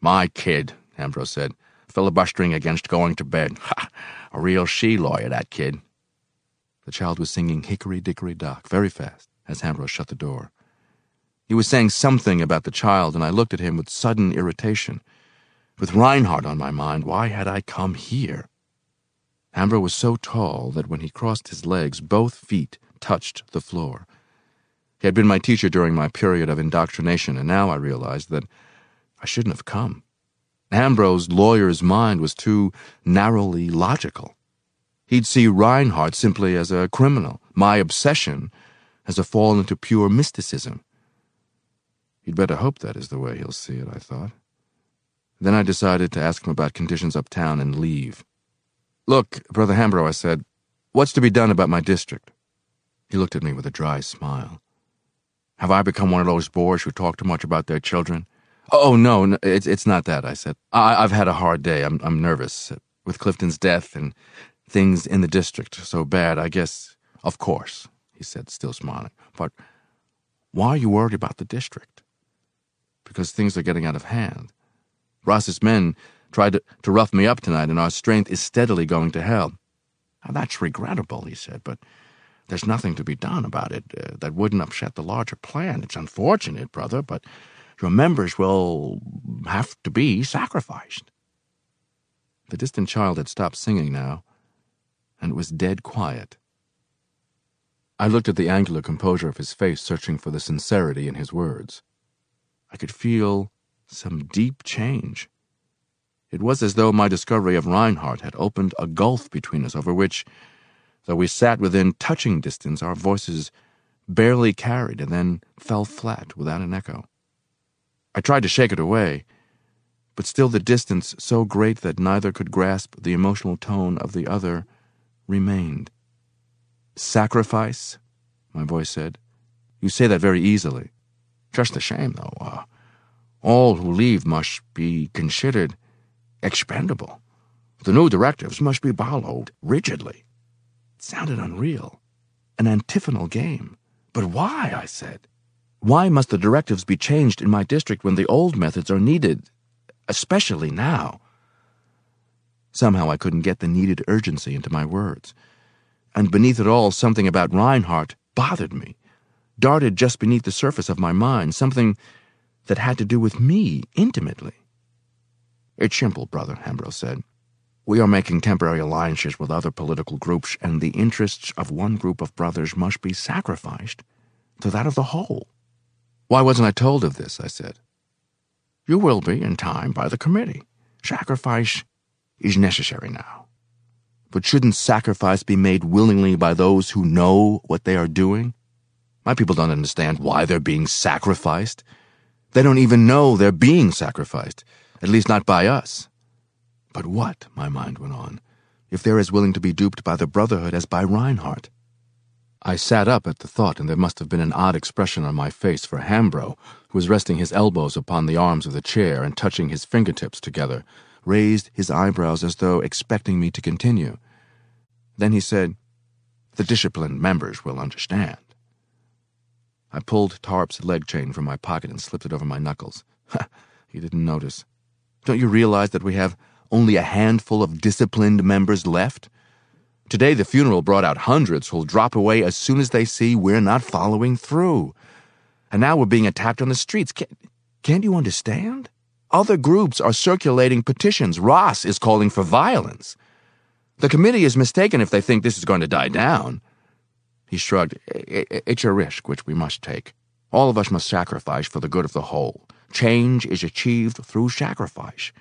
My kid, Hambro said, filibustering against going to bed. Ha! A real she lawyer, that kid. The child was singing Hickory Dickory Dock very fast as Hambro shut the door. He was saying something about the child, and I looked at him with sudden irritation. With Rinehart on my mind, why had I come here? Hambro was so tall that when he crossed his legs, both feet touched the floor. He had been my teacher during my period of indoctrination, and now I realized that I shouldn't have come. Hambro's lawyer's mind was too narrowly logical. He'd see Rinehart simply as a criminal, my obsession as a fall into pure mysticism. You'd better hope that is the way he'll see it, I thought. Then I decided to ask him about conditions uptown and leave. Look, Brother Hambro, I said, what's to be done about my district? He looked at me with a dry smile. Have I become one of those boors who talk too much about their children? Oh, no, it's, it's not that, I said. I, I've had a hard day. I'm, I'm nervous. With Clifton's death and things in the district so bad, I guess, of course, he said, still smiling. But why are you worried about the district? Because things are getting out of hand. Ras's men tried to, to rough me up tonight, and our strength is steadily going to hell. Now, that's regrettable, he said, but there's nothing to be done about it uh, that wouldn't upset the larger plan. It's unfortunate, brother, but your members will have to be sacrificed. The distant child had stopped singing now, and it was dead quiet. I looked at the angular composure of his face, searching for the sincerity in his words. I could feel some deep change. It was as though my discovery of Rinehart had opened a gulf between us over which Though we sat within touching distance, our voices barely carried and then fell flat without an echo. I tried to shake it away, but still the distance, so great that neither could grasp the emotional tone of the other, remained. Sacrifice? My voice said. You say that very easily. Just a shame, though. Uh, all who leave must be considered expendable. The new directives must be followed rigidly It sounded unreal. An antiphonal game. But why? I said. Why must the directives be changed in my district when the old methods are needed, especially now? Somehow I couldn't get the needed urgency into my words. And beneath it all, something about Rinehart bothered me, darted just beneath the surface of my mind, something that had to do with me intimately. It's simple, brother, Hambro said. We are making temporary alliances with other political groups, and the interests of one group of brothers must be sacrificed to that of the whole. Why wasn't I told of this? I said. You will be in time by the committee. Sacrifice is necessary now. But shouldn't sacrifice be made willingly by those who know what they are doing? My people don't understand why they're being sacrificed. They don't even know they're being sacrificed, at least not by us. But what, my mind went on, if they're as willing to be duped by the Brotherhood as by Rinehart? I sat up at the thought, and there must have been an odd expression on my face for Hambro, who was resting his elbows upon the arms of the chair and touching his fingertips together, raised his eyebrows as though expecting me to continue. Then he said, The disciplined members will understand. I pulled Tarp's leg chain from my pocket and slipped it over my knuckles. He didn't notice. Don't you realize that we have only a handful of disciplined members left? Today, the funeral brought out hundreds who'll drop away as soon as they see we're not following through. And now we're being attacked on the streets. Can't, can't you understand? Other groups are circulating petitions. Ras is calling for violence. The committee is mistaken if they think this is going to die down. He shrugged. It's a risk which we must take. All of us must sacrifice for the good of the whole. Change is achieved through sacrifice.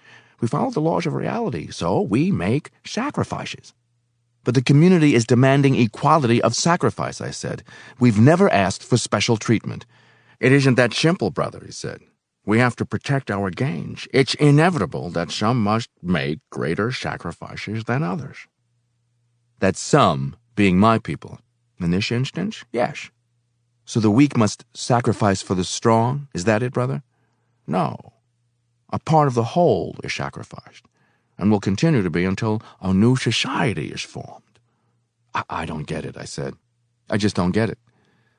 We follow the laws of reality, so we make sacrifices. But the community is demanding equality of sacrifice, I said. We've never asked for special treatment. It isn't that simple, brother, he said. We have to protect our gains. It's inevitable that some must make greater sacrifices than others. That some being my people. In this instance, yes. So the weak must sacrifice for the strong? Is that it, brother? No. A part of the whole is sacrificed, and will continue to be until a new society is formed. I, I don't get it, I said. I just don't get it.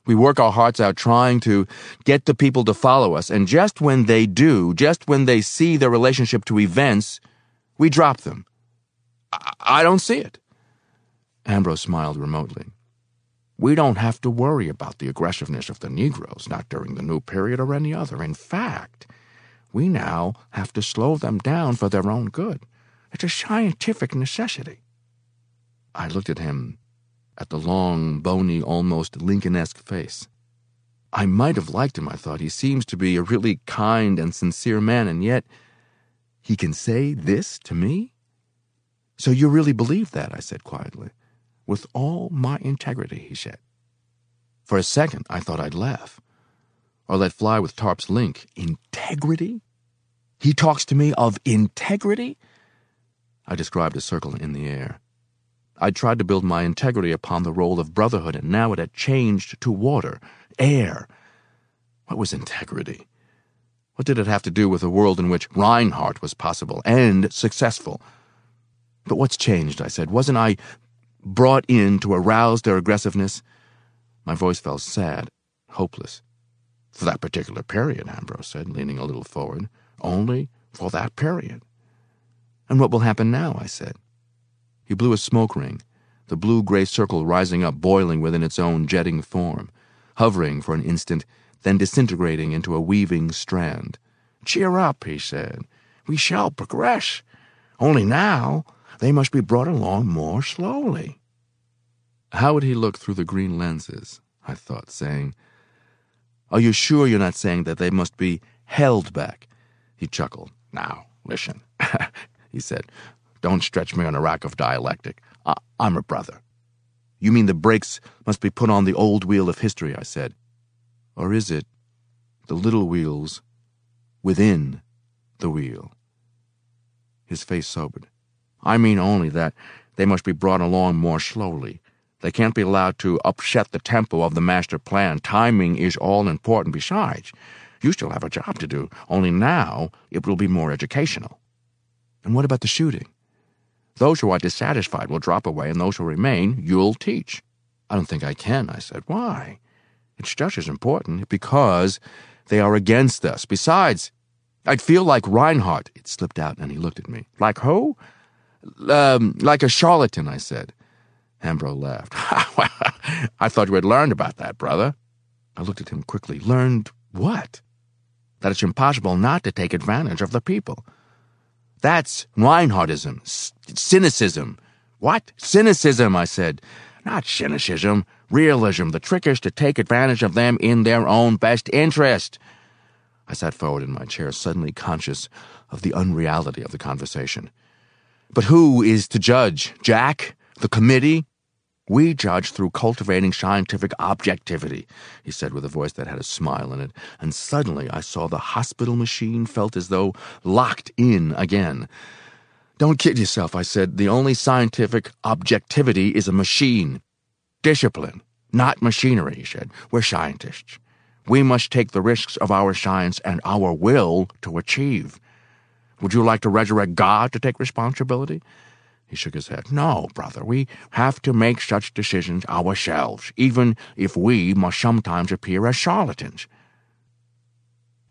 We work our hearts out trying to get the people to follow us, and just when they do, just when they see their relationship to events, we drop them. I, I don't see it. Hambro smiled remotely. We don't have to worry about the aggressiveness of the Negroes, not during the new period or any other. In fact, we now have to slow them down for their own good. It's a scientific necessity. I looked at him, at the long, bony, almost Lincolnesque face. I might have liked him, I thought. He seems to be a really kind and sincere man, and yet he can say this to me? So you really believe that? I said quietly. With all my integrity, he said. For a second, I thought I'd laugh or let fly with Tarp's link. Integrity? He talks to me of integrity? I described a circle in the air. I'd tried to build my integrity upon the role of brotherhood, and now it had changed to water, air. What was integrity? What did it have to do with a world in which Rinehart was possible and successful? But what's changed? I said. Wasn't I brought in to arouse their aggressiveness? My voice fell sad, hopeless. For that particular period, Hambro said, leaning a little forward. Only for that period. And what will happen now? I said. He blew a smoke ring, the blue gray circle rising up, boiling within its own jetting form, hovering for an instant, then disintegrating into a weaving strand. Cheer up, he said. We shall progress. Only now they must be brought along more slowly. How would he look through the green lenses? I thought, saying, Are you sure you're not saying that they must be held back? He chuckled. Now, listen, he said. Don't stretch me on a rack of dialectic. I- I'm a brother. You mean the brakes must be put on the old wheel of history, I said. Or is it the little wheels within the wheel? His face sobered. I mean only that they must be brought along more slowly. They can't be allowed to upset the tempo of the master plan. Timing is all important besides. You still have a job to do, only now it will be more educational. And what about the shooting? Those who are dissatisfied will drop away, and those who remain, you'll teach. I don't think I can, I said. Why? It's just as important because they are against us. Besides, I'd feel like Rinehart. It slipped out, and he looked at me. Like who? Um, like a charlatan, I said. Hambro laughed. I thought you had learned about that, brother. I looked at him quickly. Learned what? That it's impossible not to take advantage of the people. That's Rinehartism, cynicism. What? Cynicism, I said. Not cynicism, realism. The trick is to take advantage of them in their own best interest. I sat forward in my chair, suddenly conscious of the unreality of the conversation. But who is to judge? Jack? The committee? We judge through cultivating scientific objectivity, he said with a voice that had a smile in it, and suddenly I saw the hospital machine felt as though locked in again. Don't kid yourself, I said. The only scientific objectivity is a machine. Discipline, not machinery, he said. We're scientists. We must take the risks of our science and our will to achieve. Would you like to resurrect God to take responsibility? He shook his head. No, brother, we have to make such decisions ourselves, even if we must sometimes appear as charlatans.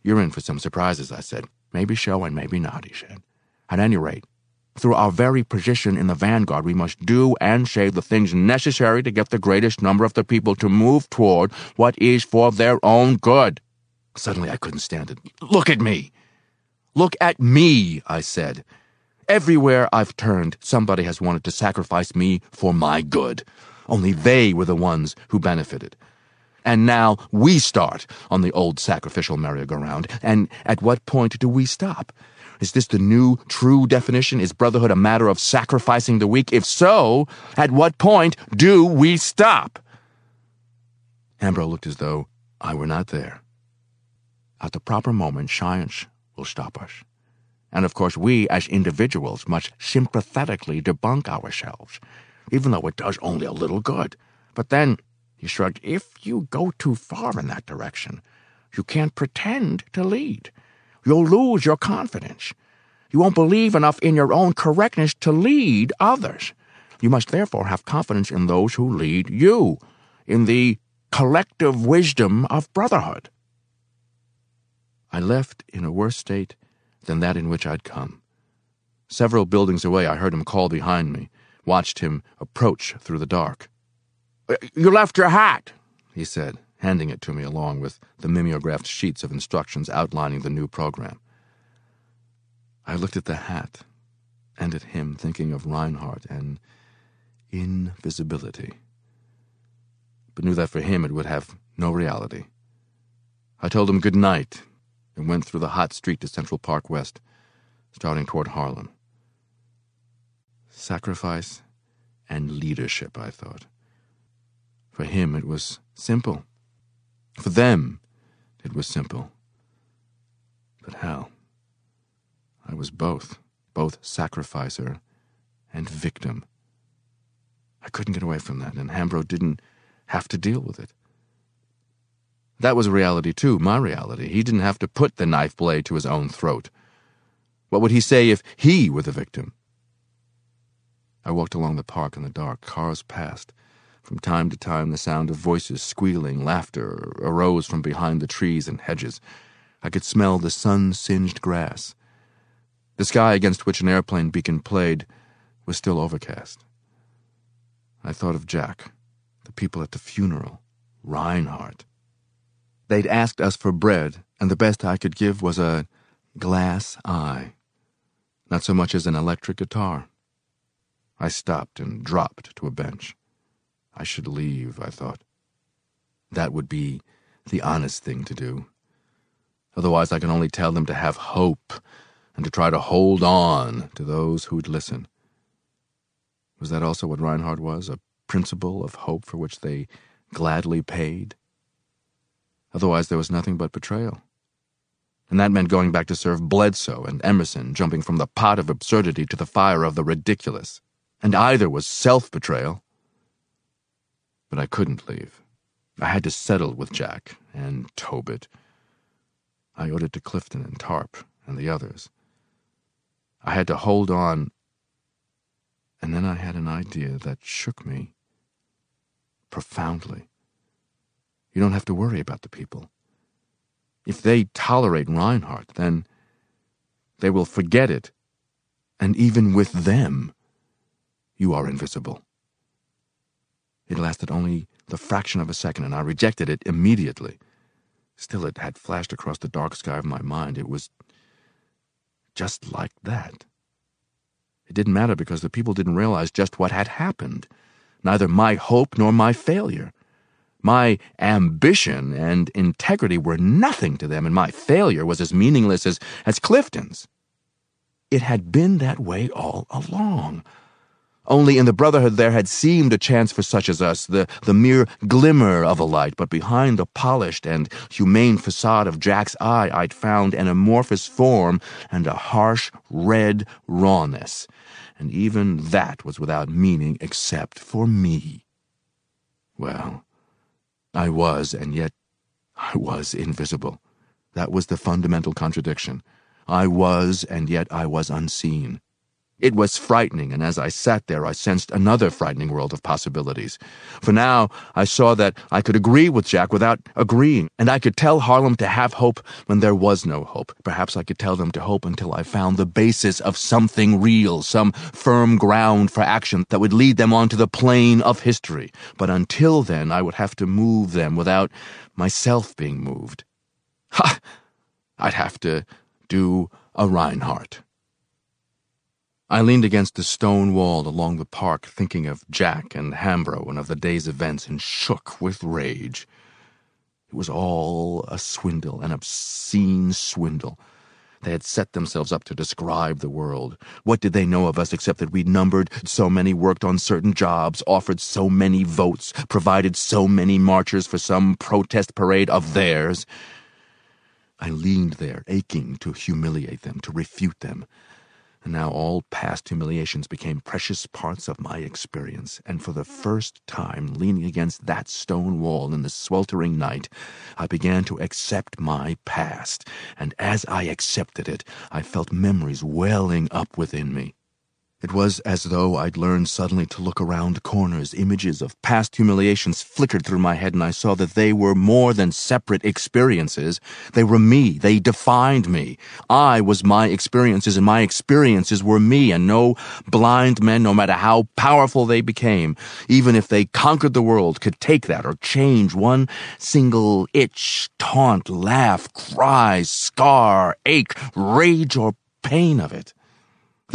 You're in for some surprises, I said. Maybe so and maybe not, he said. At any rate, through our very position in the vanguard, we must do and say the things necessary to get the greatest number of the people to move toward what is for their own good. Suddenly I couldn't stand it. Look at me! Look at me, I said. Everywhere I've turned, somebody has wanted to sacrifice me for my good. Only they were the ones who benefited. And now we start on the old sacrificial merry-go-round. And at what point do we stop? Is this the new, true definition? Is brotherhood a matter of sacrificing the weak? If so, at what point do we stop? Hambro looked as though I were not there. At the proper moment, science will stop us. And of course, we as individuals must sympathetically debunk ourselves, even though it does only a little good. But then, he shrugged, if you go too far in that direction, you can't pretend to lead. You'll lose your confidence. You won't believe enough in your own correctness to lead others. You must therefore have confidence in those who lead you, in the collective wisdom of brotherhood. I left in a worse state than that in which I'd come. Several buildings away, I heard him call behind me, watched him approach through the dark. Uh, you left your hat, he said, handing it to me along with the mimeographed sheets of instructions outlining the new program. I looked at the hat and at him, thinking of Rinehart and invisibility, but knew that for him it would have no reality. I told him good night and went through the hot street to Central Park West, starting toward Harlem. Sacrifice and leadership, I thought. For him, it was simple. For them, it was simple. But how? I was both, both sacrificer and victim. I couldn't get away from that, and Hambro didn't have to deal with it. That was reality, too, my reality. He didn't have to put the knife blade to his own throat. What would he say if he were the victim? I walked along the park in the dark. Cars passed. From time to time, the sound of voices, squealing, laughter arose from behind the trees and hedges. I could smell the sun singed grass. The sky against which an airplane beacon played was still overcast. I thought of Jack, the people at the funeral, Rinehart. They'd asked us for bread, and the best I could give was a glass eye, not so much as an electric guitar. I stopped and dropped to a bench. I should leave, I thought. That would be the honest thing to do. Otherwise, I can only tell them to have hope and to try to hold on to those who'd listen. Was that also what Rinehart was? A principle of hope for which they gladly paid? Otherwise, there was nothing but betrayal. And that meant going back to serve Bledsoe and Emerson, jumping from the pot of absurdity to the fire of the ridiculous. And either was self betrayal. But I couldn't leave. I had to settle with Jack and Tobitt. I owed it to Clifton and Tarp and the others. I had to hold on, and then I had an idea that shook me profoundly. You don't have to worry about the people. If they tolerate Rinehart, then they will forget it, and even with them, you are invisible. It lasted only the fraction of a second, and I rejected it immediately. Still, it had flashed across the dark sky of my mind. It was just like that. It didn't matter because the people didn't realize just what had happened. Neither my hope nor my failure. My ambition and integrity were nothing to them, and my failure was as meaningless as, as Clifton's. It had been that way all along. Only in the Brotherhood there had seemed a chance for such as us, the, the mere glimmer of a light, but behind the polished and humane facade of Jack's eye I'd found an amorphous form and a harsh red rawness, and even that was without meaning except for me. Well, I was, and yet I was invisible. That was the fundamental contradiction. I was, and yet I was unseen. It was frightening, and as I sat there, I sensed another frightening world of possibilities. For now, I saw that I could agree with Jack without agreeing, and I could tell Harlem to have hope when there was no hope. Perhaps I could tell them to hope until I found the basis of something real, some firm ground for action that would lead them onto the plane of history. But until then, I would have to move them without myself being moved. Ha! I'd have to do a Rinehart. I leaned against the stone wall along the park, thinking of Jack and Hambro and of the day's events, and shook with rage. It was all a swindle, an obscene swindle. They had set themselves up to describe the world. What did they know of us except that we numbered so many, worked on certain jobs, offered so many votes, provided so many marchers for some protest parade of theirs? I leaned there, aching to humiliate them, to refute them. And now all past humiliations became precious parts of my experience, and for the first time, leaning against that stone wall in the sweltering night, I began to accept my past, and as I accepted it, I felt memories welling up within me. It was as though I'd learned suddenly to look around corners. Images of past humiliations flickered through my head, and I saw that they were more than separate experiences. They were me. They defined me. I was my experiences, and my experiences were me, and no blind men, no matter how powerful they became, even if they conquered the world, could take that or change one single itch, taunt, laugh, cry, scar, ache, rage, or pain of it.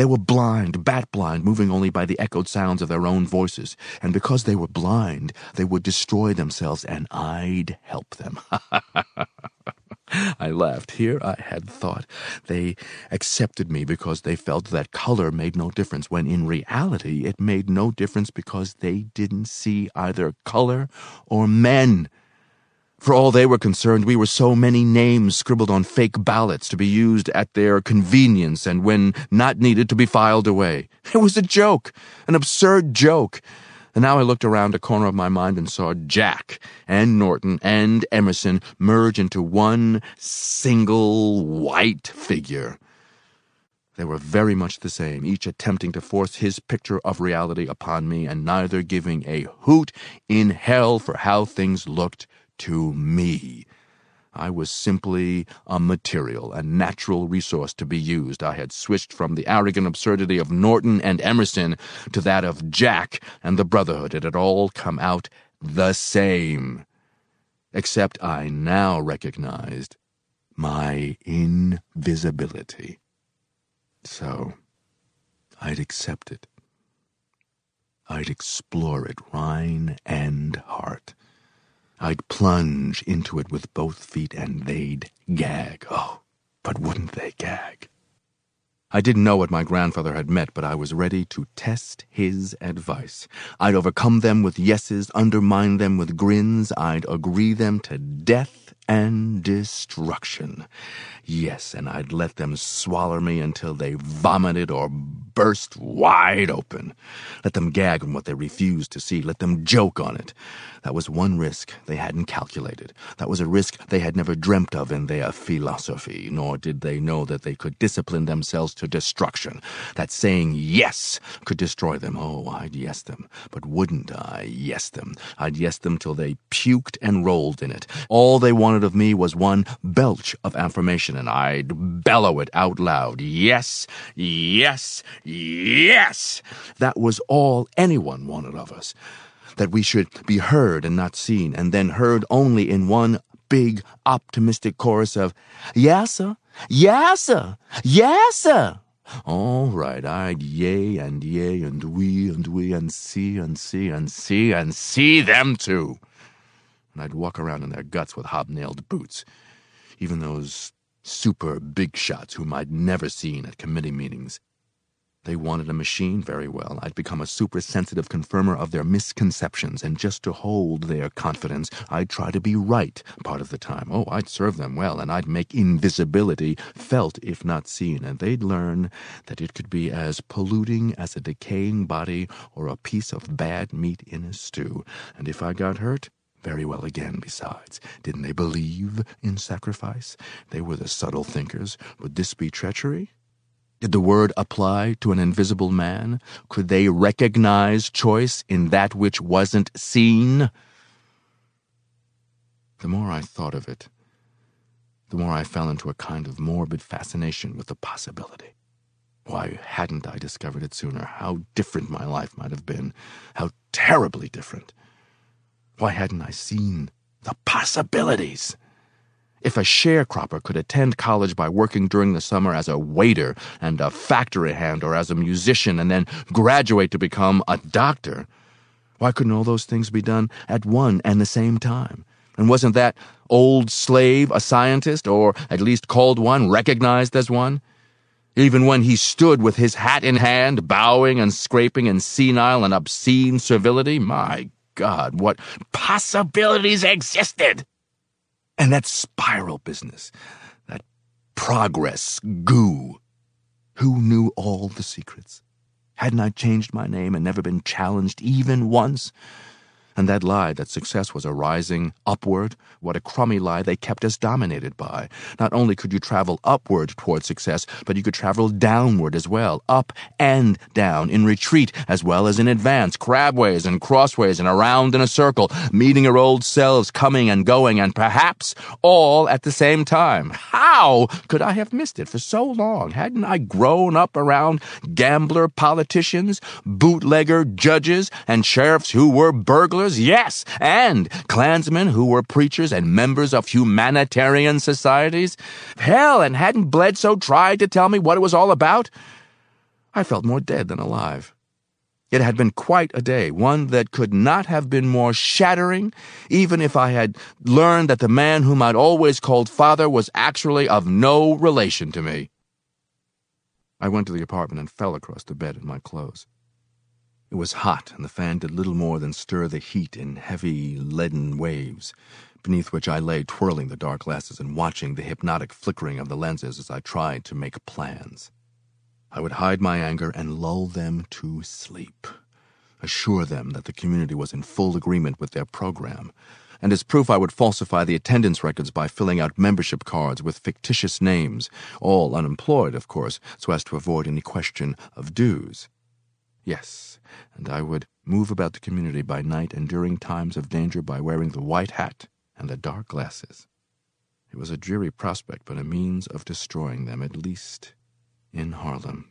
They were blind, bat blind, moving only by the echoed sounds of their own voices. And because they were blind, they would destroy themselves, and I'd help them. I laughed. Here I had thought they accepted me because they felt that color made no difference, when in reality it made no difference because they didn't see either color or men. For all they were concerned, we were so many names scribbled on fake ballots to be used at their convenience and when not needed to be filed away. It was a joke, an absurd joke. And now I looked around a corner of my mind and saw Jack and Norton and Emerson merge into one single white figure. They were very much the same, each attempting to force his picture of reality upon me, and neither giving a hoot in hell for how things looked to me. I was simply a material, a natural resource to be used. I had switched from the arrogant absurdity of Norton and Emerson to that of Jack and the Brotherhood. It had all come out the same. Except I now recognized my invisibility. So I'd accept it. I'd explore it, Rine and heart. I'd plunge into it with both feet and they'd gag. Oh, but wouldn't they gag? I didn't know what my grandfather had meant, but I was ready to test his advice. I'd overcome them with yeses, undermine them with grins, I'd agree them to death and destruction. Yes, and I'd let them swallow me until they vomited or burst wide open. Let them gag on what they refused to see. Let them joke on it. That was one risk they hadn't calculated. That was a risk they had never dreamt of in their philosophy, nor did they know that they could discipline themselves to destruction. That saying yes could destroy them. Oh, I'd yes them. But wouldn't I yes them? I'd yes them till they puked and rolled in it. All they wanted of me was one belch of affirmation, and I'd bellow it out loud. Yes, yes, yes! That was all anyone wanted of us that we should be heard and not seen, and then heard only in one big optimistic chorus of Yassa, Yassa, Yassa. All right, I'd yea and yea and we and we and see and see and see and see them too. And I'd walk around in their guts with hobnailed boots, even those super big shots whom I'd never seen at committee meetings. They wanted a machine very well. I'd become a super sensitive confirmer of their misconceptions, and just to hold their confidence, I'd try to be right part of the time. Oh, I'd serve them well, and I'd make invisibility felt if not seen, and they'd learn that it could be as polluting as a decaying body or a piece of bad meat in a stew. And if I got hurt, very well again, besides. Didn't they believe in sacrifice? They were the subtle thinkers. Would this be treachery? Did the word apply to an invisible man? Could they recognize choice in that which wasn't seen? The more I thought of it, the more I fell into a kind of morbid fascination with the possibility. Why hadn't I discovered it sooner? How different my life might have been. How terribly different. Why hadn't I seen the possibilities? If a sharecropper could attend college by working during the summer as a waiter and a factory hand or as a musician and then graduate to become a doctor, why couldn't all those things be done at one and the same time? And wasn't that old slave a scientist, or at least called one, recognized as one? Even when he stood with his hat in hand, bowing and scraping in senile and obscene servility, my God, what possibilities existed! And that spiral business, that progress goo. Who knew all the secrets? Hadn't I changed my name and never been challenged even once? And that lie that success was a rising upward, what a crummy lie they kept us dominated by. Not only could you travel upward toward success, but you could travel downward as well, up and down, in retreat as well as in advance, crabways and crossways and around in a circle, meeting your old selves, coming and going, and perhaps all at the same time. How could I have missed it for so long? Hadn't I grown up around gambler politicians, bootlegger judges, and sheriffs who were burglars? Yes, and Klansmen who were preachers and members of humanitarian societies. Hell, and hadn't Bledsoe tried to tell me what it was all about? I felt more dead than alive. It had been quite a day, one that could not have been more shattering, even if I had learned that the man whom I'd always called father was actually of no relation to me. I went to the apartment and fell across the bed in my clothes. It was hot, and the fan did little more than stir the heat in heavy, leaden waves, beneath which I lay twirling the dark glasses and watching the hypnotic flickering of the lenses as I tried to make plans. I would hide my anger and lull them to sleep. assure them that the community was in full agreement with their program, and as proof I would falsify the attendance records by filling out membership cards with fictitious names, all unemployed, of course, so as to avoid any question of dues. Yes, and I would move about the community by night and during times of danger by wearing the white hat and the dark glasses. It was a dreary prospect, but a means of destroying them, at least in Harlem.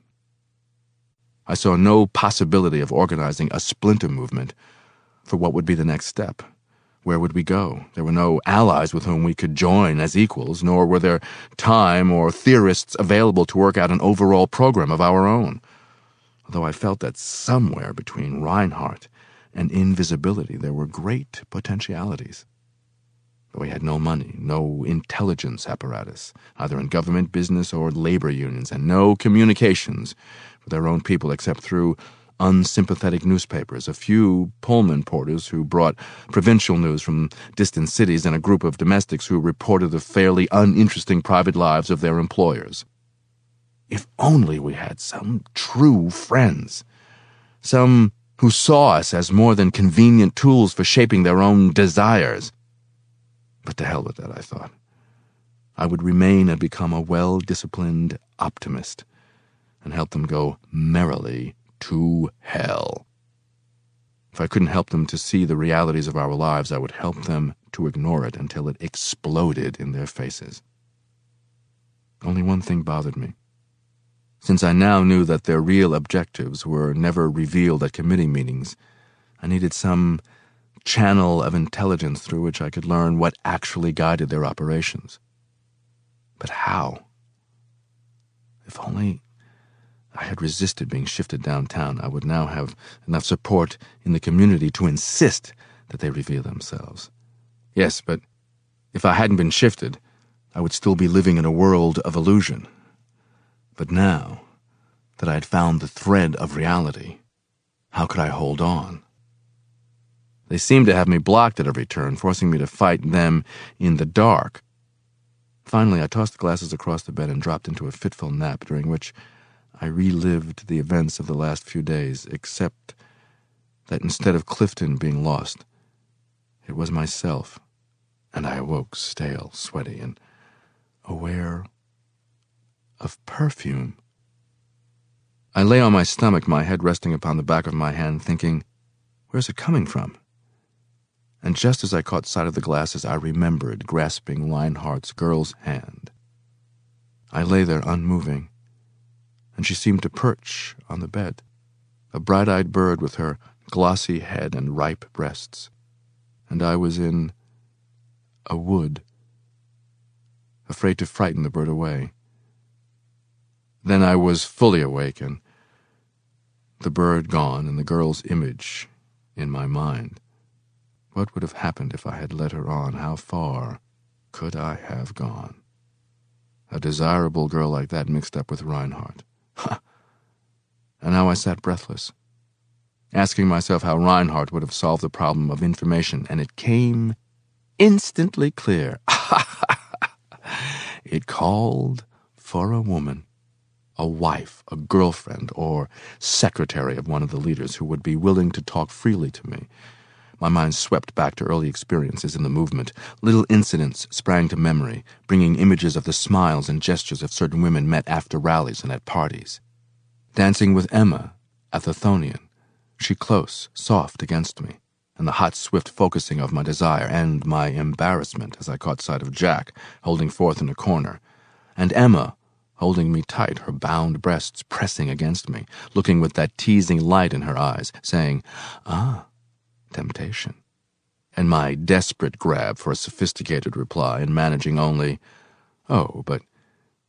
I saw no possibility of organizing a splinter movement for what would be the next step. Where would we go? There were no allies with whom we could join as equals, nor were there time or theorists available to work out an overall program of our own. Although I felt that somewhere between Rinehart and invisibility there were great potentialities. But we had no money, no intelligence apparatus, either in government, business, or labor unions, and no communications with our own people except through unsympathetic newspapers, a few Pullman porters who brought provincial news from distant cities, and a group of domestics who reported the fairly uninteresting private lives of their employers. If only we had some true friends, some who saw us as more than convenient tools for shaping their own desires. But to hell with that, I thought. I would remain and become a well disciplined optimist and help them go merrily to hell. If I couldn't help them to see the realities of our lives, I would help them to ignore it until it exploded in their faces. Only one thing bothered me. Since I now knew that their real objectives were never revealed at committee meetings, I needed some channel of intelligence through which I could learn what actually guided their operations. But how? If only I had resisted being shifted downtown, I would now have enough support in the community to insist that they reveal themselves. Yes, but if I hadn't been shifted, I would still be living in a world of illusion. But now that I had found the thread of reality, how could I hold on? They seemed to have me blocked at every turn, forcing me to fight them in the dark. Finally, I tossed the glasses across the bed and dropped into a fitful nap, during which I relived the events of the last few days, except that instead of Clifton being lost, it was myself, and I awoke stale, sweaty, and aware of perfume. I lay on my stomach, my head resting upon the back of my hand, thinking, Where's it coming from? And just as I caught sight of the glasses, I remembered grasping Rinehart's girl's hand. I lay there unmoving and she seemed to perch on the bed, a bright eyed bird with her glossy head and ripe breasts. And I was in a wood, afraid to frighten the bird away. Then I was fully awake, and the bird gone, and the girl's image in my mind. What would have happened if I had led her on? How far could I have gone? A desirable girl like that mixed up with Rinehart. and now I sat breathless, asking myself how Rinehart would have solved the problem of information, and it came instantly clear. it called for a woman, a wife, a girlfriend, or secretary of one of the leaders who would be willing to talk freely to me. My mind swept back to early experiences in the movement. Little incidents sprang to memory, bringing images of the smiles and gestures of certain women met after rallies and at parties. Dancing with Emma at the Chthonian, she close, soft against me, and the hot, swift focusing of my desire and my embarrassment as I caught sight of Jack holding forth in a corner, and Emma holding me tight, her bound breasts pressing against me, looking with that teasing light in her eyes, saying, Ah, temptation. And my desperate grab for a sophisticated reply and managing only, oh, but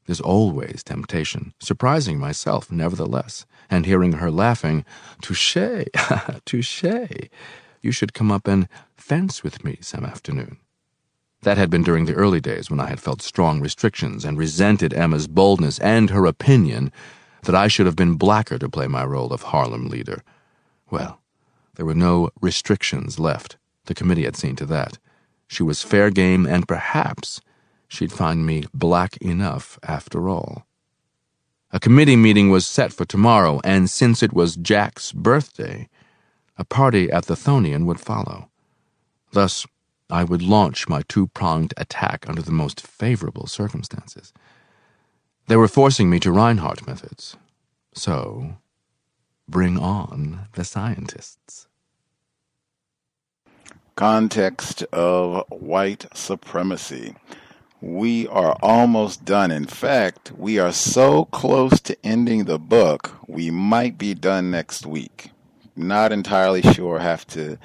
there's always temptation, surprising myself nevertheless, and hearing her laughing, touche, touche, you should come up and fence with me some afternoon. That had been during the early days when I had felt strong restrictions and resented Emma's boldness and her opinion that I should have been blacker to play my role of Harlem leader. Well, there were no restrictions left. The committee had seen to that. She was fair game, and perhaps she'd find me black enough after all. A committee meeting was set for tomorrow, and since it was Jack's birthday, A party at the Chthonian would follow. Thus, I would launch my two pronged attack under the most favorable circumstances. They were forcing me to Rinehart methods. So, bring on the scientists. Context of white supremacy. We are almost done. In fact, we are so close to ending the book, we might be done next week. Not entirely sure, have to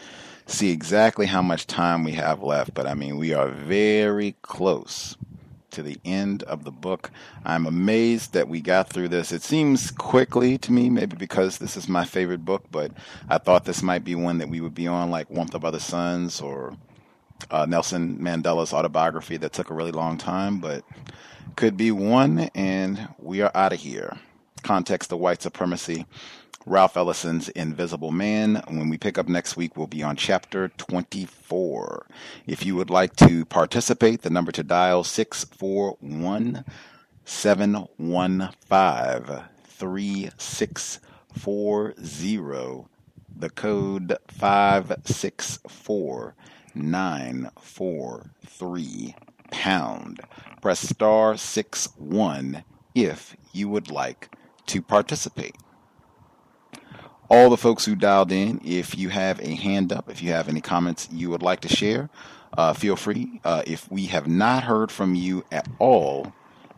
see exactly how much time we have left, but I mean, we are very close to the end of the book. I'm amazed that we got through this. It seems quickly to me, maybe because this is my favorite book, but I thought this might be one that we would be on, like Warmth of Other Suns or uh, Nelson Mandela's autobiography that took a really long time, but could be one, and we are out of here. Context of white supremacy. Ralph Ellison's Invisible Man. When we pick up next week, we'll be on chapter 24. If you would like to participate, the number to dial 641 715 3640. The code 564943 pound. Press star 6 1 if you would like to participate all the folks who dialed in. If you have a hand up, if you have any comments you would like to share, uh, feel free. Uh, if we have not heard from you at all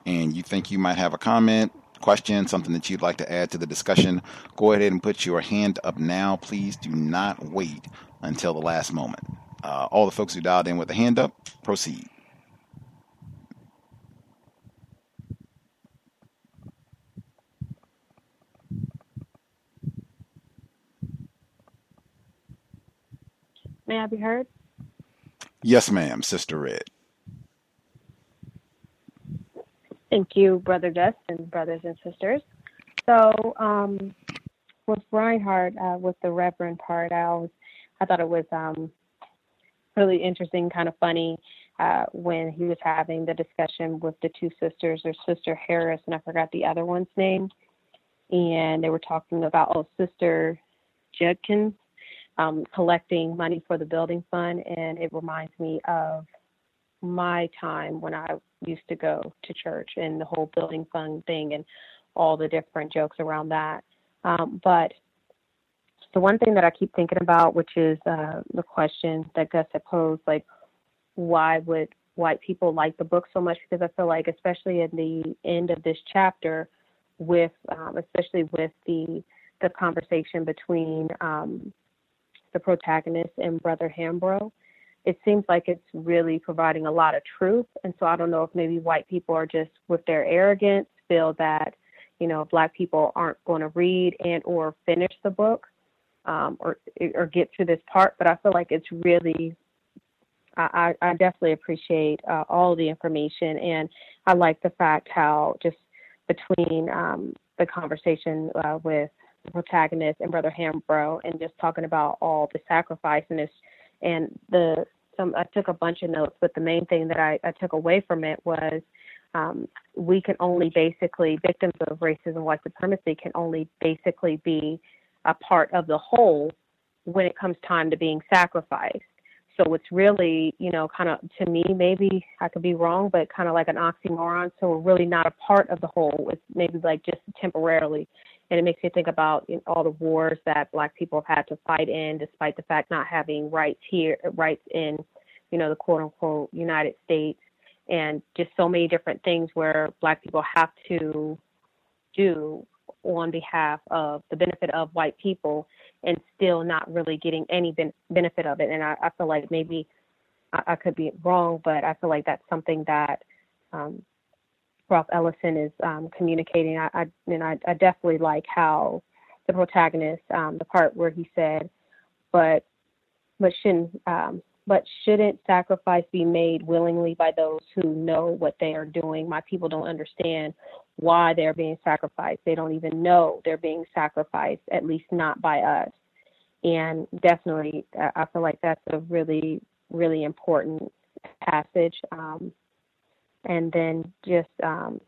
and you think you might have a comment, question, something that you'd like to add to the discussion, go ahead and put your hand up now. Please do not wait until the last moment. Uh, all the folks who dialed in with a hand up, proceed. May I be heard? Yes, ma'am, Sister Red. Thank you, Brother Gus and brothers and sisters. So, um, with Rinehart, uh, with the Reverend part, I always, I thought it was um, really interesting, kind of funny uh, when he was having the discussion with the two sisters, or Sister Harris, and I forgot the other one's name, and they were talking about oh, Sister Judkins, um, collecting money for the building fund, and it reminds me of my time when I used to go to church and the whole building fund thing and all the different jokes around that. Um, but the one thing that I keep thinking about, which is uh, the question that Gus had posed, like, why would white people like the book so much? Because I feel like, especially in the end of this chapter, with um, especially with the the conversation between um, the protagonist and Brother Hambro, it seems like it's really providing a lot of truth. And so I don't know if maybe white people are just with their arrogance feel that, you know, black people aren't going to read and or finish the book um, or or get through this part. But I feel like it's really I, I definitely appreciate uh, all the information, and I like the fact how just between um, the conversation uh, with the protagonist and Brother Hambro, and just talking about all the sacrifice and this, and the some. I took a bunch of notes, but the main thing that I, I took away from it was um, we can only basically victims of racism, white supremacy can only basically be a part of the whole when it comes time to being sacrificed. So it's really, you know, kind of to me, maybe I could be wrong, but kind of like an oxymoron. So we're really not a part of the whole. It's maybe like just temporarily and it makes me think about you know, all the wars that black people have had to fight in despite the fact not having rights here rights in you know the quote unquote united states. And just so many different things where black people have to do on behalf of the benefit of white people and still not really getting any ben- benefit of it. And I, I feel like maybe I, I could be wrong but i feel like that's something that um, Ralph Ellison is um, communicating. I, I, and I, I definitely like how the protagonist, um, the part where he said, "But, but shouldn't, um, but shouldn't sacrifice be made willingly by those who know what they are doing? My people don't understand why they're being sacrificed. They don't even know they're being sacrificed, at least not by us." And definitely, I feel like that's a really, really important passage. Um, and then just um,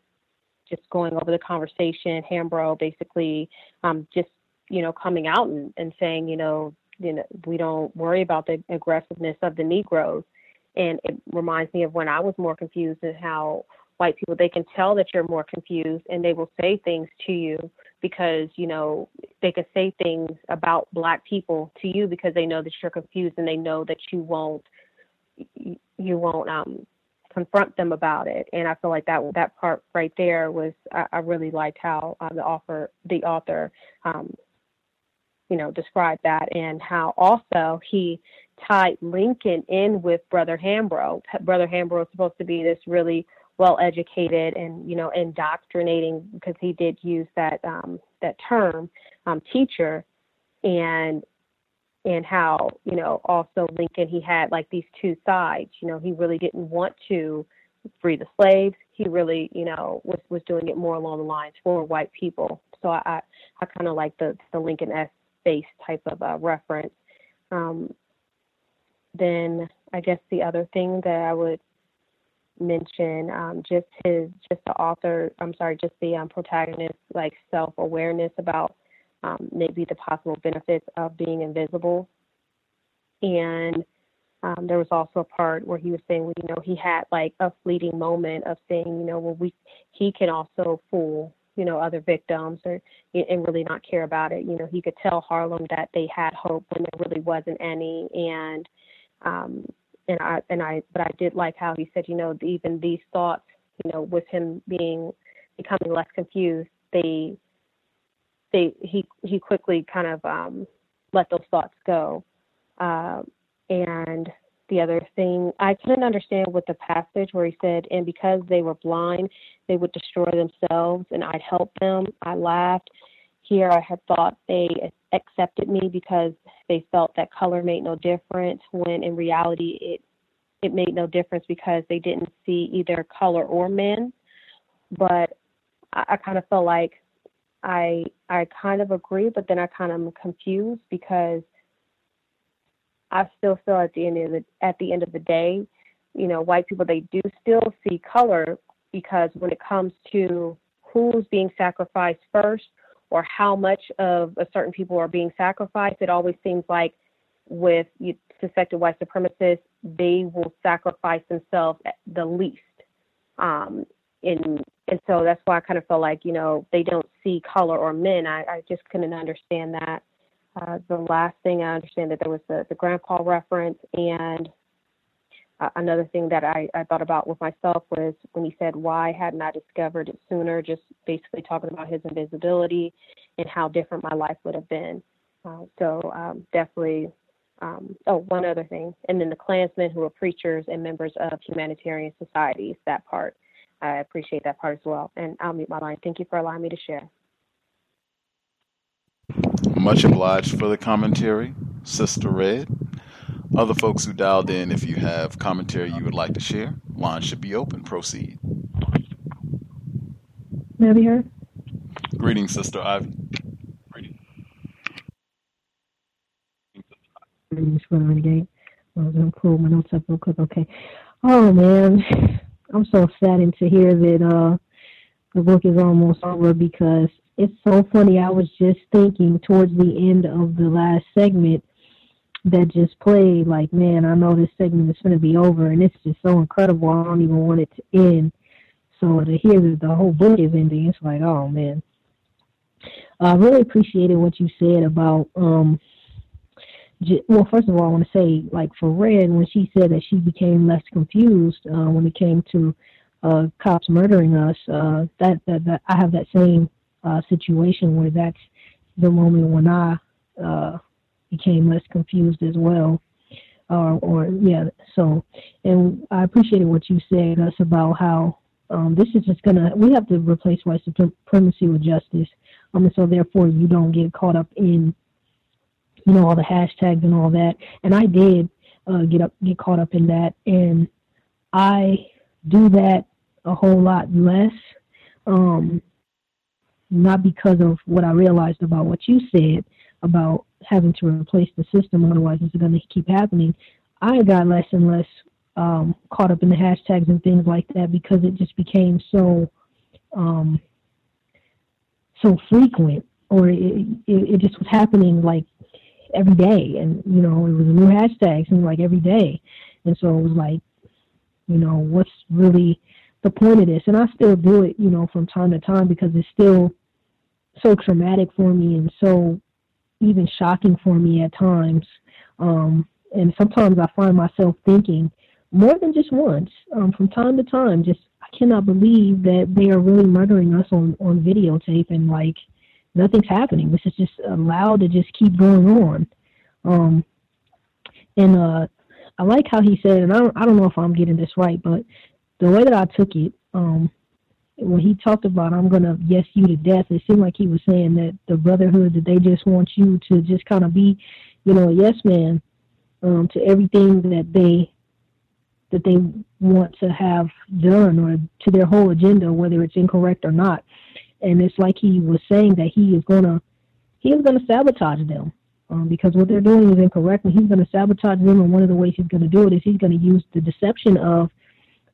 just going over the conversation, Hambro basically um, just you know coming out and, and saying you know you know, we don't worry about the aggressiveness of the Negroes. And it reminds me of when I was more confused and how white people they can tell that you're more confused and they will say things to you because you know they can say things about black people to you because they know that you're confused and they know that you won't you won't um confront them about it. And i feel like that that part right there was i, I really liked how uh, the author the author um you know described that and how also he tied lincoln in with brother hambro. Brother hambro is supposed to be this really well educated and you know indoctrinating because he did use that um, that term um, teacher. And and how you know also Lincoln he had like these two sides you know he really didn't want to free the slaves. He really you know was was doing it more along the lines for white people. So I I, I kind of like the the Lincoln S based type of uh, reference. Um, then I guess the other thing that I would mention um, just his just the author i'm sorry just the um, protagonist like self-awareness about um, maybe the possible benefits of being invisible. And um, there was also a part where he was saying well, you know he had like a fleeting moment of saying you know well we he can also fool you know other victims or and really not care about it. You know he could tell harlem that they had hope when there really wasn't any. And um, and I and I but I did like how he said, you know, even these thoughts, you know, with him being becoming less confused, they they he he quickly kind of um, let those thoughts go. Uh, and the other thing, I couldn't understand with the passage where he said, and because they were blind, they would destroy themselves, and I'd help them. I laughed. Here, I had thought they accepted me because they felt that color made no difference when in reality it it made no difference because they didn't see either color or men but I, I kind of felt like I I kind of agree but then I kind of am confused because I still feel at the end of the at the end of the day you know white people they do still see color because when it comes to who's being sacrificed first or how much of a certain people are being sacrificed, it always seems like with suspected white supremacists, they will sacrifice themselves the least. Um, and and so that's why I kind of feel like you know they don't see color or men. I, I just couldn't understand that. Uh, the last thing I understand that there was the, the grandpa reference and uh, another thing that I, I thought about with myself was when he said, Why hadn't I discovered it sooner? Just basically talking about his invisibility and how different my life would have been. Uh, so, um, definitely. Um, oh, one other thing. And then the Klansmen who were preachers and members of humanitarian societies, that part. I appreciate that part as well. And I'll mute my line. Thank you for allowing me to share. Much obliged for the commentary, Sister Red. Other folks who dialed in, if you have commentary you would like to share, line should be open. Proceed. May I be heard? Greetings, Sister Ivy. Greetings, Brother Renegade. I was going to pull my notes up real quick. Okay. Oh, man. I'm so saddened to hear that uh, the book is almost over because it's so funny. I was just thinking towards the end of the last segment that just played, like, man, I know this segment is going to be over, and it's just so incredible. I don't even want it to end. So to hear that the whole book is ending, it's like, oh man. I really appreciated what you said about. um Well, first of all, I want to say, like for Red, when she said that she became less confused uh, when it came to uh, cops murdering us, uh, that, that that I have that same uh, situation where that's the moment when I uh, became less confused as well. Or, or yeah, so, and I appreciated what you said us about how um, this is just gonna we have to replace white supremacy with justice. Um, and so therefore you don't get caught up in you know all the hashtags and all that. And I did uh, get up get caught up in that, and I do that a whole lot less. Um, not because of what I realized about what you said about having to replace the system, otherwise it's going to keep happening. I got less and less um, caught up in the hashtags and things like that because it just became so um, so frequent, or it, it, it just was happening like every day, and you know it was a new hashtag, seemed like every day, and so it was like, you know, what's really the point of this? And I still do it, you know, from time to time because it's still so traumatic for me and so even shocking for me at times. Um, and sometimes I find myself thinking more than just once, um, from time to time, just I cannot believe that they are really murdering us on on videotape and like nothing's happening. This is just allowed to just keep going on. Um, and uh, I like how he said, and I don't, I don't know if I'm getting this right, but the way that I took it, um, when he talked about I'm gonna yes you to death, it seemed like he was saying that the brotherhood that they just want you to just kind of be, you know, a yes man um, to everything that they that they want to have done or to their whole agenda, whether it's incorrect or not. And it's like he was saying that he is gonna he is gonna sabotage them. Um, because what they're doing is incorrect, and he's to sabotage them. And one of the ways he's to do it is he's to use the deception of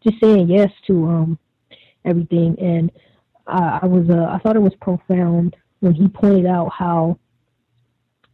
just saying yes to um, everything. And I, I was uh, I thought it was profound when he pointed out how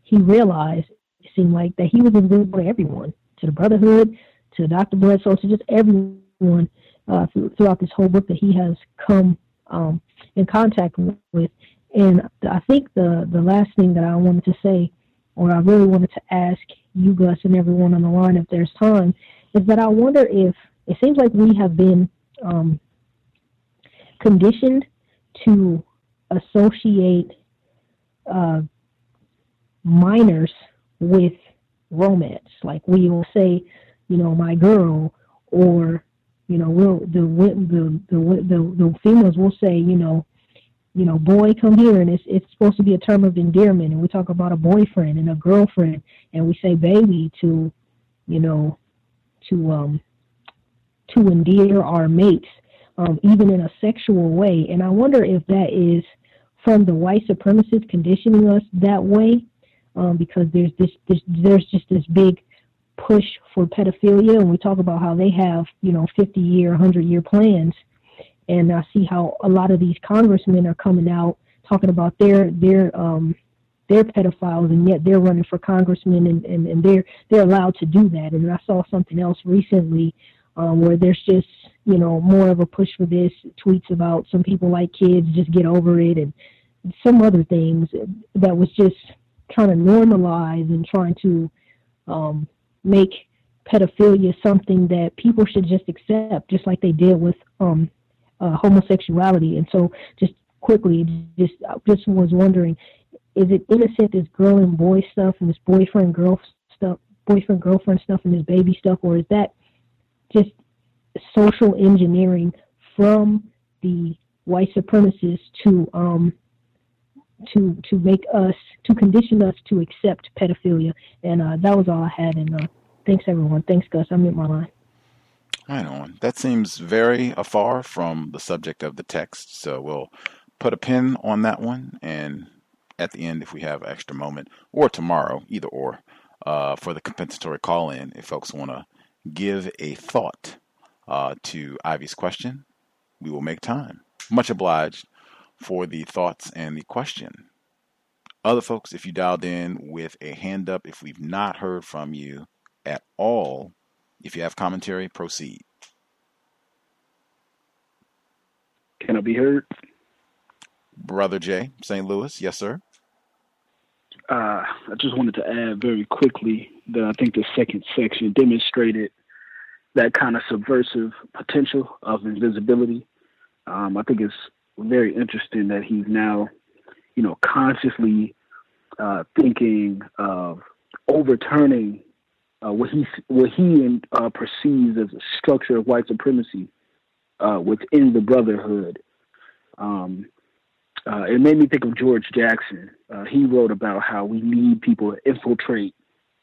he realized it seemed like that he was invisible to everyone, to the Brotherhood, to Dr. Bledsoe, to just everyone uh, throughout this whole book that he has come um, in contact with. And I think the the last thing that I wanted to say, or I really wanted to ask you, Gus, and everyone on the line, if there's time, is that I wonder if it seems like we have been um, conditioned to associate uh, minors with romance. Like we will say, you know, my girl, or you know, we'll the the the the, the females will say, you know, you know, boy, come here, and it's it's supposed to be a term of endearment, and we talk about a boyfriend and a girlfriend, and we say baby to, you know, to um to endear our mates um, even in a sexual way. And I wonder if that is from the white supremacists conditioning us that way, um, because there's this, this, there's just this big push for pedophilia, and we talk about how they have you know 50 year, 100 year plans, and I see how a lot of these congressmen are coming out talking about their their um, they're pedophiles and yet they're running for congressmen and, and, and they're they're allowed to do that. And I saw something else recently um, where there's just you know more of a push for this tweets about some people like kids just get over it and some other things that was just trying to normalize and trying to um, make pedophilia something that people should just accept, just like they did with um, uh, homosexuality. And so, just quickly, just just was wondering, is it innocent this girl and boy stuff and this boyfriend girl stuff, boyfriend girlfriend stuff and this baby stuff, or is that just social engineering from the white supremacists to um, to to make us to condition us to accept pedophilia. And uh, that was all I had. And uh, thanks everyone. Thanks Gus. I'm in my line. Right on. That seems very afar from the subject of the text. So we'll put a pin on that one, and at the end, if we have extra moment, or tomorrow, either or, uh, for the compensatory call in, if folks want to give a thought uh, to Ivy's question, we will make time. Much obliged for the thoughts and the question. Other folks, if you dialed in with a hand up, if we've not heard from you at all, if you have commentary, proceed. Can I be heard? Brother Jay, St. Louis, yes, sir. Uh, I just wanted to add very quickly that I think the second section demonstrated that kind of subversive potential of invisibility. Um, I think it's very interesting that he's now, you know, consciously uh, thinking of overturning uh, what he what he uh, perceives as a structure of white supremacy uh, within the brotherhood. Um, uh, it made me think of George Jackson. Uh, he wrote about how we need people to infiltrate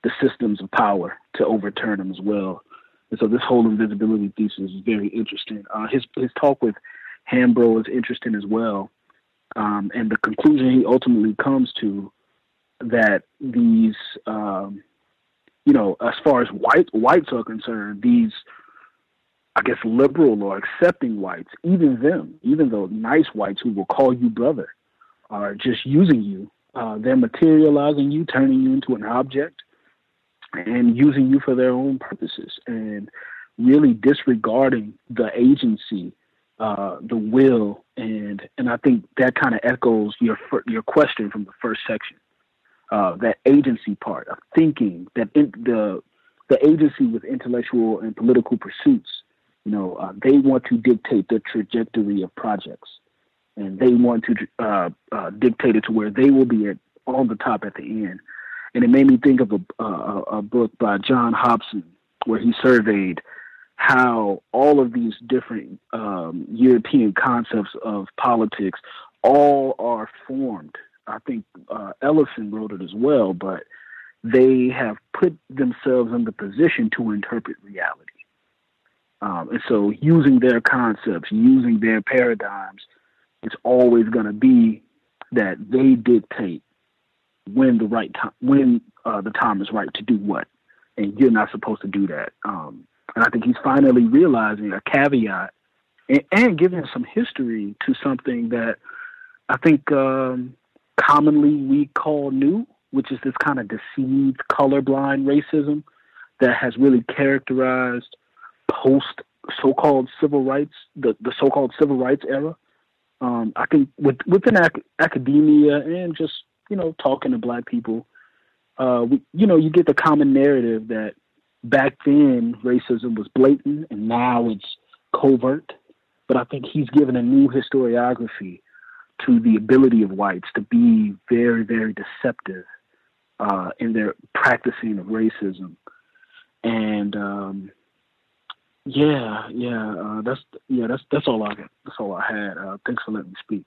the systems of power to overturn them as well. And so this whole invisibility thesis is very interesting. His his talk with Hambro is interesting as well, um, and the conclusion he ultimately comes to that these, um, you know, as far as white whites are concerned, these, I guess, liberal or accepting whites, even them, even though nice whites who will call you brother, are just using you. Uh, they're materializing you, turning you into an object, and using you for their own purposes, and really disregarding the agency, uh, the will, and and I think that kind of echoes your your question from the first section. Uh, that agency part of thinking, that in, the the agency with intellectual and political pursuits, you know, uh, they want to dictate the trajectory of projects, and they want to uh, uh, dictate it to where they will be at on the top at the end. And it made me think of a, a, a book by John Hobson where he surveyed how all of these different um, European concepts of politics all are formed. I think uh, Ellison wrote it as well, but they have put themselves in the position to interpret reality. Um, and so, using their concepts, using their paradigms, it's always going to be that they dictate when the right time, when uh, the time is right to do what, and you're not supposed to do that. Um, and I think he's finally realizing a caveat and, and giving some history to something that I think um, commonly we call new, which is this kind of deceived, colorblind racism that has really characterized post so-called civil rights, the, the so-called civil rights era. Um, I think with, within ac- academia and just you know talking to black people, uh, we, you know you get the common narrative that back then racism was blatant and now it's covert. But I think he's given a new historiography to the ability of whites to be very, very deceptive uh, in their practicing of racism. And um, yeah, yeah, uh, that's yeah, that's that's all I that's all I had. Uh, thanks for letting me speak.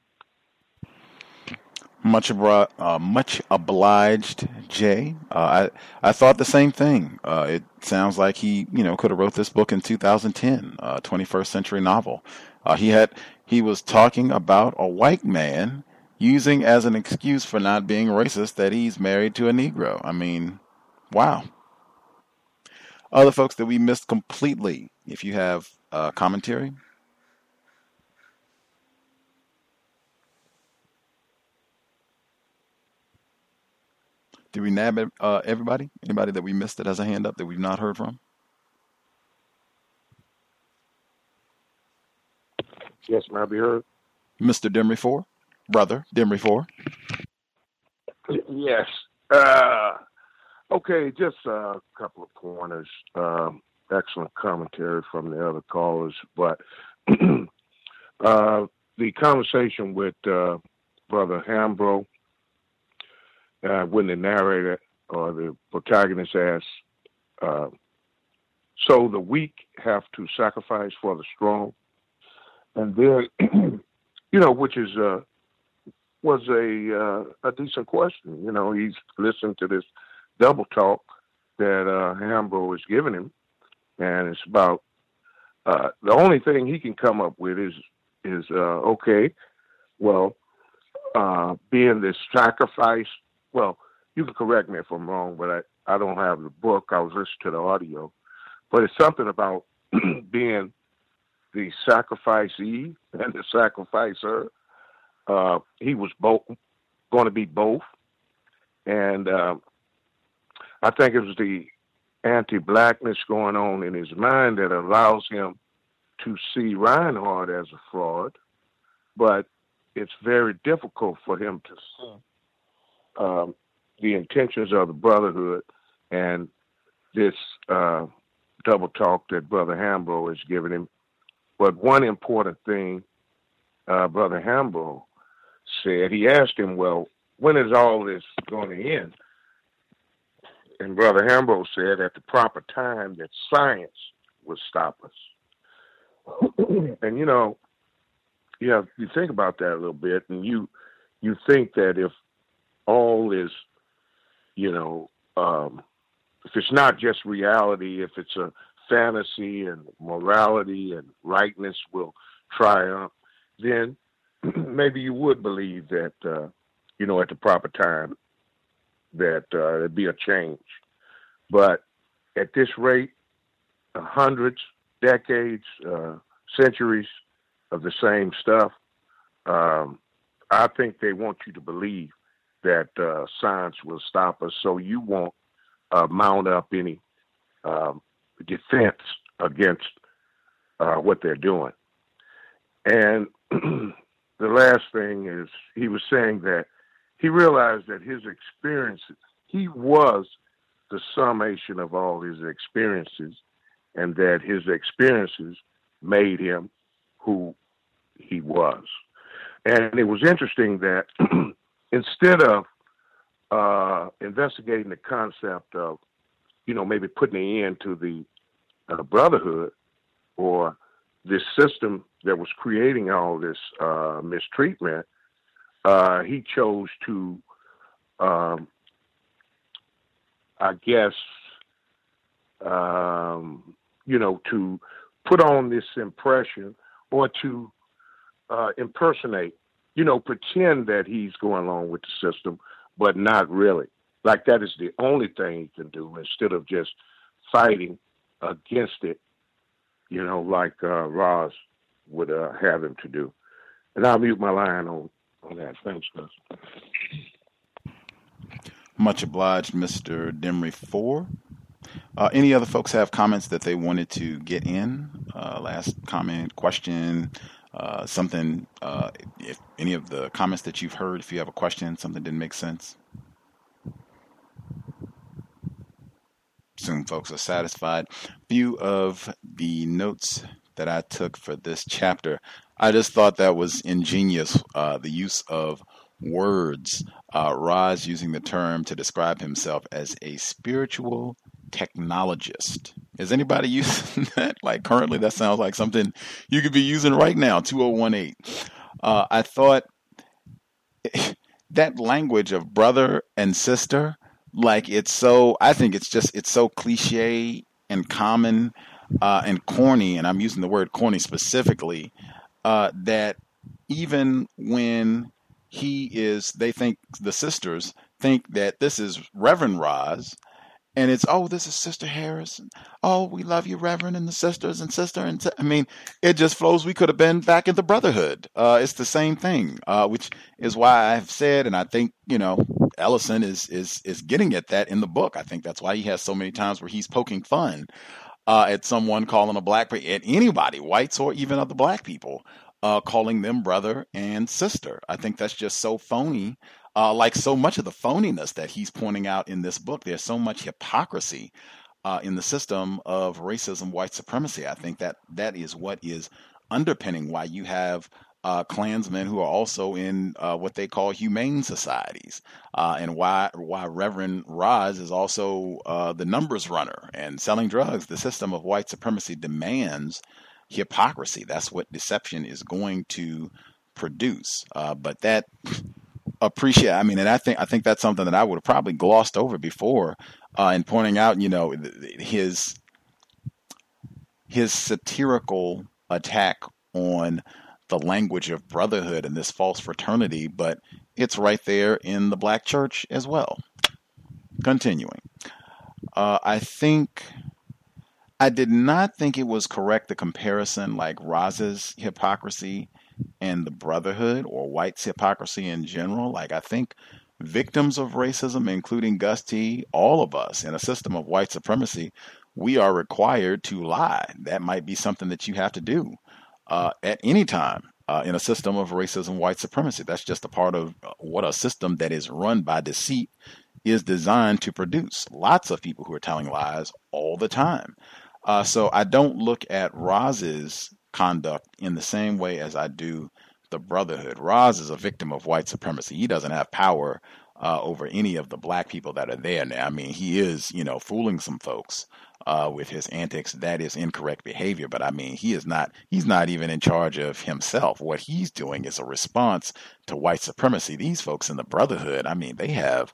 Much uh, much obliged, Jay. Uh, I I thought the same thing. Uh, it sounds like he, you know, could have wrote this book in 2010, 21st uh, century novel. Uh, he had he was talking about a white man using as an excuse for not being racist that he's married to a Negro. I mean, wow. Other folks that we missed completely. If you have uh, commentary, Did we nab uh, everybody? Anybody that we missed that has a hand up that we've not heard from? Yes, may I be heard? Mr. Demry Four, brother Demry Four. Yes. Uh, okay, just a couple of pointers. Um, excellent commentary from the other callers, but uh, the conversation with uh, Brother Hambro uh, when the narrator or the protagonist asks, uh, "So the weak have to sacrifice for the strong," and then, you know, which is uh, was a uh, a decent question. You know, he's listened to this double talk that uh, Hambro is giving him, and it's about uh, the only thing he can come up with is is uh, okay, well, uh, being this sacrifice well, you can correct me if I'm wrong, but I, I don't have the book. I was listening to the audio. But it's something about being the sacrificee and the sacrificer. Uh, he was both going to be both. And uh, I think it was the anti blackness going on in his mind that allows him to see Rinehart as a fraud. But it's very difficult for him to see um, the intentions of the brotherhood and this uh, double talk that Brother Hambro has given him. But one important thing uh, Brother Hambro said, he asked him, Well, when is all this going to end? And Brother Hambro said, At the proper time, that science will stop us. and you know, yeah, you think about that a little bit, and you you think that if all is, you know, um, if it's not just reality, if it's a fantasy and morality and rightness will triumph, then maybe you would believe that, uh, you know, at the proper time that uh, there'd be a change. But at this rate, hundreds, decades, uh, centuries of the same stuff, um, I think they want you to believe that uh, science will stop us. So you won't uh, mount up any um, defense against uh, what they're doing. And the last thing is he was saying that he realized that his experiences, he was the summation of all his experiences, and that his experiences made him who he was. And it was interesting that instead of uh, investigating the concept of, you know, maybe putting an end to the uh, brotherhood or this system that was creating all this uh, mistreatment, uh, he chose to, um, I guess, um, you know, to put on this impression or to uh, impersonate, you know, pretend that he's going along with the system, but not really. Like that is the only thing he can do instead of just fighting against it, you know, like uh, Ras would uh, have him to do. And I'll mute my line on, on that. Thanks, Gus. Much obliged, Mr. Demery Four. Uh, any other folks have comments that they wanted to get in? Uh, last comment, question, uh, something. Uh, if any of the comments that you've heard, if you have a question, something didn't make sense. Soon, folks are satisfied. Few of the notes that I took for this chapter, I just thought that was ingenious. Uh, the use of words. Uh, using the term to describe himself as a spiritual technologist. Is anybody using that? Like currently, that sounds like something you could be using right now, 2018. Uh, I thought that language of brother and sister, like it's so, I think it's just, it's so cliche and common uh, and corny, and I'm using the word corny specifically, uh, that even when he is, they think, the sisters think that this is Reverend Ras, and it's oh this is sister harris oh we love you reverend and the sisters and sister and I mean it just flows. We could have been back in the brotherhood. Uh, it's the same thing uh, which is why i've said and i think you know ellison is is is getting at that in the book. I think that's why he has so many times where he's poking fun uh, at someone calling a black at anybody whites or even other black people uh, calling them brother and sister. I think that's just so phony uh, like so much of the phoniness that he's pointing out in this book, there's so much hypocrisy uh, in the system of racism, white supremacy. I think that that is what is underpinning why you have uh, Klansmen who are also in uh, what they call humane societies, uh, and why why Reverend Ras is also uh, the numbers runner and selling drugs. The system of white supremacy demands hypocrisy. That's what deception is going to produce. Uh, but that appreciate. I mean, and I think I think that's something that I would have probably glossed over before uh, in pointing out, you know, his his satirical attack on the language of brotherhood and this false fraternity, but it's right there in the black church as well. Continuing, uh, I think I did not think it was correct the comparison like Ras's hypocrisy and the brotherhood or white hypocrisy in general. Like I think victims of racism, including Gus T, all of us in a system of white supremacy, we are required to lie. That might be something that you have to do uh, at any time uh, in a system of racism, white supremacy. That's just a part of uh, what a system that is run by deceit is designed to produce. Lots of people who are telling lies all the time. Uh, so I don't look at Ras's conduct in the same way as I do the Brotherhood. Ras is a victim of white supremacy. He doesn't have power uh, over any of the black people that are there now. I mean, he is, you know, fooling some folks uh, with his antics. That is incorrect behavior. But I mean, he is not. He's not even in charge of himself. What he's doing is a response to white supremacy. These folks in the Brotherhood. I mean, they have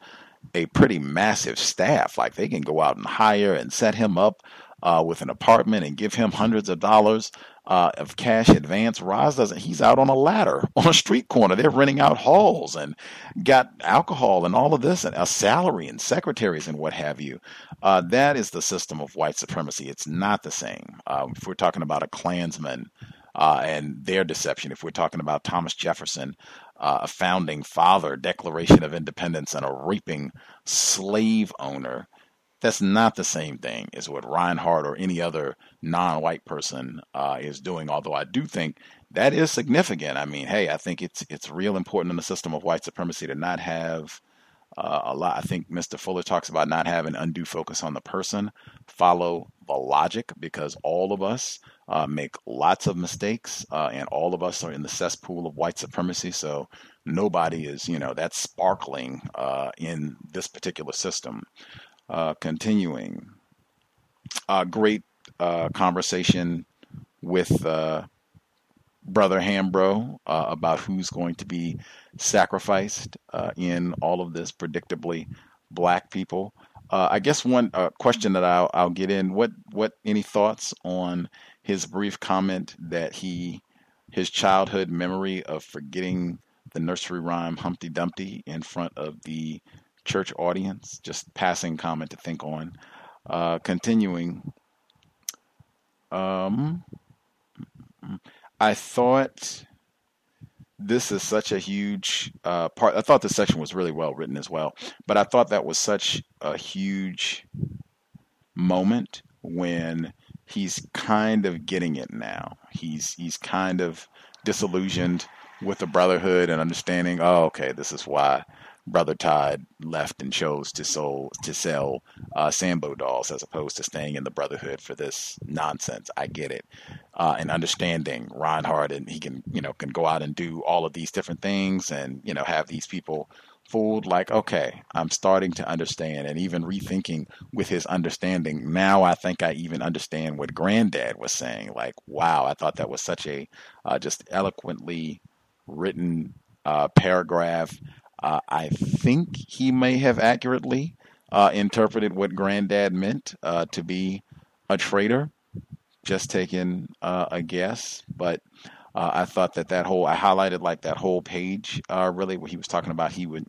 a pretty massive staff. Like they can go out and hire and set him up uh, with an apartment and give him hundreds of dollars uh, of cash advance. Ras doesn't. He's out on a ladder on a street corner. They're renting out halls and got alcohol and all of this and a salary and secretaries and what have you. Uh, that is the system of white supremacy. It's not the same. Uh, if we're talking about a Klansman uh, and their deception, if we're talking about Thomas Jefferson, uh, a founding father, Declaration of Independence, and a raping slave owner, that's not the same thing as what Rinehart or any other non-white person uh, is doing. Although I do think that is significant. I mean, hey, I think it's it's real important in the system of white supremacy to not have uh, a lot. I think Mr. Fuller talks about not having undue focus on the person, follow the logic, because all of us uh, make lots of mistakes, uh, and all of us are in the cesspool of white supremacy. So nobody is, you know, that's sparkling uh, in this particular system. Uh, continuing, uh, great conversation with Brother Hambro about who's going to be sacrificed in all of this, predictably black people. Uh, I guess one uh, question that I'll, I'll get in what what any thoughts on his brief comment that he his childhood memory of forgetting the nursery rhyme Humpty Dumpty in front of the church audience. Just passing comment to think on. Uh, continuing. Um, I thought this is such a huge uh, part. I thought this section was really well written as well, but I thought that was such a huge moment when he's kind of getting it now. He's he's kind of disillusioned with the brotherhood and understanding. Oh, okay, this is why Brother Tod left and chose to sell to sell uh, Sambo dolls as opposed to staying in the Brotherhood for this nonsense. I get it, uh, and understanding Rinehart and he can you know can go out and do all of these different things and you know have these people fooled. Like okay i'm starting to understand and even rethinking with his understanding. Now i think i even understand what granddad was saying. Like wow i thought that was such a uh, just eloquently written uh, paragraph uh, i think he may have accurately uh, interpreted what granddad meant uh, to be a traitor just taking uh, a guess but uh, I thought that that whole I highlighted like that whole page uh, really what he was talking about he would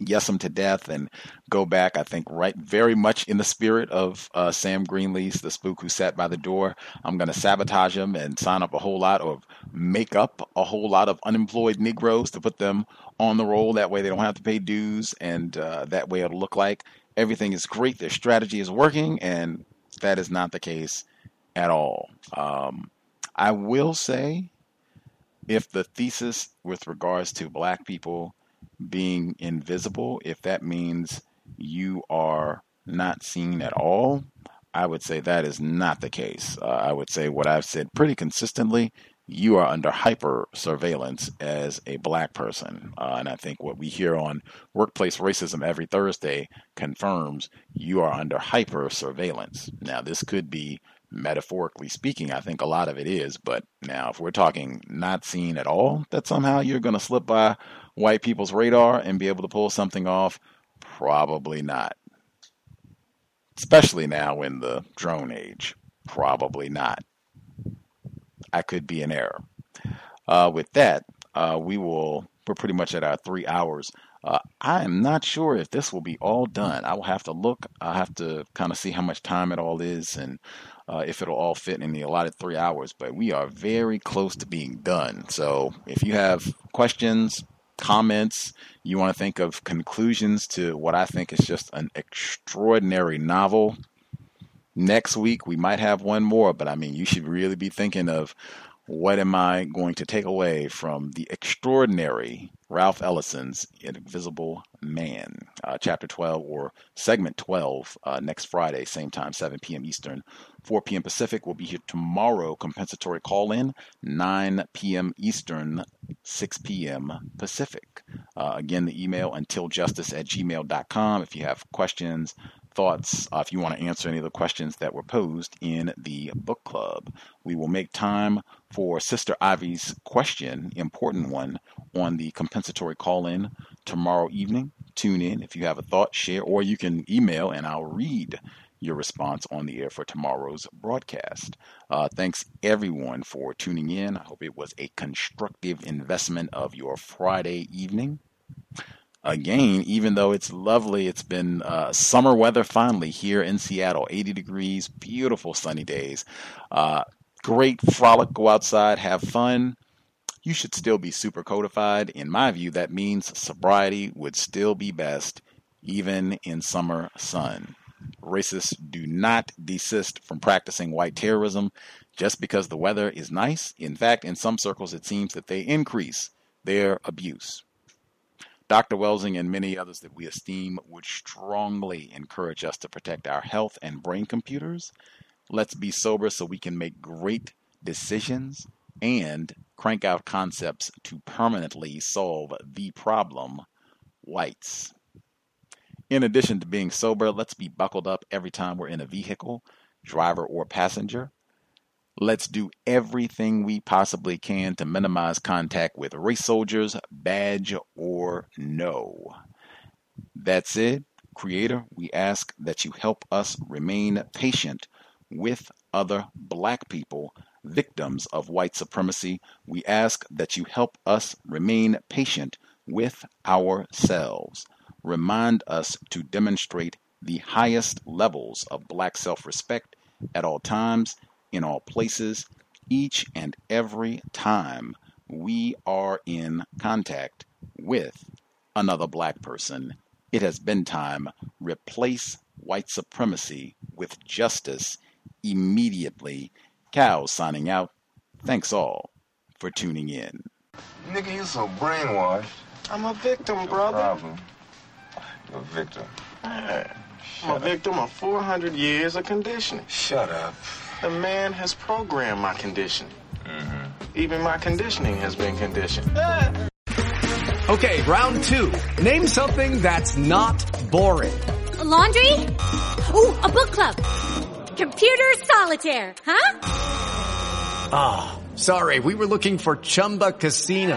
yes him to death and go back. I think right very much in the spirit of Sam Greenlee's The Spook Who Sat by the Door. I'm going to sabotage him and sign up a whole lot or make up a whole lot of unemployed Negroes to put them on the roll. That way they don't have to pay dues, and uh, that way it'll look like everything is great. Their strategy is working, and that is not the case at all. Um, I will say, if the thesis with regards to black people being invisible, if that means you are not seen at all, I would say that is not the case. Uh, I would say what I've said pretty consistently you are under hyper surveillance as a black person. Uh, and I think what we hear on workplace racism every Thursday confirms you are under hyper surveillance. Now, this could be metaphorically speaking, I think a lot of it is. But now, if we're talking not seen at all, that somehow you're going to slip by white people's radar and be able to pull something off, probably not. Especially now in the drone age, probably not. I could be in error. Uh, with that, uh, we will. We're pretty much at our three hours. Uh, I am not sure if this will be all done. I will have to look. I'll have to kind of see how much time it all is and uh, if it'll all fit in the allotted three hours. But we are very close to being done. So if you have questions, comments, you want to think of conclusions to what I think is just an extraordinary novel. Next week we might have one more, but I mean, you should really be thinking of what am I going to take away from the extraordinary Ralph Ellison's Invisible Man, uh, Chapter 12 or Segment 12, uh, next Friday, same time, 7 p.m. Eastern, 4 p.m. Pacific. We'll be here tomorrow, compensatory call in, 9 p.m. Eastern, 6 p.m. Pacific. Uh, again, the email untiljustice at gmail.com. If you have questions, thoughts uh, if you want to answer any of the questions that were posed in the book club. We will make time for Sister Ivy's question, important one, on the compensatory call in tomorrow evening. Tune in if you have a thought, share, or you can email and I'll read your response on the air for tomorrow's broadcast. Uh, thanks everyone for tuning in. I hope it was a constructive investment of your Friday evening again, even though it's lovely, it's been uh, summer weather finally here in Seattle 80 degrees, beautiful sunny days. Uh, great frolic, go outside, have fun. you should still be super codified. In my view, that means sobriety would still be best, even in summer sun. Racists do not desist from practicing white terrorism just because the weather is nice. In fact, in some circles, it seems that they increase their abuse. Dr. Welsing and many others that we esteem would strongly encourage us to protect our health and brain computers. Let's be sober so we can make great decisions and crank out concepts to permanently solve the problem whites. In addition to being sober, let's be buckled up every time we're in a vehicle, driver or passenger. Let's do everything we possibly can to minimize contact with race soldiers, badge or no. That's it. Creator, we ask that you help us remain patient with other black people, victims of white supremacy. We ask that you help us remain patient with ourselves. Remind us to demonstrate the highest levels of black self respect at all times in all places, each and every time we are in contact with another black person. It has been time. Replace white supremacy with justice immediately. Cow signing out. Thanks all for tuning in. Nigga, you so brainwashed. I'm a victim, brother. Problem. You're a victim. Yeah. I'm a victim of 400 years of conditioning. Shut up. The man has programmed my condition. Mm-hmm. Even my conditioning has been conditioned. Okay, round two. Name something that's not boring. A laundry? Ooh, a book club. Computer solitaire, huh? Ah, oh, sorry, we were looking for Chumba Casino.